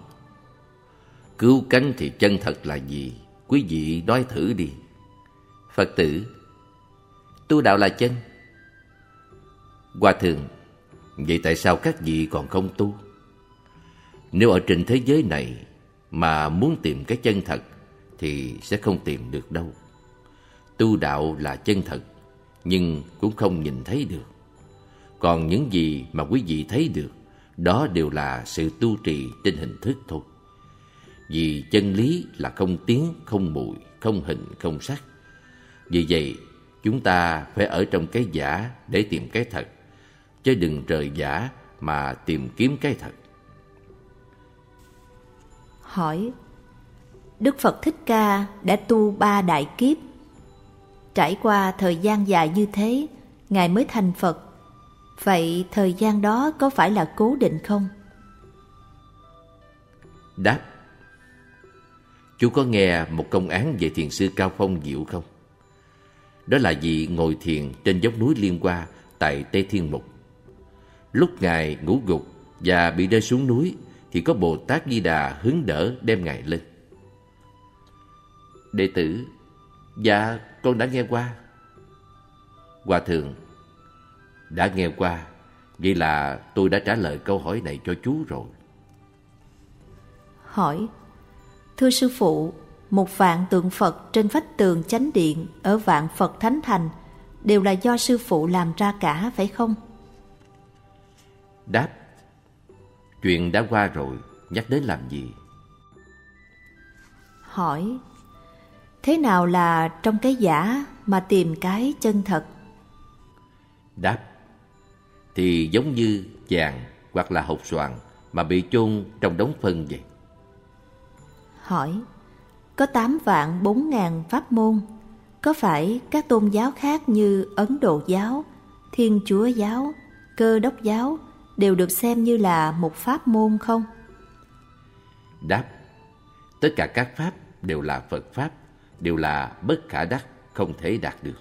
Cứu cánh thì chân thật là gì? Quý vị nói thử đi Phật tử, Tu đạo là chân Hòa thượng, Vậy tại sao các vị còn không tu? Nếu ở trên thế giới này Mà muốn tìm cái chân thật Thì sẽ không tìm được đâu Tu đạo là chân thật, Nhưng cũng không nhìn thấy được Còn những gì mà quý vị thấy được đó đều là sự tu trì trên hình thức thôi Vì chân lý là không tiếng, không mùi, không hình, không sắc Vì vậy chúng ta phải ở trong cái giả để tìm cái thật chứ đừng rời giả mà tìm kiếm cái thật. Hỏi, Đức Phật Thích Ca đã tu ba đại kiếp. Trải qua thời gian dài như thế, Ngài mới thành Phật. Vậy thời gian đó có phải là cố định không? Đáp Chú có nghe một công án về thiền sư Cao Phong Diệu không? Đó là vị ngồi thiền trên dốc núi Liên Hoa tại Tây Thiên Mục. Lúc Ngài ngủ gục và bị rơi xuống núi thì có Bồ Tát Di Đà hướng đỡ đem Ngài lên. Đệ tử, dạ con đã nghe qua. Hòa thượng, đã nghe qua, vậy là tôi đã trả lời câu hỏi này cho chú rồi. Hỏi, thưa sư phụ, một vạn tượng Phật trên vách tường chánh điện ở vạn Phật Thánh Thành đều là do sư phụ làm ra cả phải không? Đáp, chuyện đã qua rồi, nhắc đến làm gì? Hỏi, thế nào là trong cái giả mà tìm cái chân thật? Đáp, thì giống như vàng hoặc là hột xoàn mà bị chôn trong đống phân vậy. Hỏi, có 8 vạn 4 ngàn pháp môn, có phải các tôn giáo khác như Ấn Độ giáo, Thiên Chúa giáo, Cơ đốc giáo đều được xem như là một pháp môn không? Đáp, tất cả các pháp đều là Phật pháp, đều là bất khả đắc, không thể đạt được.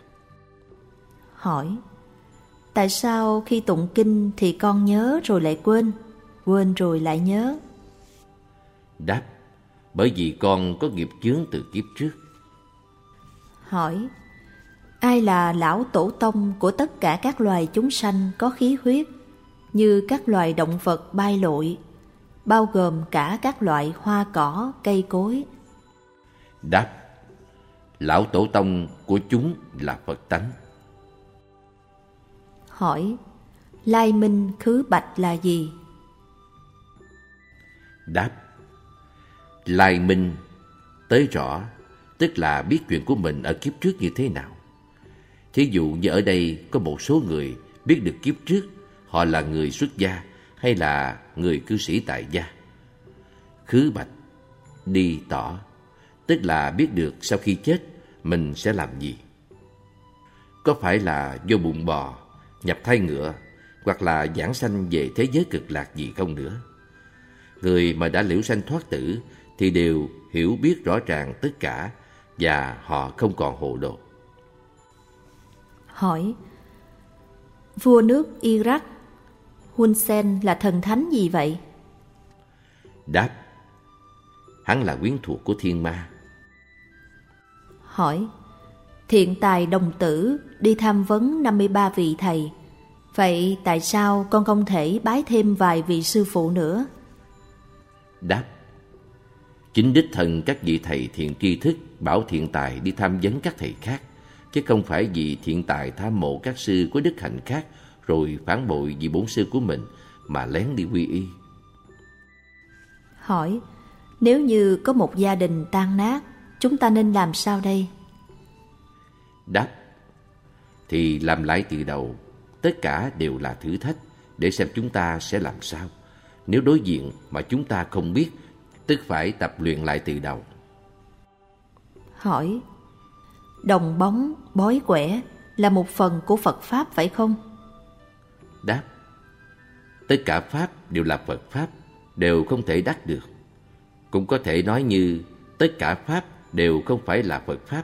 Hỏi, tại sao khi tụng kinh thì con nhớ rồi lại quên, quên rồi lại nhớ? Đáp, bởi vì con có nghiệp chướng từ kiếp trước. Hỏi, ai là lão tổ tông của tất cả các loài chúng sanh có khí huyết, như các loài động vật bay lội, bao gồm cả các loại hoa cỏ, cây cối? Đáp, lão tổ tông của chúng là Phật tánh. Hỏi, lai minh khứ bạch là gì? Đáp, lai minh tới rõ tức là biết chuyện của mình ở kiếp trước như thế nào. Thí dụ như ở đây có một số người biết được kiếp trước họ là người xuất gia hay là người cư sĩ tại gia. Khứ bạch đi tỏ tức là biết được sau khi chết mình sẽ làm gì. Có phải là vô bụng bò nhập thai ngựa hoặc là giảng sanh về thế giới cực lạc gì không nữa người mà đã liễu sanh thoát tử thì đều hiểu biết rõ ràng tất cả và họ không còn hồ đồ. Hỏi Vua nước Iraq Hun Sen là thần thánh gì vậy? Đáp Hắn là quyến thuộc của thiên ma. Hỏi Thiện tài đồng tử đi tham vấn 53 vị thầy Vậy tại sao con không thể bái thêm vài vị sư phụ nữa? Đáp Chính đích thần các vị thầy thiện tri thức bảo thiện tài đi tham vấn các thầy khác, chứ không phải vì thiện tài tham mộ các sư có đức hạnh khác rồi phản bội vì bổn sư của mình mà lén đi quy y. Hỏi, nếu như có một gia đình tan nát, chúng ta nên làm sao đây? Đáp, thì làm lại từ đầu, tất cả đều là thử thách để xem chúng ta sẽ làm sao. Nếu đối diện mà chúng ta không biết tức phải tập luyện lại từ đầu. Hỏi, đồng bóng, bói quẻ là một phần của Phật Pháp phải không? Đáp, tất cả Pháp đều là Phật Pháp, đều không thể đắc được. Cũng có thể nói như tất cả Pháp đều không phải là Phật Pháp.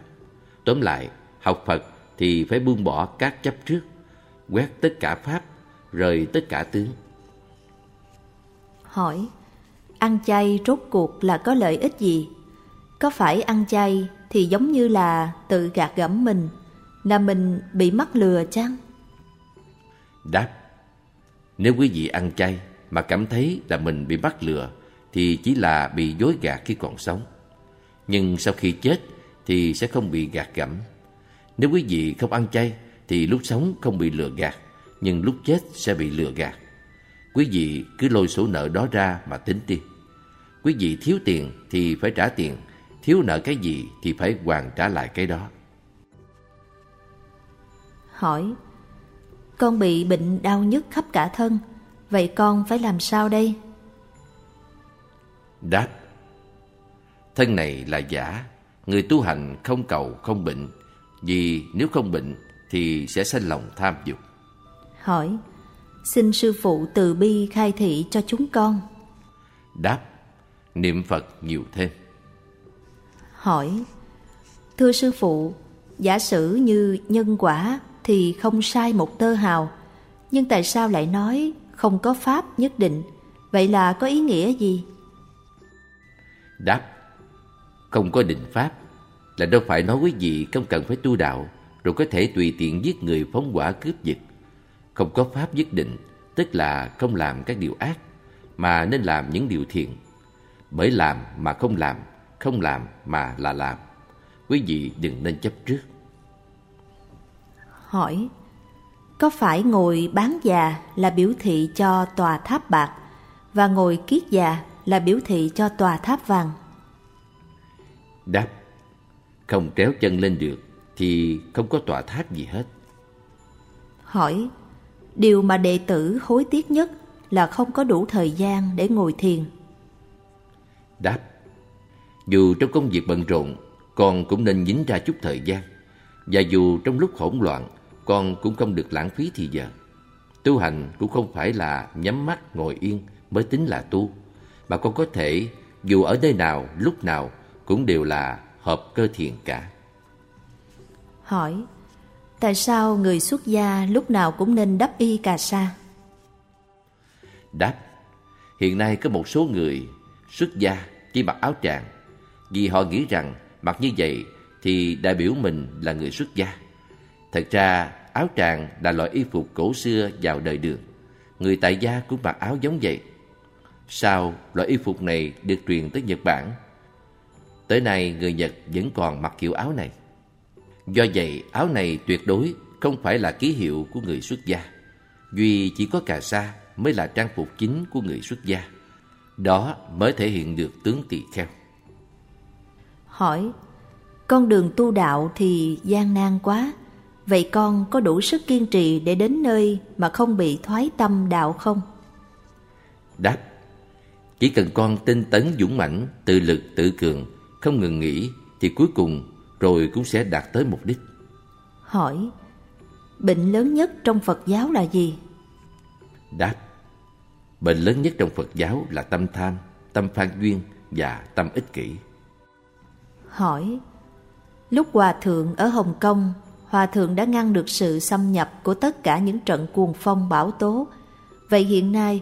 Tóm lại, học Phật thì phải buông bỏ các chấp trước, quét tất cả Pháp, rời tất cả tướng. Hỏi, ăn chay rốt cuộc là có lợi ích gì? Có phải ăn chay thì giống như là tự gạt gẫm mình, là mình bị mắc lừa chăng? Đáp, nếu quý vị ăn chay mà cảm thấy là mình bị mắc lừa thì chỉ là bị dối gạt khi còn sống. Nhưng sau khi chết thì sẽ không bị gạt gẫm. Nếu quý vị không ăn chay thì lúc sống không bị lừa gạt, nhưng lúc chết sẽ bị lừa gạt. Quý vị cứ lôi số nợ đó ra mà tính đi. Quý vị thiếu tiền thì phải trả tiền, thiếu nợ cái gì thì phải hoàn trả lại cái đó. Hỏi, con bị bệnh đau nhức khắp cả thân, vậy con phải làm sao đây? Đáp, Thân này là giả, người tu hành không cầu không bệnh, vì nếu không bệnh thì sẽ sanh lòng tham dục. Hỏi, xin sư phụ từ bi khai thị cho chúng con. Đáp, niệm Phật nhiều thêm. Hỏi, thưa sư phụ, giả sử như nhân quả thì không sai một tơ hào, nhưng tại sao lại nói không có pháp nhất định? Vậy là có ý nghĩa gì? Đáp, không có định pháp là đâu phải nói quý vị không cần phải tu đạo rồi có thể tùy tiện giết người phóng hỏa cướp giật. Không có pháp nhất định, tức là không làm các điều ác, mà nên làm những điều thiện. Bởi làm mà không làm, không làm mà là làm. Quý vị đừng nên chấp trước. Hỏi, có phải ngồi bán già là biểu thị cho tòa tháp bạc và ngồi kiết già là biểu thị cho tòa tháp vàng? Đáp, không kéo chân lên được thì không có tòa tháp gì hết. Hỏi, điều mà đệ tử hối tiếc nhất là không có đủ thời gian để ngồi thiền. Đáp, dù trong công việc bận rộn, con cũng nên nhín ra chút thời gian. Và dù trong lúc hỗn loạn, con cũng không được lãng phí thì giờ. Tu hành cũng không phải là nhắm mắt ngồi yên mới tính là tu, mà con có thể dù ở nơi nào, lúc nào cũng đều là hợp cơ thiền cả. Hỏi, tại sao người xuất gia lúc nào cũng nên đắp y cà sa? Đáp, hiện nay có một số người xuất gia chỉ mặc áo tràng vì họ nghĩ rằng mặc như vậy thì đại biểu mình là người xuất gia. Thật ra áo tràng là loại y phục cổ xưa vào đời đường. Người tại gia cũng mặc áo giống vậy. Sau, loại y phục này được truyền tới Nhật Bản. Tới nay người Nhật vẫn còn mặc kiểu áo này. Do vậy, áo này tuyệt đối không phải là ký hiệu của người xuất gia. Duy chỉ có cà sa mới là trang phục chính của người xuất gia. Đó mới thể hiện được tướng tỳ kheo. Hỏi, con đường tu đạo thì gian nan quá, vậy con có đủ sức kiên trì để đến nơi mà không bị thoái tâm đạo không? Đáp, chỉ cần con tinh tấn dũng mãnh, tự lực tự cường, không ngừng nghỉ, thì cuối cùng rồi cũng sẽ đạt tới mục đích. Hỏi, bệnh lớn nhất trong Phật giáo là gì? Đáp, bệnh lớn nhất trong Phật giáo là tâm tham, tâm phan duyên và tâm ích kỷ. Hỏi, lúc Hòa Thượng ở Hồng Kông, Hòa Thượng đã ngăn được sự xâm nhập của tất cả những trận cuồng phong bão tố. Vậy hiện nay,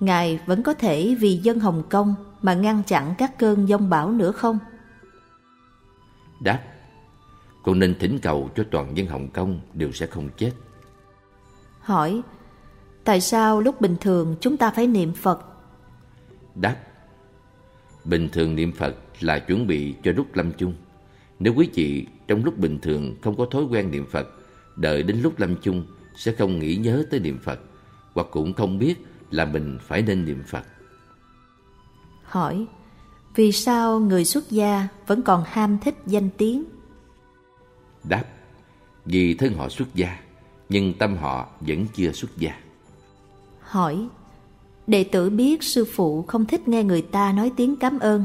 Ngài vẫn có thể vì dân Hồng Kông mà ngăn chặn các cơn giông bão nữa không? Đáp, con nên thỉnh cầu cho toàn dân Hồng Kông đều sẽ không chết. Hỏi, tại sao lúc bình thường chúng ta phải niệm Phật? Đáp, bình thường niệm Phật là chuẩn bị cho lúc lâm chung. Nếu quý vị trong lúc bình thường không có thói quen niệm Phật, đợi đến lúc lâm chung sẽ không nghĩ nhớ tới niệm Phật, hoặc cũng không biết là mình phải nên niệm Phật. Hỏi, vì sao người xuất gia vẫn còn ham thích danh tiếng? Đáp, vì thân họ xuất gia, nhưng tâm họ vẫn chưa xuất gia. Hỏi, đệ tử biết sư phụ không thích nghe người ta nói tiếng cảm ơn,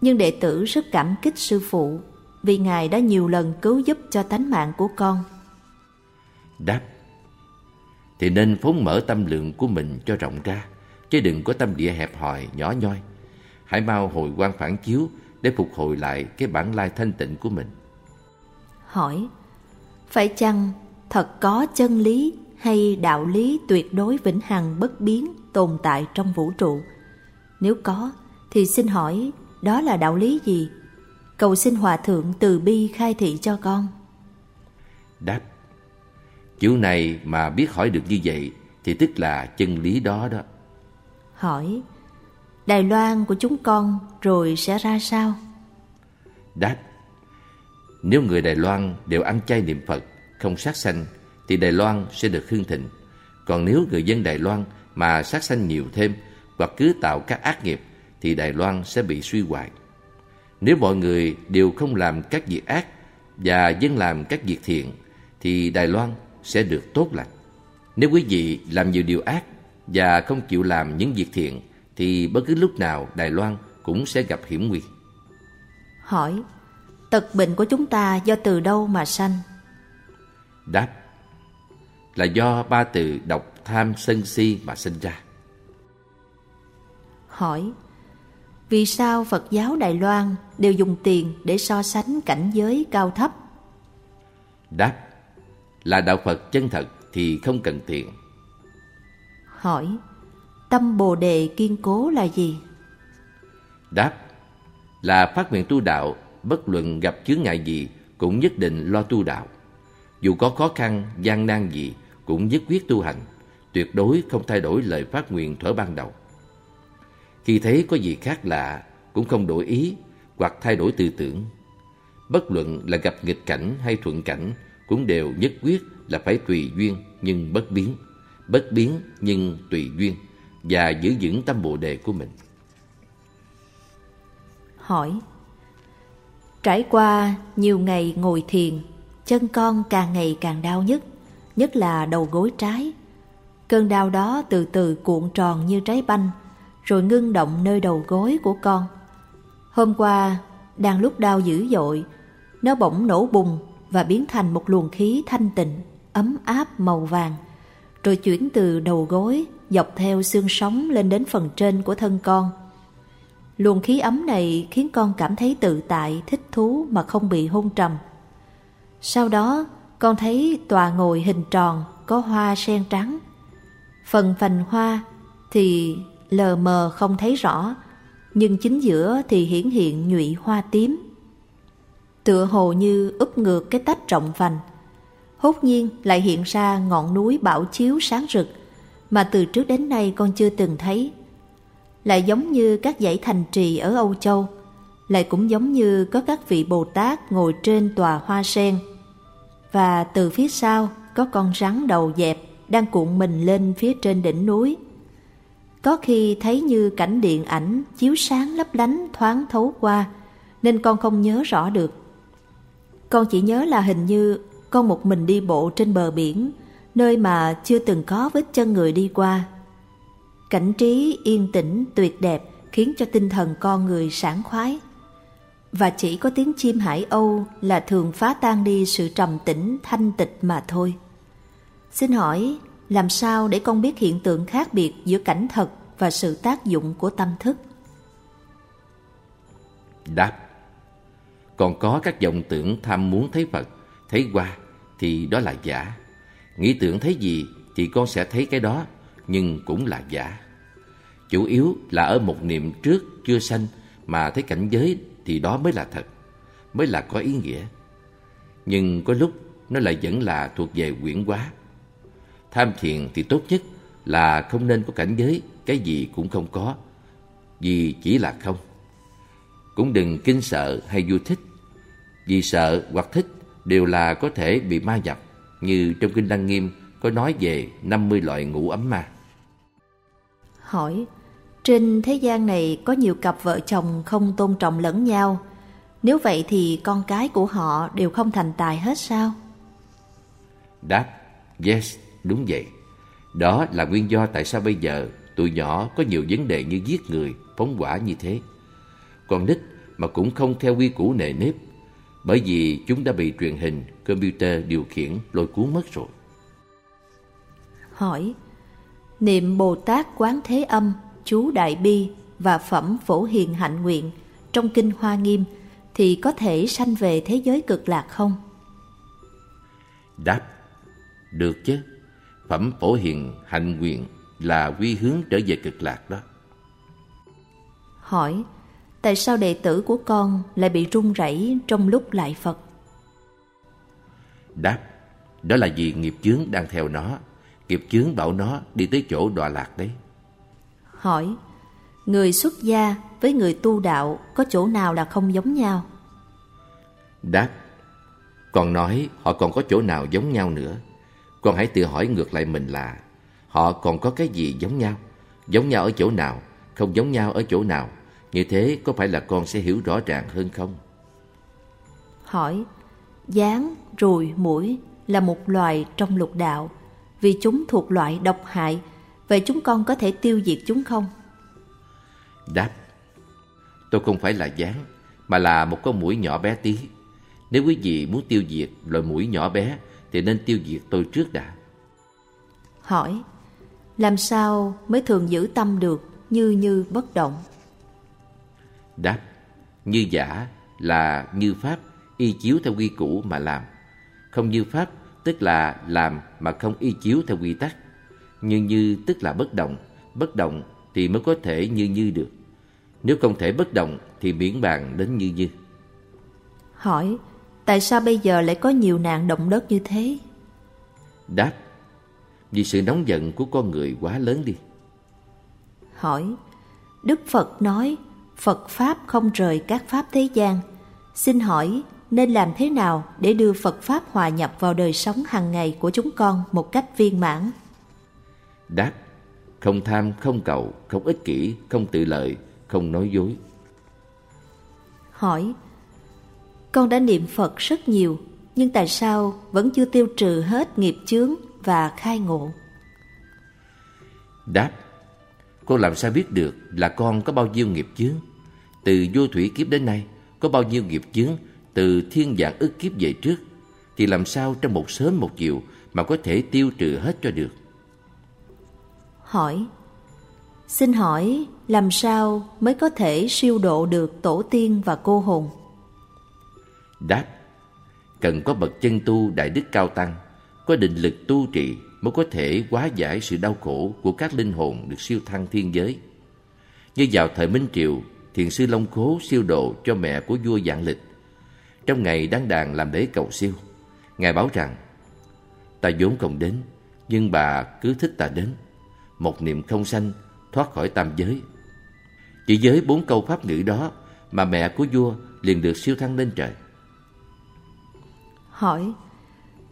nhưng đệ tử rất cảm kích sư phụ vì ngài đã nhiều lần cứu giúp cho tánh mạng của con. Đáp, thì nên phóng mở tâm lượng của mình cho rộng ra, chứ đừng có tâm địa hẹp hòi, nhỏ nhoi. Hãy mau hồi quan phản chiếu để phục hồi lại cái bản lai thanh tịnh của mình. Hỏi, phải chăng thật có chân lý hay đạo lý tuyệt đối vĩnh hằng bất biến tồn tại trong vũ trụ? Nếu có, thì xin hỏi đó là đạo lý gì? Cầu xin Hòa Thượng từ bi khai thị cho con. Đáp, Kiểu này mà biết hỏi được như vậy thì tức là chân lý đó đó. Hỏi, Đài Loan của chúng con rồi sẽ ra sao? Đáp, nếu người Đài Loan đều ăn chay niệm Phật, không sát sanh, thì Đài Loan sẽ được hưng thịnh. Còn nếu người dân Đài Loan mà sát sanh nhiều thêm hoặc cứ tạo các ác nghiệp, thì Đài Loan sẽ bị suy hoại. Nếu mọi người đều không làm các việc ác và dân làm các việc thiện, thì Đài Loan sẽ được tốt lành. Nếu quý vị làm nhiều điều ác và không chịu làm những việc thiện, thì bất cứ lúc nào Đài Loan cũng sẽ gặp hiểm nguy. Hỏi, tật bệnh của chúng ta do từ đâu mà sanh? Đáp, là do ba từ độc tham sân si mà sinh ra. Hỏi, vì sao Phật giáo Đài Loan đều dùng tiền để so sánh cảnh giới cao thấp? Đáp, là đạo Phật chân thật thì không cần tiền. Hỏi, tâm Bồ Đề kiên cố là gì? Đáp, là phát nguyện tu đạo, bất luận gặp chướng ngại gì cũng nhất định lo tu đạo. Dù có khó khăn, gian nan gì cũng nhất quyết tu hành, tuyệt đối không thay đổi lời phát nguyện thuở ban đầu. Khi thấy có gì khác lạ, cũng không đổi ý hoặc thay đổi tư tưởng. Bất luận là gặp nghịch cảnh hay thuận cảnh, cũng đều nhất quyết là phải tùy duyên nhưng bất biến, bất biến nhưng tùy duyên và giữ vững tâm bồ đề của mình. Hỏi Trải qua nhiều ngày ngồi thiền, chân con càng ngày càng đau nhất, nhất là đầu gối trái. Cơn đau đó từ từ cuộn tròn như trái banh, rồi ngưng động nơi đầu gối của con. Hôm qua, đang lúc đau dữ dội, nó bỗng nổ bùng và biến thành một luồng khí thanh tịnh, ấm áp màu vàng, rồi chuyển từ đầu gối dọc theo xương sống lên đến phần trên của thân con. Luồng khí ấm này khiến con cảm thấy tự tại, thích thú mà không bị hôn trầm. Sau đó, con thấy tòa ngồi hình tròn có hoa sen trắng. Phần phành hoa thì lờ mờ không thấy rõ, nhưng chính giữa thì hiển hiện nhụy hoa tím. Tựa hồ như úp ngược cái tách trọng vành. Hốt nhiên lại hiện ra ngọn núi bảo chiếu sáng rực mà từ trước đến nay con chưa từng thấy. Lại giống như các dãy thành trì ở Âu Châu, lại cũng giống như có các vị Bồ Tát ngồi trên tòa hoa sen. Và từ phía sau có con rắn đầu dẹp đang cuộn mình lên phía trên đỉnh núi. Có khi thấy như cảnh điện ảnh chiếu sáng lấp lánh thoáng thấu qua, nên con không nhớ rõ được. Con chỉ nhớ là hình như con một mình đi bộ trên bờ biển, nơi mà chưa từng có vết chân người đi qua. Cảnh trí yên tĩnh tuyệt đẹp khiến cho tinh thần con người sảng khoái. Và chỉ có tiếng chim hải âu là thường phá tan đi sự trầm tĩnh thanh tịch mà thôi. Xin hỏi, làm sao để con biết hiện tượng khác biệt giữa cảnh thật và sự tác dụng của tâm thức? Đáp Còn có các vọng tưởng tham muốn thấy Phật, thấy qua thì đó là giả. Nghĩ tưởng thấy gì thì con sẽ thấy cái đó, nhưng cũng là giả. Chủ yếu là ở một niệm trước chưa sanh mà thấy cảnh giới thì đó mới là thật, mới là có ý nghĩa. Nhưng có lúc nó lại vẫn là thuộc về quyển quá. Tham thiền thì tốt nhất là không nên có cảnh giới, cái gì cũng không có, vì chỉ là không. Cũng đừng kinh sợ hay vui thích, vì sợ hoặc thích đều là có thể bị ma nhập, như trong Kinh Đăng Nghiêm có nói về 50 loại ngũ ấm ma. Hỏi, trên thế gian này có nhiều cặp vợ chồng không tôn trọng lẫn nhau, nếu vậy thì con cái của họ đều không thành tài hết sao? Đáp, yes, đúng vậy. Đó là nguyên do tại sao bây giờ tụi nhỏ có nhiều vấn đề như giết người, phóng hỏa như thế. Còn nít mà cũng không theo quy củ nề nếp, bởi vì chúng đã bị truyền hình, computer điều khiển lôi cuốn mất rồi. Hỏi, niệm Bồ Tát Quán Thế Âm, chú Đại Bi và phẩm Phổ Hiền Hạnh Nguyện trong Kinh Hoa Nghiêm thì có thể sanh về thế giới cực lạc không? Đáp, được chứ. Phẩm Phổ Hiền Hạnh Nguyện là quy hướng trở về cực lạc đó. Hỏi, tại sao đệ tử của con lại bị run rẩy trong lúc lại Phật? Đáp, đó là vì nghiệp chướng đang theo nó. Nghiệp chướng bảo nó đi tới chỗ đọa lạc đấy. Hỏi, người xuất gia với người tu đạo có chỗ nào là không giống nhau? Đáp, còn nói họ còn có chỗ nào giống nhau nữa. Con hãy tự hỏi ngược lại mình là họ còn có cái gì giống nhau? Giống nhau ở chỗ nào? Không giống nhau ở chỗ nào? Như thế có phải là con sẽ hiểu rõ ràng hơn không? Hỏi, dáng, ruồi, mũi là một loài trong lục đạo. Vì chúng thuộc loại độc hại, vậy chúng con có thể tiêu diệt chúng không? Đáp, tôi không phải là dáng, mà là một con mũi nhỏ bé tí. Nếu quý vị muốn tiêu diệt loài mũi nhỏ bé thì nên tiêu diệt tôi trước đã. Hỏi, làm sao mới thường giữ tâm được như như bất động? Đáp, như giả là như pháp y chiếu theo quy củ mà làm. Không như pháp tức là làm mà không y chiếu theo quy tắc. Như như tức là bất động, bất động thì mới có thể như như được. Nếu không thể bất động thì miễn bàn đến như như. Hỏi, tại sao bây giờ lại có nhiều nạn động đất như thế? Đáp, vì sự nóng giận của con người quá lớn đi. Hỏi, Đức Phật nói Phật Pháp không rời các Pháp thế gian. Xin hỏi nên làm thế nào để đưa Phật Pháp hòa nhập vào đời sống hàng ngày của chúng con một cách viên mãn? Đáp, không tham, không cầu, không ích kỷ, không tự lợi, không nói dối. Hỏi, con đã niệm Phật rất nhiều, nhưng tại sao vẫn chưa tiêu trừ hết nghiệp chướng và khai ngộ? Đáp, con làm sao biết được là con có bao nhiêu nghiệp chướng? Từ vô thủy kiếp đến nay, có bao nhiêu nghiệp chướng từ thiên dạng ức kiếp về trước, thì làm sao trong một sớm một chiều mà có thể tiêu trừ hết cho được? Hỏi, xin hỏi làm sao mới có thể siêu độ được tổ tiên và cô hồn? Đáp, cần có bậc chân tu đại đức cao tăng, có định lực tu trì mới có thể hóa giải sự đau khổ của các linh hồn được siêu thăng thiên giới. Như vào thời Minh Triều, thiền sư Long Khố siêu độ cho mẹ của vua Dạng Lịch. Trong ngày đăng đàn làm lễ cầu siêu, Ngài báo rằng, ta vốn không đến, nhưng bà cứ thích ta đến. Một niệm không sanh, thoát khỏi tam giới. Chỉ với bốn câu pháp ngữ đó mà mẹ của vua liền được siêu thăng lên trời. Hỏi,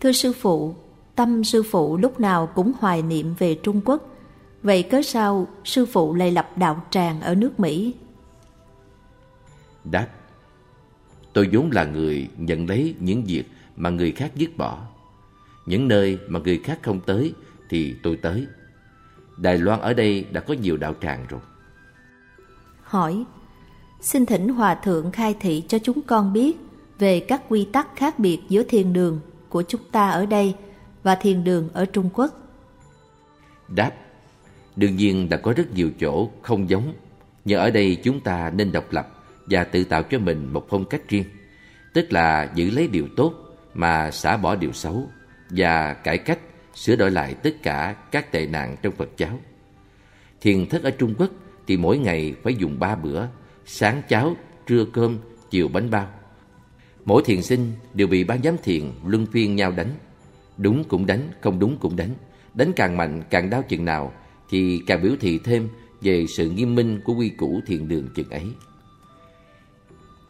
thưa sư phụ, tâm sư phụ lúc nào cũng hoài niệm về Trung Quốc. Vậy cớ sao sư phụ lại lập đạo tràng ở nước Mỹ? Đáp, tôi vốn là người nhận lấy những việc mà người khác dứt bỏ. Những nơi mà người khác không tới thì tôi tới. Đài Loan ở đây đã có nhiều đạo tràng rồi. Hỏi, xin thỉnh Hòa Thượng khai thị cho chúng con biết về các quy tắc khác biệt giữa thiền đường của chúng ta ở đây và thiền đường ở Trung Quốc. Đáp, đương nhiên đã có rất nhiều chỗ không giống, nhưng ở đây chúng ta nên độc lập và tự tạo cho mình một phong cách riêng, tức là giữ lấy điều tốt mà xả bỏ điều xấu và cải cách sửa đổi lại tất cả các tệ nạn trong Phật giáo. Thiền thất ở Trung Quốc thì mỗi ngày phải dùng ba bữa, sáng cháo, trưa cơm, chiều bánh bao. Mỗi thiền sinh đều bị ban giám thiền luân phiên nhau đánh. Đúng cũng đánh, không đúng cũng đánh. Đánh càng mạnh, càng đau chừng nào thì càng biểu thị thêm về sự nghiêm minh của quy củ thiền đường chừng ấy.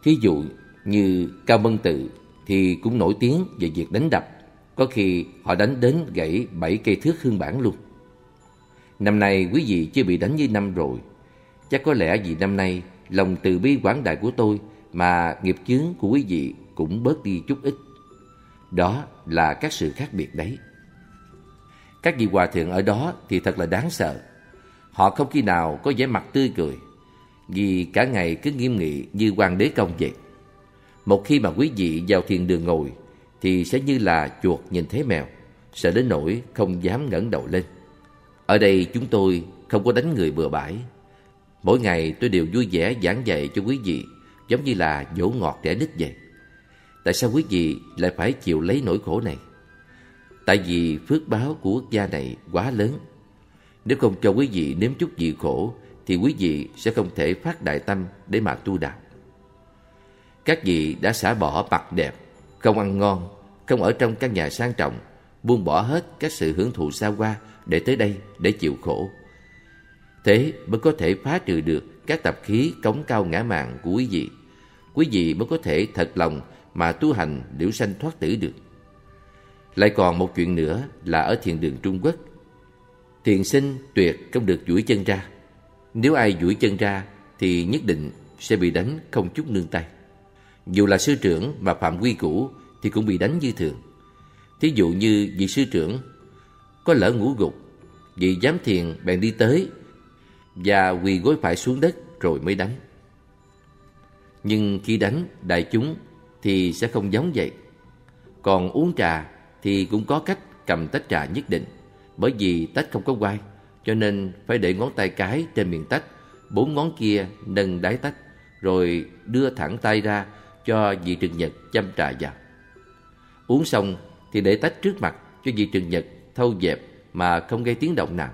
Thí dụ như Cao Mân Tự thì cũng nổi tiếng về việc đánh đập. Có khi họ đánh đến gãy bảy cây thước hương bản luôn. Năm nay quý vị chưa bị đánh như năm rồi. Chắc có lẽ vì năm nay lòng từ bi quảng đại của tôi mà nghiệp chướng của quý vị cũng bớt đi chút ít. Đó là các sự khác biệt đấy. Các vị hòa thượng ở đó thì thật là đáng sợ. Họ không khi nào có vẻ mặt tươi cười, vì cả ngày cứ nghiêm nghị như hoàng đế công vậy. Một khi mà quý vị vào thiền đường ngồi, thì sẽ như là chuột nhìn thấy mèo, sợ đến nỗi không dám ngẩng đầu lên. Ở đây chúng tôi không có đánh người bừa bãi. Mỗi ngày tôi đều vui vẻ giảng dạy cho quý vị, giống như là dỗ ngọt trẻ nít vậy. Tại sao quý vị lại phải chịu lấy nỗi khổ này? Tại vì phước báo của quốc gia này quá lớn. Nếu không cho quý vị nếm chút vị khổ, thì quý vị sẽ không thể phát đại tâm để mà tu đạo. Các vị đã xả bỏ mặt đẹp, không ăn ngon, không ở trong căn nhà sang trọng, buông bỏ hết các sự hưởng thụ xa hoa để tới đây để chịu khổ. Thế mới có thể phá trừ được các tập khí cống cao ngã mạng của quý vị. Quý vị mới có thể thật lòng mà tu hành liễu sanh thoát tử được. Lại còn một chuyện nữa là ở thiền đường Trung Quốc. Thiền sinh tuyệt không được duỗi chân ra. Nếu ai duỗi chân ra thì nhất định sẽ bị đánh không chút nương tay. Dù là sư trưởng mà phạm quy cũ thì cũng bị đánh như thường. Thí dụ như vị sư trưởng có lỡ ngủ gục, vị giám thiền bèn đi tới và quỳ gối phải xuống đất rồi mới đánh. Nhưng khi đánh đại chúng thì sẽ không giống vậy. Còn uống trà thì cũng có cách cầm tách trà nhất định. Bởi vì tách không có quai, cho nên phải để ngón tay cái trên miệng tách, bốn ngón kia nâng đáy tách, rồi đưa thẳng tay ra cho vị trừng nhật châm trà vào. Uống xong thì để tách trước mặt cho vị trừng nhật thâu dẹp mà không gây tiếng động nào.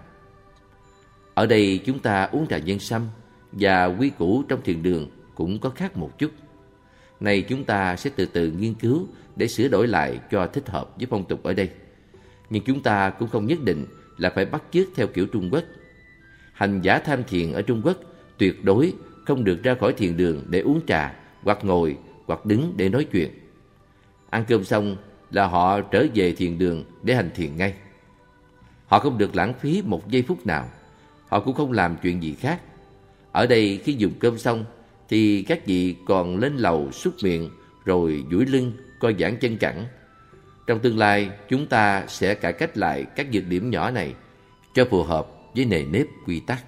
Ở đây chúng ta uống trà nhân sâm và quy củ trong thiền đường cũng có khác một chút. Này chúng ta sẽ từ từ nghiên cứu để sửa đổi lại cho thích hợp với phong tục ở đây. Nhưng chúng ta cũng không nhất định là phải bắt chước theo kiểu Trung Quốc. Hành giả tham thiền ở Trung Quốc tuyệt đối không được ra khỏi thiền đường để uống trà, hoặc ngồi, hoặc đứng để nói chuyện. Ăn cơm xong là họ trở về thiền đường để hành thiền ngay. Họ không được lãng phí một giây phút nào. Họ cũng không làm chuyện gì khác. Ở đây khi dùng cơm xong thì các vị còn lên lầu xúc miệng rồi duỗi lưng coi giảng chân cẳng. Trong tương lai, chúng ta sẽ cải cách lại các nhược điểm nhỏ này cho phù hợp với nề nếp quy tắc.